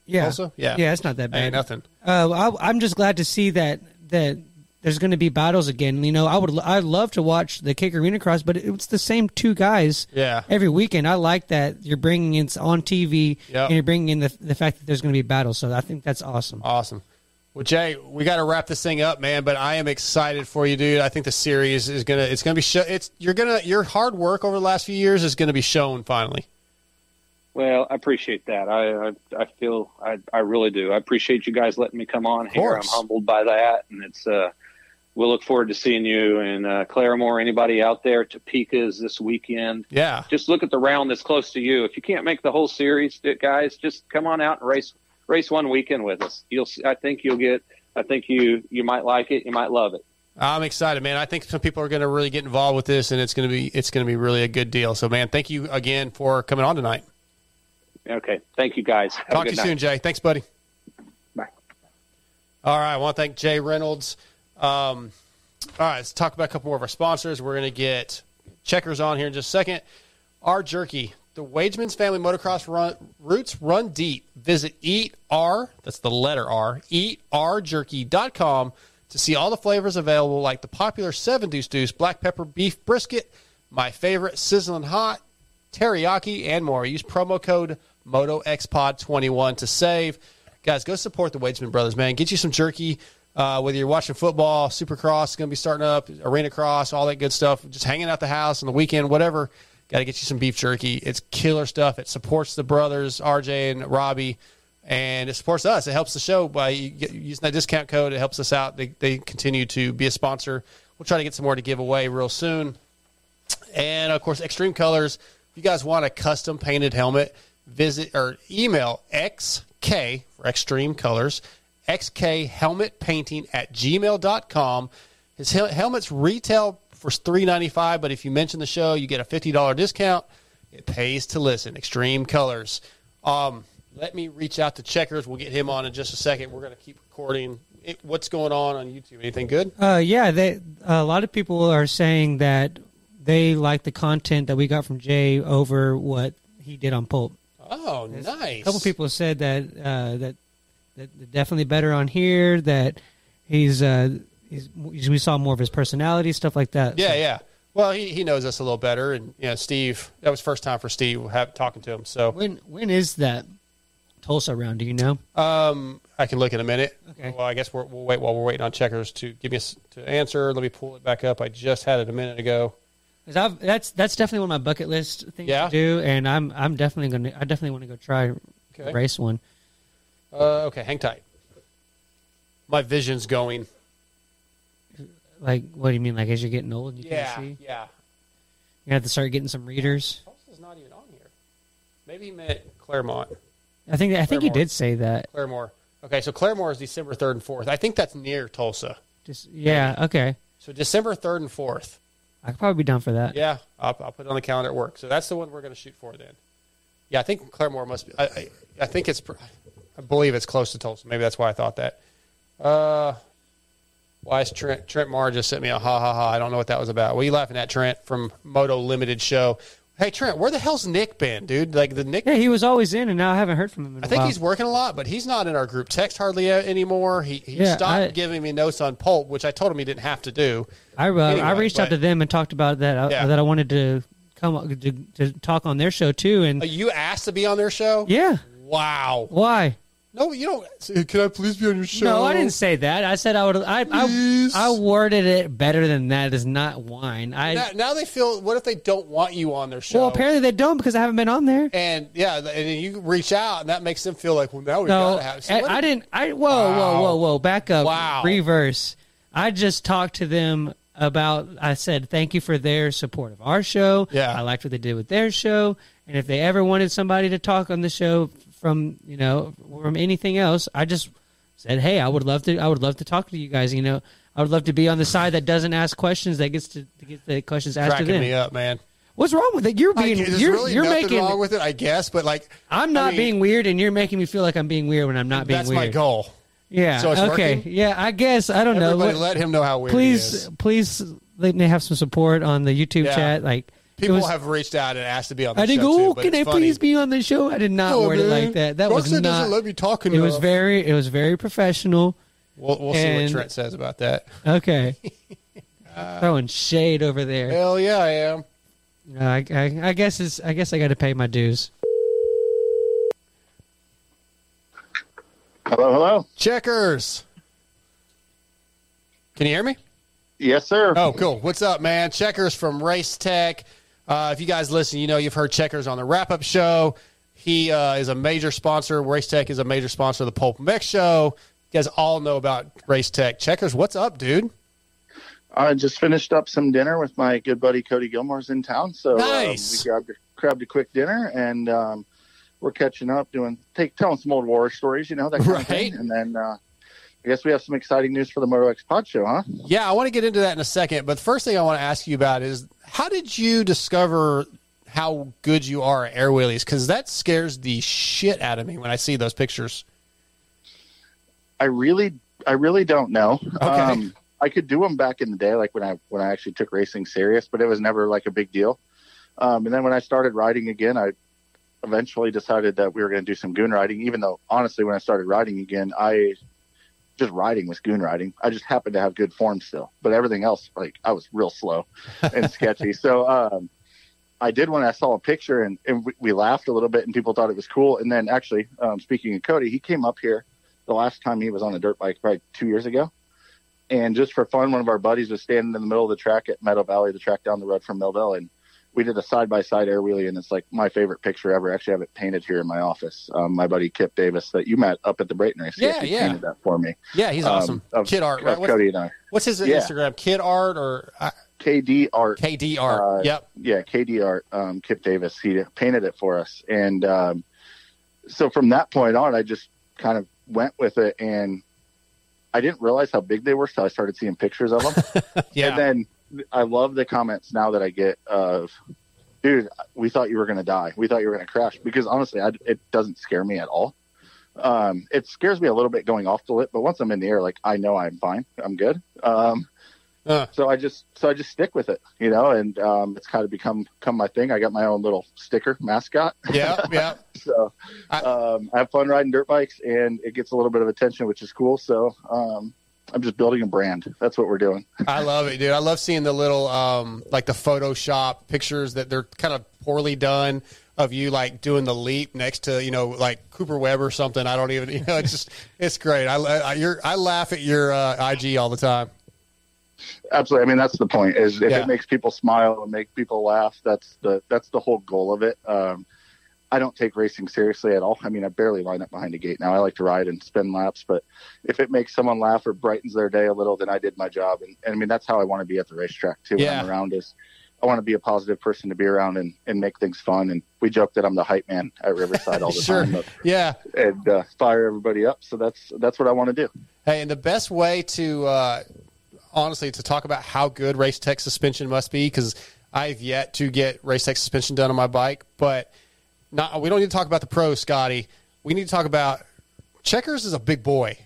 Yeah. Tulsa? Yeah. Yeah, it's not that bad. Ain't nothing. Uh, I, I'm just glad to see that that there's going to be battles again. You know, I would I'd love to watch the kick arena cross, but it's the same two guys. Yeah. Every weekend, I like that you're bringing in on TV Yep. and you're bringing in the the fact that there's going to be battles. So I think that's awesome. Awesome. Well, Jay, we got to wrap this thing up, man. But I am excited for you, dude. I think the series is gonna it's gonna be show, it's you're gonna your hard work over the last few years is gonna be shown finally. Well, I appreciate that. I I, I feel I I really do. I appreciate you guys letting me come on here. I'm humbled by that, and it's uh. We'll look forward to seeing you in uh, Claremore. Anybody out there? Topeka is this weekend. Yeah. Just look at the round that's close to you. If you can't make the whole series, guys, just come on out and race race one weekend with us. You'll. I think you'll get. I think you you might like it. You might love it. I'm excited, man. I think some people are going to really get involved with this, and it's going to be it's going to be really a good deal. So, man, thank you again for coming on tonight. Okay. Thank you, guys. Have Talk to you night. soon, Jay. Thanks, buddy. Bye. All right, I want to thank Jay Reynolds. Um, all right, let's talk about a couple more of our sponsors. We're going to get Checkers on here in just a second. Our Jerky, the Wageman's Family Motocross run, Roots Run Deep. Visit Eat R, that's the letter R, eatrjerky.com to see all the flavors available, like the popular Seven Deuce Deuce Black Pepper Beef Brisket, my favorite Sizzling Hot, teriyaki, and more. Use promo code MotoXPod21 to save. Guys, go support the Waitsman brothers, man. Get you some jerky. Uh, whether you're watching football, Supercross is going to be starting up, Arena Cross, all that good stuff. Just hanging out the house on the weekend, whatever. Got to get you some beef jerky. It's killer stuff. It supports the brothers, RJ and Robbie, and it supports us. It helps the show by using that discount code. It helps us out. They, they continue to be a sponsor. We'll try to get some more to give away real soon. And of course, Xtreme Kolors. If you guys want a custom painted helmet, visit or email XK for Xtreme Kolors, XK Helmet Painting at gmail.com. His hel- helmets retail for three ninety five, but if you mention the show, you get a fifty dollar discount. It pays to listen. Xtreme Kolors. Um, let me reach out to Checkers. We'll get him on in just a second. We're going to keep recording. It, what's going on on YouTube? Anything good? Uh, yeah, they a lot of people are saying that they like the content that we got from Jay over what he did on Pulp. Oh, nice. A couple people have said that uh, that that they're definitely better on here. That he's uh, he's we saw more of his personality, stuff like that. Yeah, So- yeah. Well, he, he knows us a little better, and you know, Steve. That was first time for Steve have, talking to him. So when when is that Tulsa round? Do you know? um, I can look in a minute. Okay. Well, I guess we're, we'll wait while we're waiting on checkers to give me a to answer. Let me pull it back up. I just had it a minute ago. 'Cause I've, that's that's definitely one of my bucket list things Yeah? to do, and I'm I'm definitely gonna I definitely want to go try Okay. race one. Uh, okay, hang tight. My vision's going. Like, what do you mean? Like, as you're getting old, you Yeah, can't see. yeah. You have to start getting some readers. Tulsa's not even on here. Maybe he meant Claremont. I think I think he Claremore. did say that. Claremore. Okay, so Claremore is December third and fourth. I think that's near Tulsa. Just yeah, okay. So December third and fourth. I could probably be down for that. Yeah, I'll, I'll put it on the calendar at work. So that's the one we're going to shoot for then. Yeah, I think Claremore must be. I, I, I think it's. I believe it's close to Tulsa. Maybe that's why I thought that. Uh, why is Trent Trent Marr just sent me a ha ha ha? I don't know what that was about. What are you laughing at, Trent from Moto Limited Show? Hey Trent, where the hell's Nick been, dude? Like the Nick. Yeah, he was always in, and now I haven't heard from him. In a I think he's working a lot, but he's not in our group text hardly anymore. He, he Yeah, stopped I- giving me notes on Pulp, which I told him he didn't have to do. I uh, Anyway, I reached out to them and talked about that uh, Yeah. that I wanted to come to, to talk on their show too. And Uh, you asked to be on their show? yeah, Wow. why? No, you don't. Eh, can I please be on your show? No, I didn't say that. I said I would. I I, I worded it better than that. Is not wine. I Now, now they feel. What if they don't want you on their show? well, apparently they don't because I haven't been on there. and yeah, and then you reach out, and that makes them feel like, well, now we No, gotta have. Eh, so I, what I didn't. I whoa, whoa, whoa, whoa. Back up. Wow. Reverse. I just talked to them about. I said thank you for their support of our show. Yeah. I liked what they did with their show, and if they ever wanted somebody to talk on the show from you know from anything else, I just said, hey, I would love to. I would love to talk to you guys. You know, I would love to be on the side that doesn't ask questions, that gets to, to get the questions asked to cracking them. me up, man. What's wrong with it? You're I- being. there's you're really you're nothing making. wrong with it, I guess, but like, I'm not I mean, being weird, and you're making me feel like I'm being weird when I'm not being That's weird. my goal. Yeah. So it's okay. working? Yeah. I guess I don't Everybody know. let him know how weird Please, is. please let me have some support on the YouTube Yeah. chat. Like People was- have reached out and asked to be on the show. I didn't show go. too, "Oh, but can I funny. please be on the show? I did not No, word it like that. That was Roxanne not. doesn't let me talk It was very. It was very professional. We'll, we'll see what Trent says about that. Okay. Throwing shade over there. Hell yeah, I am. Uh, I, I, I guess it's. I guess I got to pay my dues. Hello, hello. Checkers. Can you hear me? Yes, sir. Oh, cool. What's up, man? Checkers from Race Tech. Uh, if you guys listen, you know you've heard Checkers on the wrap up show. He uh, is a major sponsor. Race Tech is a major sponsor of the Pulp MX show. You guys all know about Race Tech. Checkers, what's up, dude? I just finished up some dinner with my good buddy Cody Gilmore's in town, so Nice. um, we grabbed a, grabbed a quick dinner and um, we're catching up, doing take telling some old war stories, you know that kind of thing. And then uh, I guess we have some exciting news for the Moto X Pod Show, huh? Yeah, I want to get into that in a second. But the first thing I want to ask you about is how did you discover how good you are at air wheelies? Because that scares the shit out of me when I see those pictures. I really, I really don't know. Okay. Um, I could do them back in the day, like when I when I actually took racing serious, but it was never like a big deal. Um, and then when I started riding again, I eventually decided that we were going to do some goon riding. Even though honestly, when I started riding again, I just riding was goon riding. I just happened to have good form still, but everything else, like I was real slow and sketchy. So um, I did when I saw a picture and, and we, we laughed a little bit and people thought it was cool. And then actually, um, speaking of Cody, he came up here the last time he was on a dirt bike, probably two years ago. And just for fun, one of our buddies was standing in the middle of the track at Meadow Valley, the track down the road from Millville, and we did a side by side air wheelie, and it's like my favorite picture ever. Actually, I have it painted here in my office. Um, my buddy Kip Davis, that you met up at the Brayton race, Yeah, he yeah. painted that for me. Yeah, he's Um, awesome. of- Kid art, right? What's- Cody and I. What's his Yeah. Instagram? Kid art or uh, KD art. KD art. Uh, yep. Yeah, KD art. Um, Kip Davis. He painted it for us, and um, so from that point on, I just kind of went with it, and I didn't realize how big they were so I started seeing pictures of them. Yeah. And then I love the comments now that I get of, dude, we thought you were going to die. We thought you were going to crash. Because honestly, I, it doesn't scare me at all. Um, it scares me a little bit going off the lip, but once I'm in the air, like I know I'm fine. I'm good. Um, so I just, so I just stick with it, you know, and, um, it's kind of become, become my thing. I got my own little sticker mascot. Yeah, yeah. so, um, I have fun riding dirt bikes and it gets a little bit of attention, which is cool. So, um, I'm just building a brand. That's what we're doing. I love it, dude. I love seeing the little, um, like the Photoshop pictures that they're kind of poorly done of you like doing the leap next to you know like Cooper Webb or something. I don't even you know it's just it's great. I I, you're, I laugh at your uh, IG all the time. Absolutely. I mean, that's the point. Is if Yeah. it makes people smile and make people laugh, that's the that's the whole goal of it. Um, I don't take racing seriously at all. I mean, I barely line up behind a gate now. I like to ride and spin laps, but if it makes someone laugh or brightens their day a little, then I did my job. And, and I mean, that's how I want to be at the racetrack too. When Yeah. I'm around is I want to be a positive person to be around and, and make things fun. And we joke that I'm the hype man at Riverside all the Sure. time. but- Yeah. And uh, fire everybody up. So that's that's what I want to do. Hey, and the best way to uh, honestly to talk about how good race tech suspension must be because I've yet to get race tech suspension done on my bike, but not. We don't need to talk about the pro, Scotty. We need to talk about Checkers is a big boy,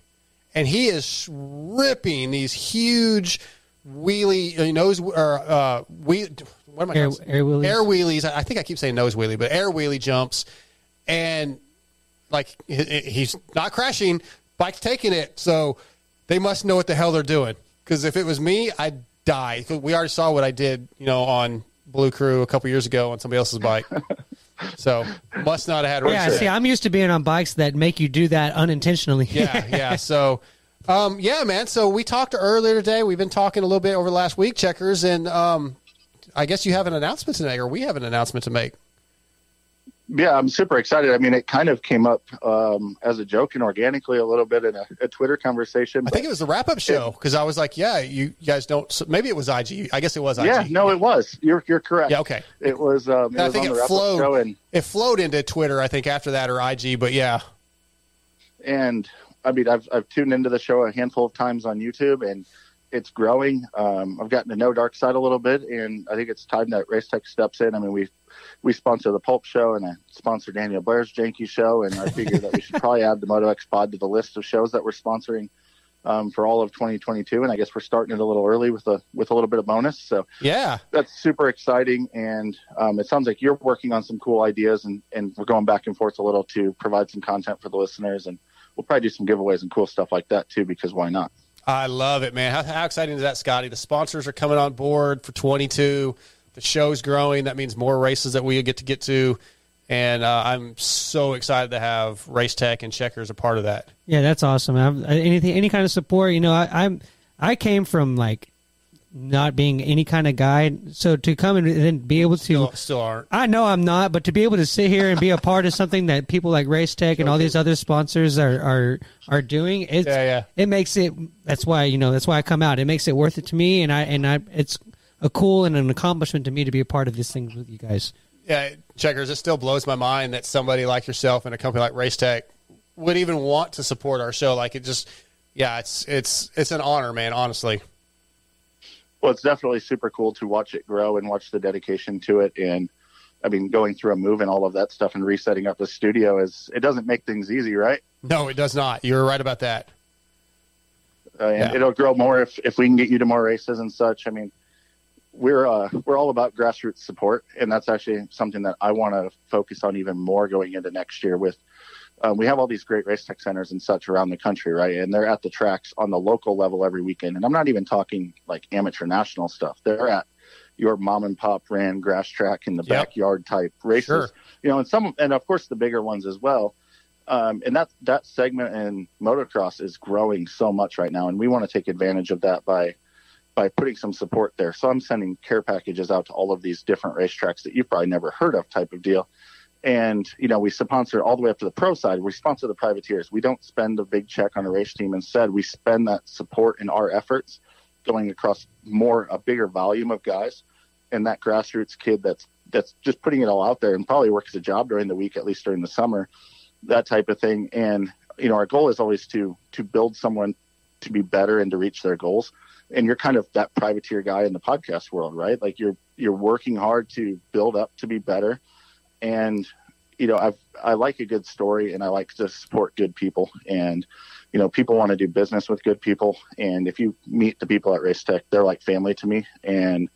and he is ripping these huge wheelie uh, nose or uh, wheel. What am I? Air- calling- air wheelies? Air wheelies. I think I keep saying nose wheelie, but air wheelie jumps, and like he's not crashing, bike's taking it. So they must know what the hell they're doing. Because if it was me, I'd die. We already saw what I did, you know, on Blue Crew a couple years ago on somebody else's bike. so must not have had. Yeah, see, I'm used to being on bikes that make you do that unintentionally. yeah, yeah. So, um, yeah, man. So we talked earlier today. We've been talking a little bit over the last week, checkers, and um, I guess you have an announcement to make, or we have an announcement to make. Yeah, I'm super excited. I mean, it kind of came up um, as a joke and organically a little bit in a, a Twitter conversation. I think it was the wrap up show because I was like, yeah, you, you guys don't. so Maybe it was IG. I guess it was IG. Yeah, no, it was. You're you're correct. Yeah, okay. It was. Um, it I was think on it the flowed. show, and It flowed into Twitter, I think, after that or IG. But yeah, and I mean, I've I've tuned into the show a handful of times on YouTube, and it's growing. Um, I've gotten to know Dark Side a little bit, and I think it's time that Race Tech steps in. I mean, we we sponsor the Pulp Show, and I sponsor Daniel Blair's Janky Show, and I figure that we should probably add the Moto X Pod to the list of shows that we're sponsoring um, for all of 2022. And I guess we're starting it a little early with a with a little bit of bonus. So yeah, that's super exciting, and um, it sounds like you're working on some cool ideas, and and we're going back and forth a little to provide some content for the listeners, and we'll probably do some giveaways and cool stuff like that too, because why not? I love it, man. How, how exciting is that, Scotty? The sponsors are coming on board for 22. The show's growing. That means more races that we get to get to. And uh, I'm so excited to have Race Tech and Checkers a part of that. Yeah, that's awesome. I've, anything, any kind of support. You know, I, I'm I came from like not being any kind of guy, so to come and then be able to Still, still aren't. I know I'm not, but to be able to sit here and be a part of something that people like Race Tech and all these other sponsors are are, are doing, it's, Yeah, yeah. it makes it. That's why you know that's why I come out. It makes it worth it to me, and I and I it's a cool and an accomplishment to me to be a part of this thing with you guys. Yeah, Checkers, it still blows my mind that somebody like yourself and a company like Race Tech would even want to support our show. Like it just, yeah, it's it's it's an honor, man. Honestly. Well, it's definitely super cool to watch it grow and watch the dedication to it. And I mean, going through a move and all of that stuff and resetting up the studio is it doesn't make things easy, right? No, it does not. You're right about that. Uh, and Yeah. it'll grow more if, if we can get you to more races and such. I mean, we're uh, we're all about grassroots support, and that's actually something that I want to focus on even more going into next year. With um, we have all these great race tech centers and such around the country, right? And they're at the tracks on the local level every weekend. And I'm not even talking like amateur national stuff. They're at your mom and pop ran grass track in the Yep. backyard type races, Sure. you know, and some, and of course the bigger ones as well. Um, and that that segment in motocross is growing so much right now, and we want to take advantage of that by by putting some support there. So I'm sending care packages out to all of these different racetracks that you've probably never heard of, type of deal. And you know, we sponsor all the way up to the pro side. We sponsor the privateers. We don't spend a big check on a race team. Instead, we spend that support in our efforts going across more a bigger volume of guys, and that grassroots kid that's that's just putting it all out there and probably works a job during the week, at least during the summer that type of thing. And you know, our goal is always to to build someone to be better and to reach their goals. And you're kind of that privateer guy in the podcast world, right? Like you're you're working hard to build up to be better. And you know, I've I like a good story and I like to support good people. And you know, people want to do business with good people. And if you meet the people at Race Tech, they're like family to me. And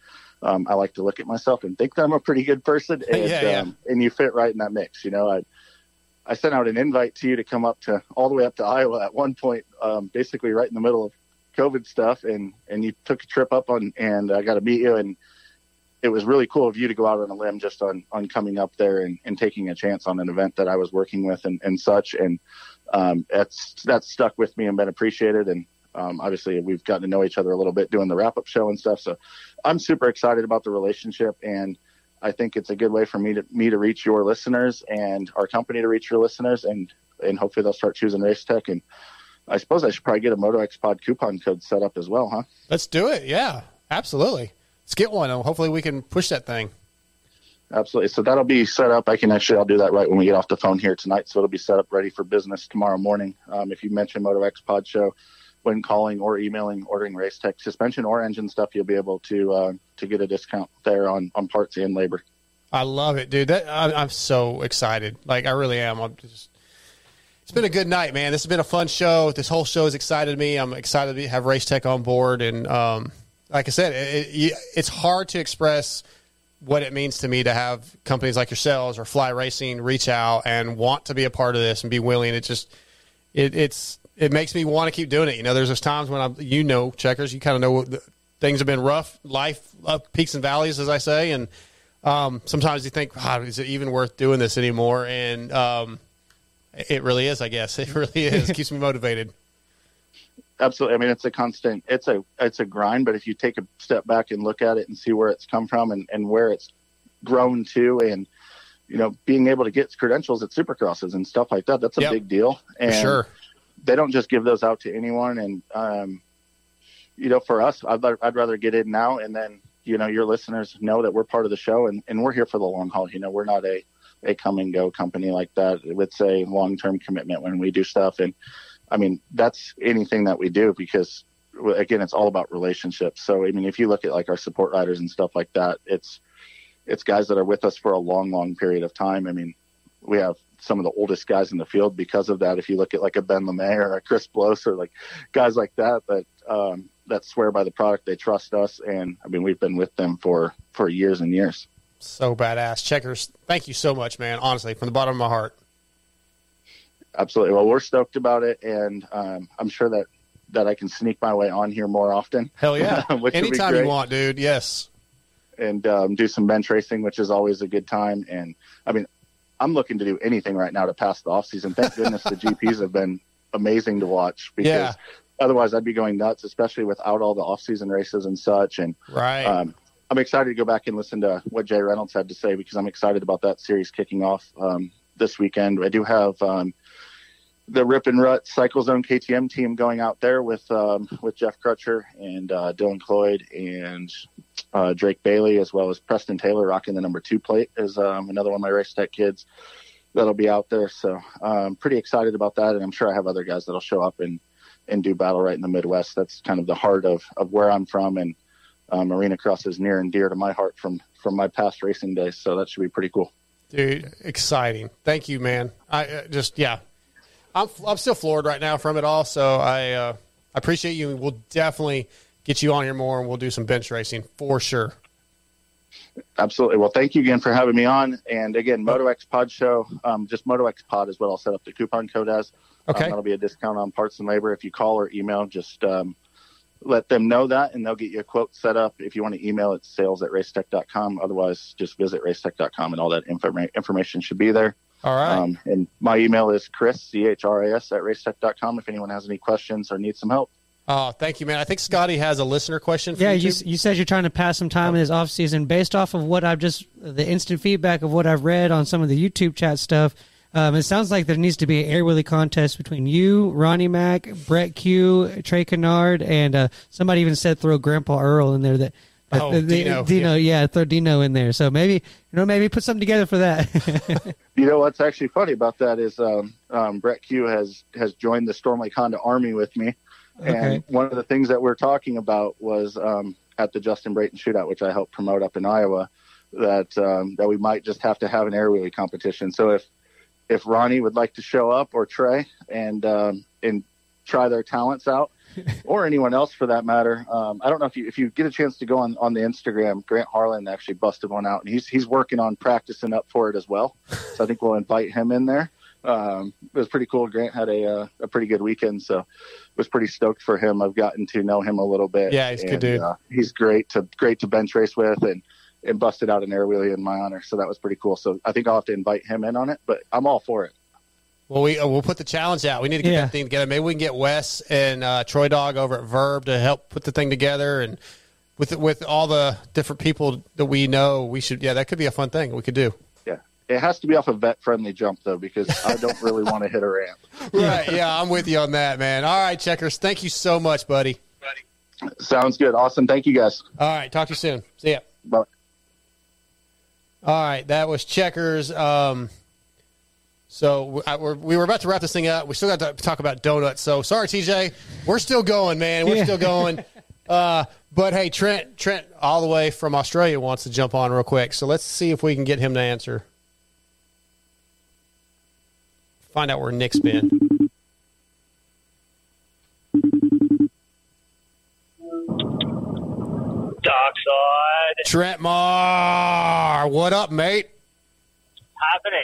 um, I like to look at myself and think that I'm a pretty good person. And, Yeah, yeah. Um, and you fit right in that mix. You know, I I sent out an invite to you to come up to all the way up to Iowa at one point, um, basically right in the middle of COVID stuff, and and you took a trip up on, and I got to meet you, and it was really cool of you to go out on a limb just on on coming up there and, and taking a chance on an event that I was working with and, and such, and um, that's that's stuck with me and been appreciated, and um, obviously we've gotten to know each other a little bit doing the wrap up show and stuff, so I'm super excited about the relationship and. I think it's a good way for me to me to reach your listeners and our company to reach your listeners, and and hopefully they'll start choosing Race Tech. And I suppose I should probably get a Moto X Pod coupon code set up as well, huh? Let's do it. Yeah, absolutely. Let's get one. and Hopefully, we can push that thing. Absolutely. So that'll be set up. I can actually I'll do that right when we get off the phone here tonight. So it'll be set up ready for business tomorrow morning. Um, if you mention Moto X Pod Show when calling or emailing, ordering Race Tech suspension or engine stuff, you'll be able to uh, to get a discount there on on parts and labor. I love it, dude. That I, I'm so excited. Like I really am. I'm just. It's been a good night, man. This has been a fun show. This whole show has excited me. I'm excited to have Race Tech on board, and um, like I said, it, it, it's hard to express what it means to me to have companies like yourselves or Fly Racing reach out and want to be a part of this and be willing. It just it, it's it makes me want to keep doing it. You know, there's those times when I'm, you know, checkers, you kind of know what the, things have been rough, life up peaks and valleys, as I say, and um, sometimes you think, is it even worth doing this anymore? And um, it really is, I guess. It really is. Keeps me motivated. Absolutely. I mean, it's a constant. It's a it's a grind. But if you take a step back and look at it and see where it's come from and, and where it's grown to, and you know, being able to get credentials at Supercrosses and stuff like that, that's a Yep. big deal. And For sure. they don't just give those out to anyone. And um, you know, for us, I'd I'd rather get in now and then you know your listeners know that we're part of the show and, and we're here for the long haul. You know, we're not a a come and go company like that. with a long term commitment when we do stuff. And I mean, that's anything that we do because again, it's all about relationships. So I mean, if you look at like our support riders and stuff like that, it's it's guys that are with us for a long, long period of time. I mean, we have some of the oldest guys in the field because of that. If you look at like a Ben Lamay or a Chris Blose or like guys like that that um, that swear by the product, they trust us, and I mean, we've been with them for for years and years. So badass. Checkers, thank you so much, man. Honestly, from the bottom of my heart. Absolutely. Well, we're stoked about it, and um, I'm sure that that I can sneak my way on here more often. Hell yeah. which would be Anytime you want, dude. Yes. and um, do some bench racing, which is always a good time. And I mean, I'm looking to do anything right now to pass the off season. Thank goodness the GPs have been amazing to watch because Yeah. otherwise I'd be going nuts, especially without all the off season races and such. And Right. um, I'm excited to go back and listen to what Jay Reynolds had to say because I'm excited about that series kicking off um, this weekend. I do have um, the Rip and Rut Cycle Zone KTM team going out there with um, with Jeff Crutcher and uh, Dylan Cloyd and uh, Drake Bailey, as well as Preston Taylor rocking the number two plate, is um, another one of my race tech kids that'll be out there. So I'm pretty excited about that, and I'm sure I have other guys that'll show up and and do battle right in the Midwest. That's kind of the heart of of where I'm from, and um, arena cross is near and dear to my heart from from my past racing days. So that should be pretty cool. Dude, exciting. Thank you, man. I uh, just, yeah. I'm, I'm still floored right now from it all. So I uh, I appreciate you. We'll definitely get you on here more and we'll do some bench racing for sure. Absolutely. Well, thank you again for having me on. And again, MotoX Pod Show, um, just MotoX Pod is what I'll set up the coupon code as. Okay. Um, that'll be a discount on parts and labor. If you call or email, just um, let them know that and they'll get you a quote set up. If you want to email, it's sales at racetech.com. Otherwise, just visit racetech.com and all that informa- information should be there. All right. Um, and my email is chris, C-H-R-I-S, at racetech.com if anyone has any questions or needs some help. Oh, thank you, man. I think Scotty has a listener question for Yeah, you. you, you said you're trying to pass some time in this off season based off of what I've just the instant feedback of what I've read on some of the YouTube chat stuff. Um, it sounds like there needs to be an Air Wheelie contest between you, Ronnie Mack, Brett Q, Trey Canard, and uh, somebody even said throw Grandpa Earl in there. That that- Oh, the- the- Dino, Dino, yeah. throw Dino in there. So maybe you know maybe put something together for that. You know what's actually funny about that is um, um, Brett Q has has joined the Storm Lake Honda Army with me, and Okay. one of the things that we're talking about was um, at the Justin Brayton Shootout, which I helped promote up in Iowa, that um, that we might just have to have an air wheelie competition. So if if Ronnie would like to show up or Trey and um, and try their talents out, or anyone else for that matter. Um, I don't know if you if you get a chance to go on on the Instagram, Grant Harlan actually busted one out, and he's he's working on practicing up for it as well. So I think we'll invite him in there. Um, it was pretty cool. Grant had a uh, a pretty good weekend, so was pretty stoked for him. I've gotten to know him a little bit. Yeah, he's a good dude. Uh, he's great to great to bench race with, and and busted out an air wheelie in my honor. So that was pretty cool. So I think I'll have to invite him in on it, but I'm all for it. Well, we uh, we'll put the challenge out. We need to get Yeah. that thing together. Maybe we can get Wes and uh, Troy Dog over at Verb to help put the thing together, and with with all the different people that we know, we should. Yeah, that could be a fun thing we could do. Yeah. It has to be off a vet friendly jump though, because I don't really want to hit a ramp. Right? Yeah, I'm with you on that, man. All right, checkers. Thank you so much, buddy. Buddy. Sounds good. Awesome. Thank you guys. All right, talk to you soon. See ya. Bye. All right, that was checkers. Um, so I, we're, we were about to wrap this thing up. We still got to talk about donuts. So sorry, TJ. We're still going, man. We're Yeah. still going. Uh, but hey, Trent, Trent, all the way from Australia wants to jump on real quick. So let's see if we can get him to answer. Find out where Nick's been. Darkside. Trent Marr, what up, mate? Happening.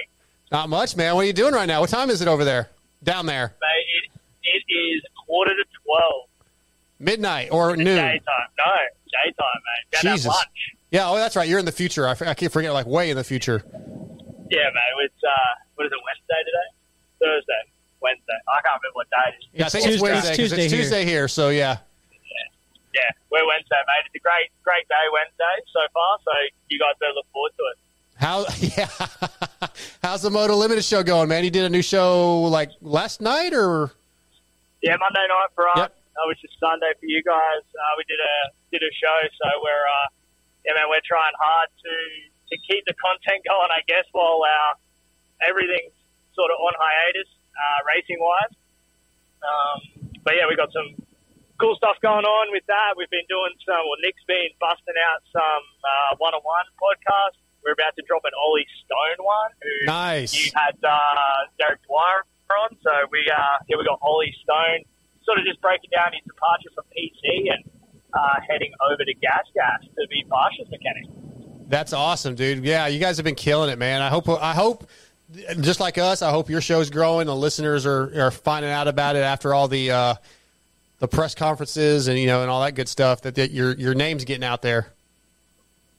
Not much, man. What are you doing right now? What time is it over there? Down there? Mate, it, it is quarter to 12. Midnight or noon? Daytime. No, daytime, mate. Gotta Jesus. lunch. Yeah, oh, that's right. You're in the future. I, f- I keep forgetting, like way in the future. Yeah, mate. It's, uh, what is it, Wednesday today? Thursday. Wednesday. I can't remember what day it is. Yeah, I think it's, Wednesday 'cause it's Tuesday here. So yeah, Yeah, we're Wednesday, mate. It's a great, great day Wednesday so far, so you guys better look forward to it. how? Yeah, how's the Moto Limited show going, man? You did a new show like last night, or Yeah, Monday night for us, uh, which is Sunday for you guys. Uh, we did a did a show, so we're uh, yeah, man, we're trying hard to to keep the content going, I guess, while our everything's sort of on hiatus, uh, racing wise. Um, but yeah, we got some cool stuff going on with that. We've been doing some. Well, Nick's been busting out some one on one podcasts. We're about to drop an Ollie Stone one. Who Nice. You had uh, Derek Dwyer on, so we uh, yeah we got Ollie Stone, sort of just breaking down his departure from PC and uh, heading over to Gas Gas to be Barcia's mechanic. that's awesome, dude. Yeah, you guys have been killing it, man. I hope. I hope. Just like us, I hope your show's growing. The listeners are, are finding out about it after all the uh, the press conferences and you know and all that good stuff. That, that your your name's getting out there.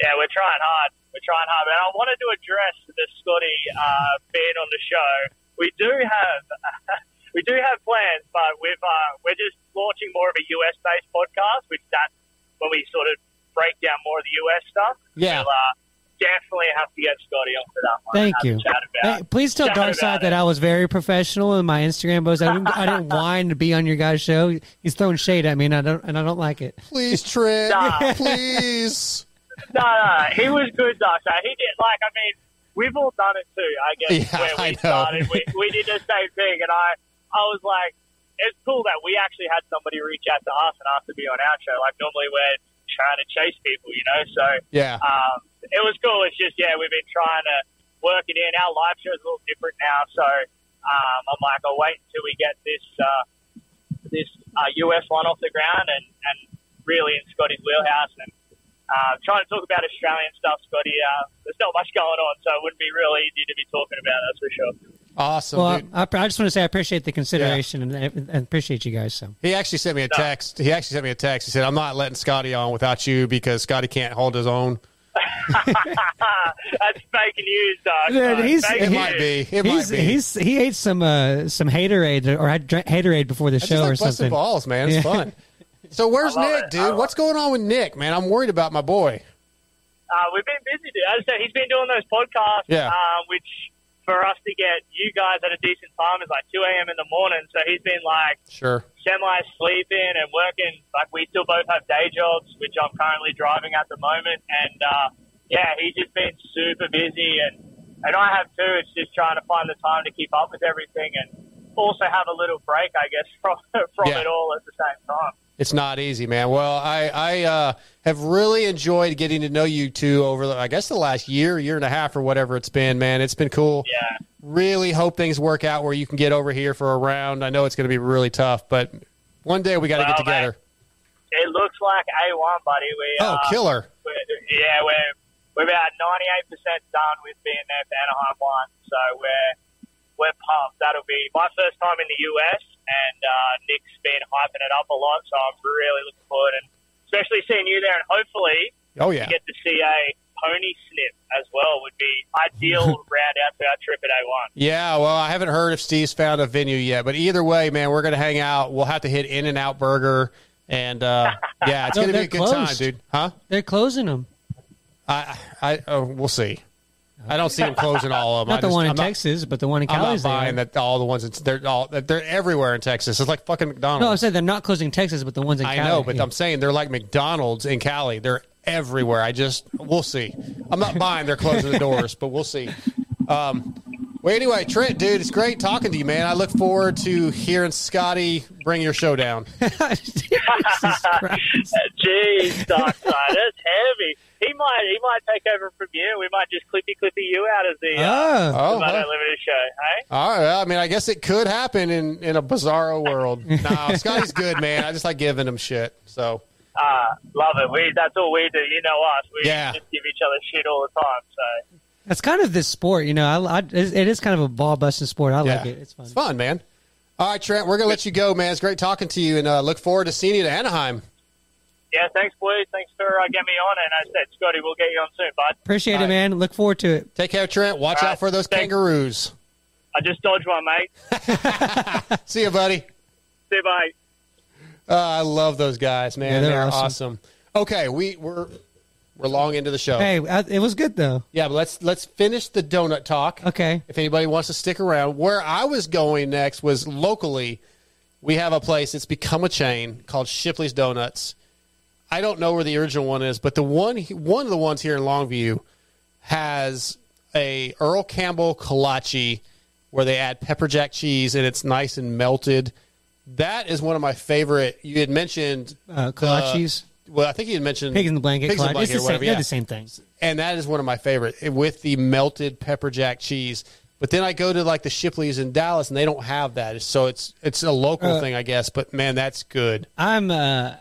Yeah, we're trying hard. We're trying hard. and I wanted to address the Scotty uh, being on the show. We do have we do have plans, but we've uh, we're just launching more of a US based podcast, which that's when we sort of break down more of the US stuff. Yeah. We'll, uh, definitely have to get Scotty on for that one. Thank you. Hey, please tell chat about Darkside that I was very professional in my Instagram post. I didn't, I didn't whine to be on your guys' show. He's throwing shade at me, and I don't, and I don't like it. Please, Trent. Nah. Please. No, no, he was good, Darkside. He did like I mean, we've all done it too. I guess Yeah, where we I know. started, we, we did the same thing, and I I was like, it's cool that we actually had somebody reach out to us and ask to be on our show. Like normally we're trying to chase people, you know. So Yeah. um, it was cool. It's just yeah, we've been trying to work it in. Our live show is a little different now, so um, I'm like, I'll wait until we get this uh, this uh, US one off the ground and, and really in Scotty's wheelhouse and uh, trying to talk about Australian stuff, Scotty. Uh, there's not much going on, so it wouldn't be real easy to be talking about. That's for sure. Awesome, well, dude. I, I just want to say I appreciate the consideration and, and appreciate you guys. So He actually sent me a text. He actually sent me a text. He said, "I'm not letting Scotty on without you because Scotty can't hold his own." That's fake news, dog. Dude, he's, Fake It he- might be. It he's, might be. He's, he ate some uh, some haterade or had haterade before the I just show like or something. balls, man. It's Yeah. fun. So where's Nick, it. Dude? What's going on with Nick, man? I'm worried about my boy. Uh, we've been busy, dude. As I said, he's been doing those podcasts, Yeah. um, which for us to get you guys at a decent time is like 2 a.m. in the morning. So he's been like Sure. semi sleeping and working. Like we still both have day jobs, which I'm currently driving at the moment. And uh, yeah, he's just been super busy, and and I have too. It's just trying to find the time to keep up with everything and also have a little break, I guess, from from Yeah. it all at the same time. It's not easy, man. Well, I I uh, have really enjoyed getting to know you two over, the, I guess, the last year, year and a half, or whatever it's been, man. It's been cool. Yeah. Really hope things work out where you can get over here for a round. I know it's going to be really tough, but one day we got to Well, get together. It looks like A1, buddy. We Oh, uh, killer! we're, yeah, we're we're about ninety eight percent done with being there for Anaheim one, so we're we're pumped. That'll be my first time in the US, and uh, Nick's been hyping it up a lot, so I'm really looking forward, and especially seeing you there, and hopefully Oh yeah. get to see a pony snip as well. Would be ideal round out to our trip at A1. Yeah, well, I haven't heard if Steve's found a venue yet, but either way, man, we're gonna hang out. We'll have to hit In and Out Burger, and uh, yeah, it's No, gonna be they're a good time, dude. Huh? They're closing them. I, I, oh, we'll see. I don't see them closing all of them. Not the just- one in I'm not- Texas, but the one in Cali. I'm not buying that all the ones. It's, they're all they're everywhere in Texas. It's like fucking McDonald's. No, I said they're not closing Texas, but the ones in I Cali. know, but yeah. I'm saying they're like McDonald's in Cali. They're everywhere. I just we'll see. I'm not buying. They're closing the doors, but we'll see. Um, well, anyway, Trent, dude, it's great talking to you, man. I look forward to hearing Scotty bring your show down. Jeez, Dark Side, that's heavy. He might he might take over from you. We might just clippy clippy you out of the, uh, Oh. the Oh, Moto huh. Limited show. Hey, All right. well, I mean, I guess it could happen in, in a bizarro world. no, Scotty's good, man. I just like giving him shit. So, Uh, love it. We that's all we do. You know us. We Yeah. just give each other shit all the time. So That's kind of this sport, you know. I, I, it is kind of a ball busting sport. I like it. It's fun. It's fun, man. All right, Trent, we're gonna let you go, man. It's great talking to you, and uh, look forward to seeing you to Anaheim. Yeah, thanks, boys. Thanks for uh, getting me on. And I said, Scotty, we'll get you on soon, bud. Appreciate it, man. Look forward to it. Take care, Trent. Watch All out right, for those thanks. kangaroos. I just dodged one, mate. See you, buddy. See you, bye. Uh, I love those guys, man. Yeah, they're they're awesome. awesome. Okay, we we're we're long into the show. Hey, it was good though. Yeah, but let's let's finish the donut talk. Okay. If anybody wants to stick around, where I was going next was locally. We have a place that's become a chain called Shipley's Donuts. I don't know where the original one is, but the one one of the ones here in Longview has a Earl Campbell kolache where they add pepper jack cheese and it's nice and melted. That is one of my favorite. You had mentioned Uh, kolaches? well, I think you had mentioned Pigs in the blanket. Pigs in the kolache. It's blanket the same, yeah. the same thing. And that is one of my favorite eh, with the melted pepper jack cheese. But then I go to like the Shipley's in Dallas and they don't have that. So it's it's a local Uh, thing, I guess. But man, that's good. I'm uh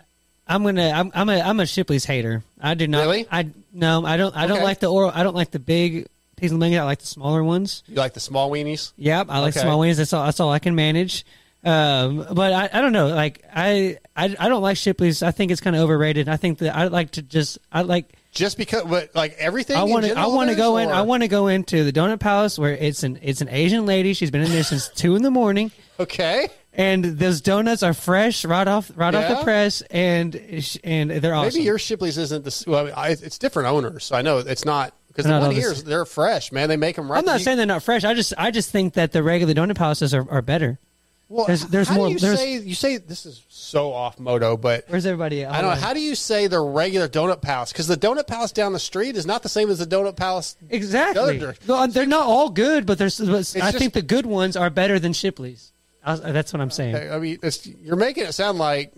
I'm gonna I'm I'm a I'm a Shipley's hater. I do not Really? I no I don't I don't Okay. like the oral I don't like the big pieces of blanket. I like the smaller ones. You like the small weenies? Yep, I like Okay. small wings. That's all. That's all I can manage. Um, but I, I don't know. Like I, I, I don't like Shipley's. I think it's kind of overrated. I think that I like to just I like just because but like everything. I want to. I want to go in. I want to go into the Donut Palace where it's an it's an Asian lady. She's been in there since two in the morning. Okay. And those donuts are fresh right off right off the press, and and they're awesome. Maybe your Shipley's isn't the well. I, it's different owners. So I know it's not because the one the they're fresh, man. They make them right. I'm not You- saying they're not fresh. I just I just think that the regular donut palaces are, are better. Well, there's there's how more. Do you there's, say you say this is so off moto, but where's everybody? At? I don't know. How do you say the regular donut palace? Because the donut palace down the street is not the same as the donut palace. the other Exactly. No, they're not all good, but there's. But I just- think the good ones are better than Shipley's. I, that's what I'm saying. I mean, it's, you're making it sound like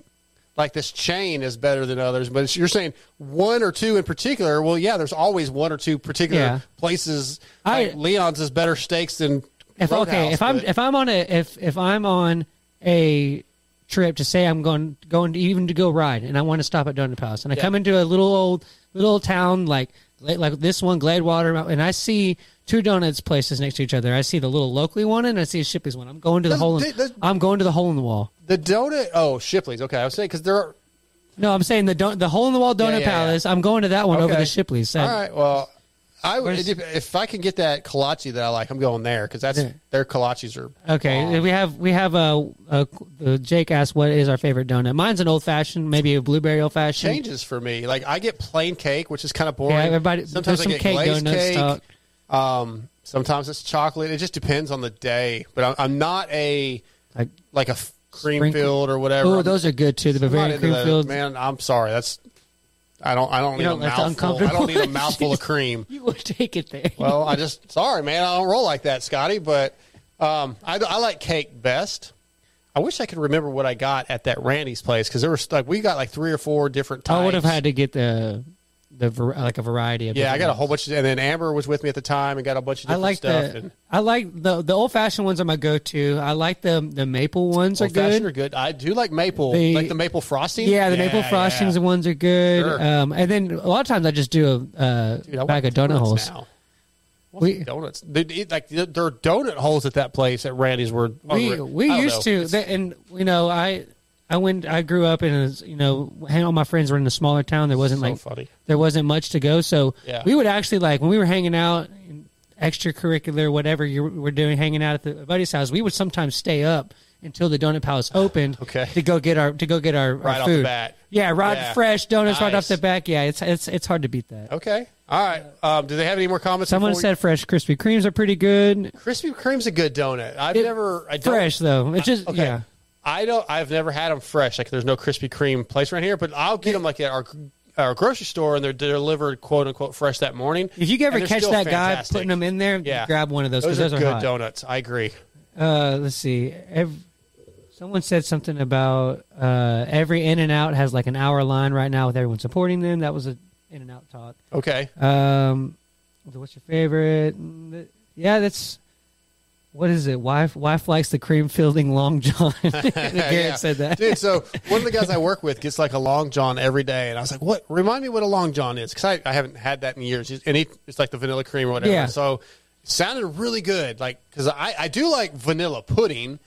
like this chain is better than others, but it's, you're saying one or two in particular. Well, yeah, there's always one or two particular Yeah. places. I- Like Leon's is better steaks than If okay, if I'm if I'm on a if if I'm on a trip to say I'm going going to even to go ride and I want to stop at Donut Palace and I Yeah. come into a little old little old town like like this one Gladewater and I see two donuts places next to each other. I see the little locally one and I see a Shipley's one. I'm going to the hole. In, does- I'm going to the hole in the wall. the donut. Oh, Shipley's. Okay, I was saying because there are. No, I'm saying the don- the hole in the wall donut Yeah, yeah, palace. I'm going to that one over the Shipley's. All right. Well, I would Where's- if I can get that kolache that I like. I'm going there because that's their kolaches are. Okay, we have we have a, a, uh Jake asked what is our favorite donut. Mine's an old fashioned, maybe a blueberry old fashioned. changes for me. Like I get plain cake, which is kind of boring. Yeah, everybody- Sometimes there's I some get cake glazed donuts cake. talk. Um, sometimes it's chocolate. It just depends on the day. But I'm, I'm not a like like a f- cream Sprinkle- filled or whatever. Oh, I'm- those are good too. The I'm not Bavarian into cream those. filled. Man, I'm sorry. That's I don't. I don't You need don't a mouthful. I don't need a mouthful of cream. You would take it there. Well, I just sorry, man. I don't roll like that, Scotty. But um, I, I like cake best. I wish I could remember what I got at that Randy's place because there was like we got like three or four different types. I would have had to get the the like a variety of. Yeah, I got a whole bunch, of, and then Amber was with me at the time and got a bunch of I like stuff. the and I like the the old fashioned ones are my go to. I like the the maple ones are good. are good. I do like maple, The- like the maple frosting. Yeah, the maple frostings yeah. ones are good. Sure. Um, and then a lot of times I just do a uh, Dude, bag of donut holes. now. What's donuts. They, like there are donut holes at that place at Randy's. Were we we used know. to they, and you know i i went i grew up in a you know hang all my friends were in a smaller town there wasn't So like funny. there wasn't much to go so Yeah. we would actually like when we were hanging out extracurricular whatever you were doing hanging out at the buddy's house we would sometimes stay up until the donut palace opened Okay. to go get our to go get our, our Right off the food bat. yeah right Yeah. fresh donuts right off the back yeah it's it's it's hard to beat that Okay. All right. Um, do they have any more comments? someone before we- said fresh krispy kremes are pretty good Krispy Kreme's a good donut. I've It- never. I don't, fresh though it's just Okay. yeah I don't. I've never had them fresh. Like there's no Krispy Kreme place around here, but I'll get them like at our our grocery store, and they're delivered quote unquote fresh that morning. If you ever catch that guy putting them in there, Yeah. grab one of those those, are those, good hot. donuts. I agree. Uh, let's see. Ev- someone said something about uh, every In and Out has like an hour line right now with everyone supporting them. That was a In and Out talk. Okay. Um, what's your favorite? Mm, Yeah, that's what is it? Wife wife likes the cream filling long john. Garrett Yeah. said that. dude. So one of the guys I work with gets like a long john every day, and I was like, "What? Remind me what a long john is?" Because I, I haven't had that in years. And he, it's like the vanilla cream or whatever. Yeah. So it sounded really good. Like because I, I do like vanilla pudding,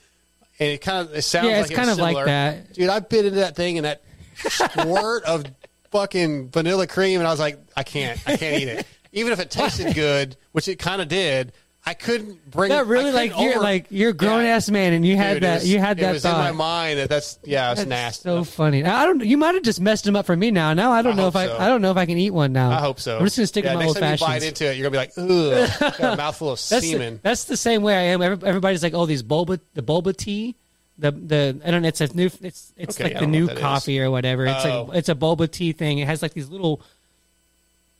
and it kind of it sounds Yeah, like it's it kind was of like that. dude. I bit into that thing and that squirt of fucking vanilla cream, and I was like, I can't, I can't eat it. Even if it tasted good, which it kind of did, I couldn't bring. That really like you're like you're a grown ass man and you had Dude, that was- you had it that was thought. in my mind that that's yeah, it's That's nasty. So funny. I don't. You might have just messed them up for me now. Now I don't I know if I. so. I don't know if I can eat one now. I hope so. I'm just gonna stick yeah, with my next old time you bite into it, you're gonna be like, ugh, got a mouthful of That's semen. the, that's the same way I am. Everybody's like, oh, these boba, the boba tea, the the I don't know. It's a new. It's it's Okay, like the new coffee or whatever. It's Oh. like it's a boba tea thing. It has like these little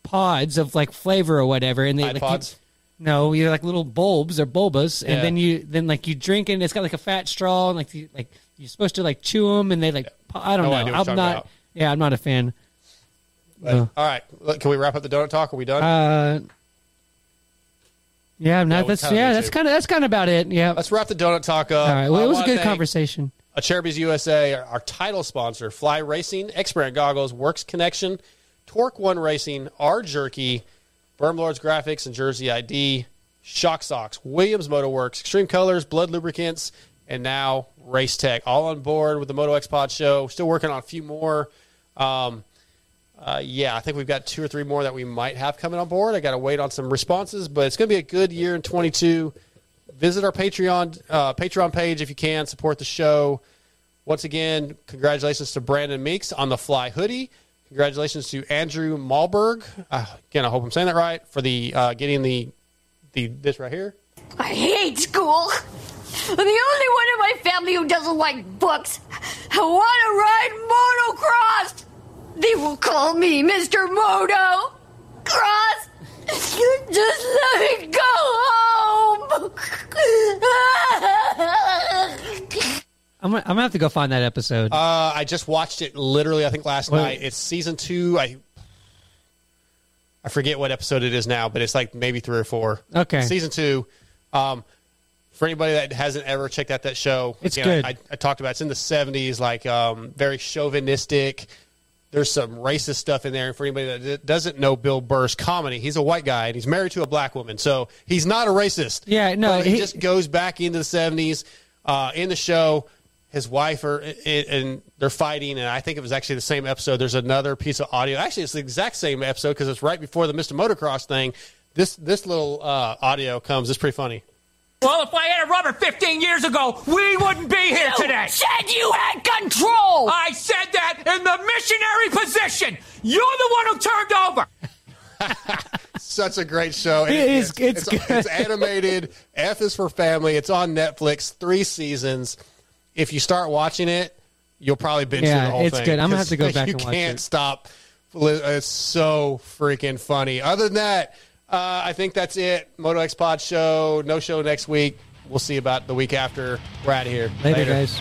pods of like flavor or whatever, and they like pods? No, you're like little bulbs or bulbas, Yeah. and then you then like you drink it. and It's got like a fat straw, and like you, like you're supposed to like chew them, and they like I don't No know. idea what I'm not. about. Yeah, I'm not a fan. But, No. All right, look, can we wrap up the donut talk? Are we done? Uh, yeah, no, we that's kinda yeah, need that's to. kind of that's kind of about it. Yeah. Let's wrap the donut talk up. All right. Well, I it was a wanna good thank conversation. Acerbis USA, our, our title sponsor, Fly Racing, X Brand Goggles, Works Connection, Torque One Racing, R Jerky, Bermlords Graphics and Jersey ID, Shock Socks, Williams Motor Works, Xtreme Kolors, Blud Lubricants, and now Race Tech. All on board with the Moto X Pod show. Still working on a few more. Um, uh, yeah, I think we've got two or three more that we might have coming on board. I got to wait on some responses, but it's going to be a good year in 22. Visit our Patreon uh, Patreon page if you can. Support the show. Once again, congratulations to Brandon Meeks on the Fly hoodie. Congratulations to Andrew Malberg. Uh, again, I hope I'm saying that right for the uh, getting the the this right here. I hate school. I'm the only one in my family who doesn't like books. I want to ride motocross. They will call me Mr. Moto Cross. Just let me go home. I'm gonna, I'm gonna have to go find that episode. Uh, I just watched it literally. I think last Wait. night. It's season two. I I forget what episode it is now, but it's like maybe three or four. Okay. season two. Um, for anybody that hasn't ever checked out that show, It's again, good. I, I talked about it. it's in the seventies, like um, very chauvinistic. There's some racist stuff in there. And for anybody that doesn't know Bill Burr's comedy, he's a white guy and he's married to a black woman, so he's not a racist. Yeah, no, But he, he- just goes back into the seventies. Uh, in the show, his wife are and they're fighting, and I think it was actually the same episode. There's another piece of audio. Actually, it's the exact same episode because it's right before the Mr. Motocross thing. This this little uh, audio comes. It's pretty funny. Well, if I had a rubber 15 years ago, we wouldn't be here You today. said you had control. I said that in the missionary position. You're the one who turned over. Such a great show. And It is- It's, it's it's, good. it's animated. F is for family. It's on Netflix. Three seasons. If you start watching it, you'll probably binge Yeah, the whole it's thing. good. I'm gonna have to go back you and watch can't it. stop. It's so freaking funny. Other than that, uh, I think that's it. Moto X Pod show. No show next week. We'll see about the week after. We're out of here. Later, guys.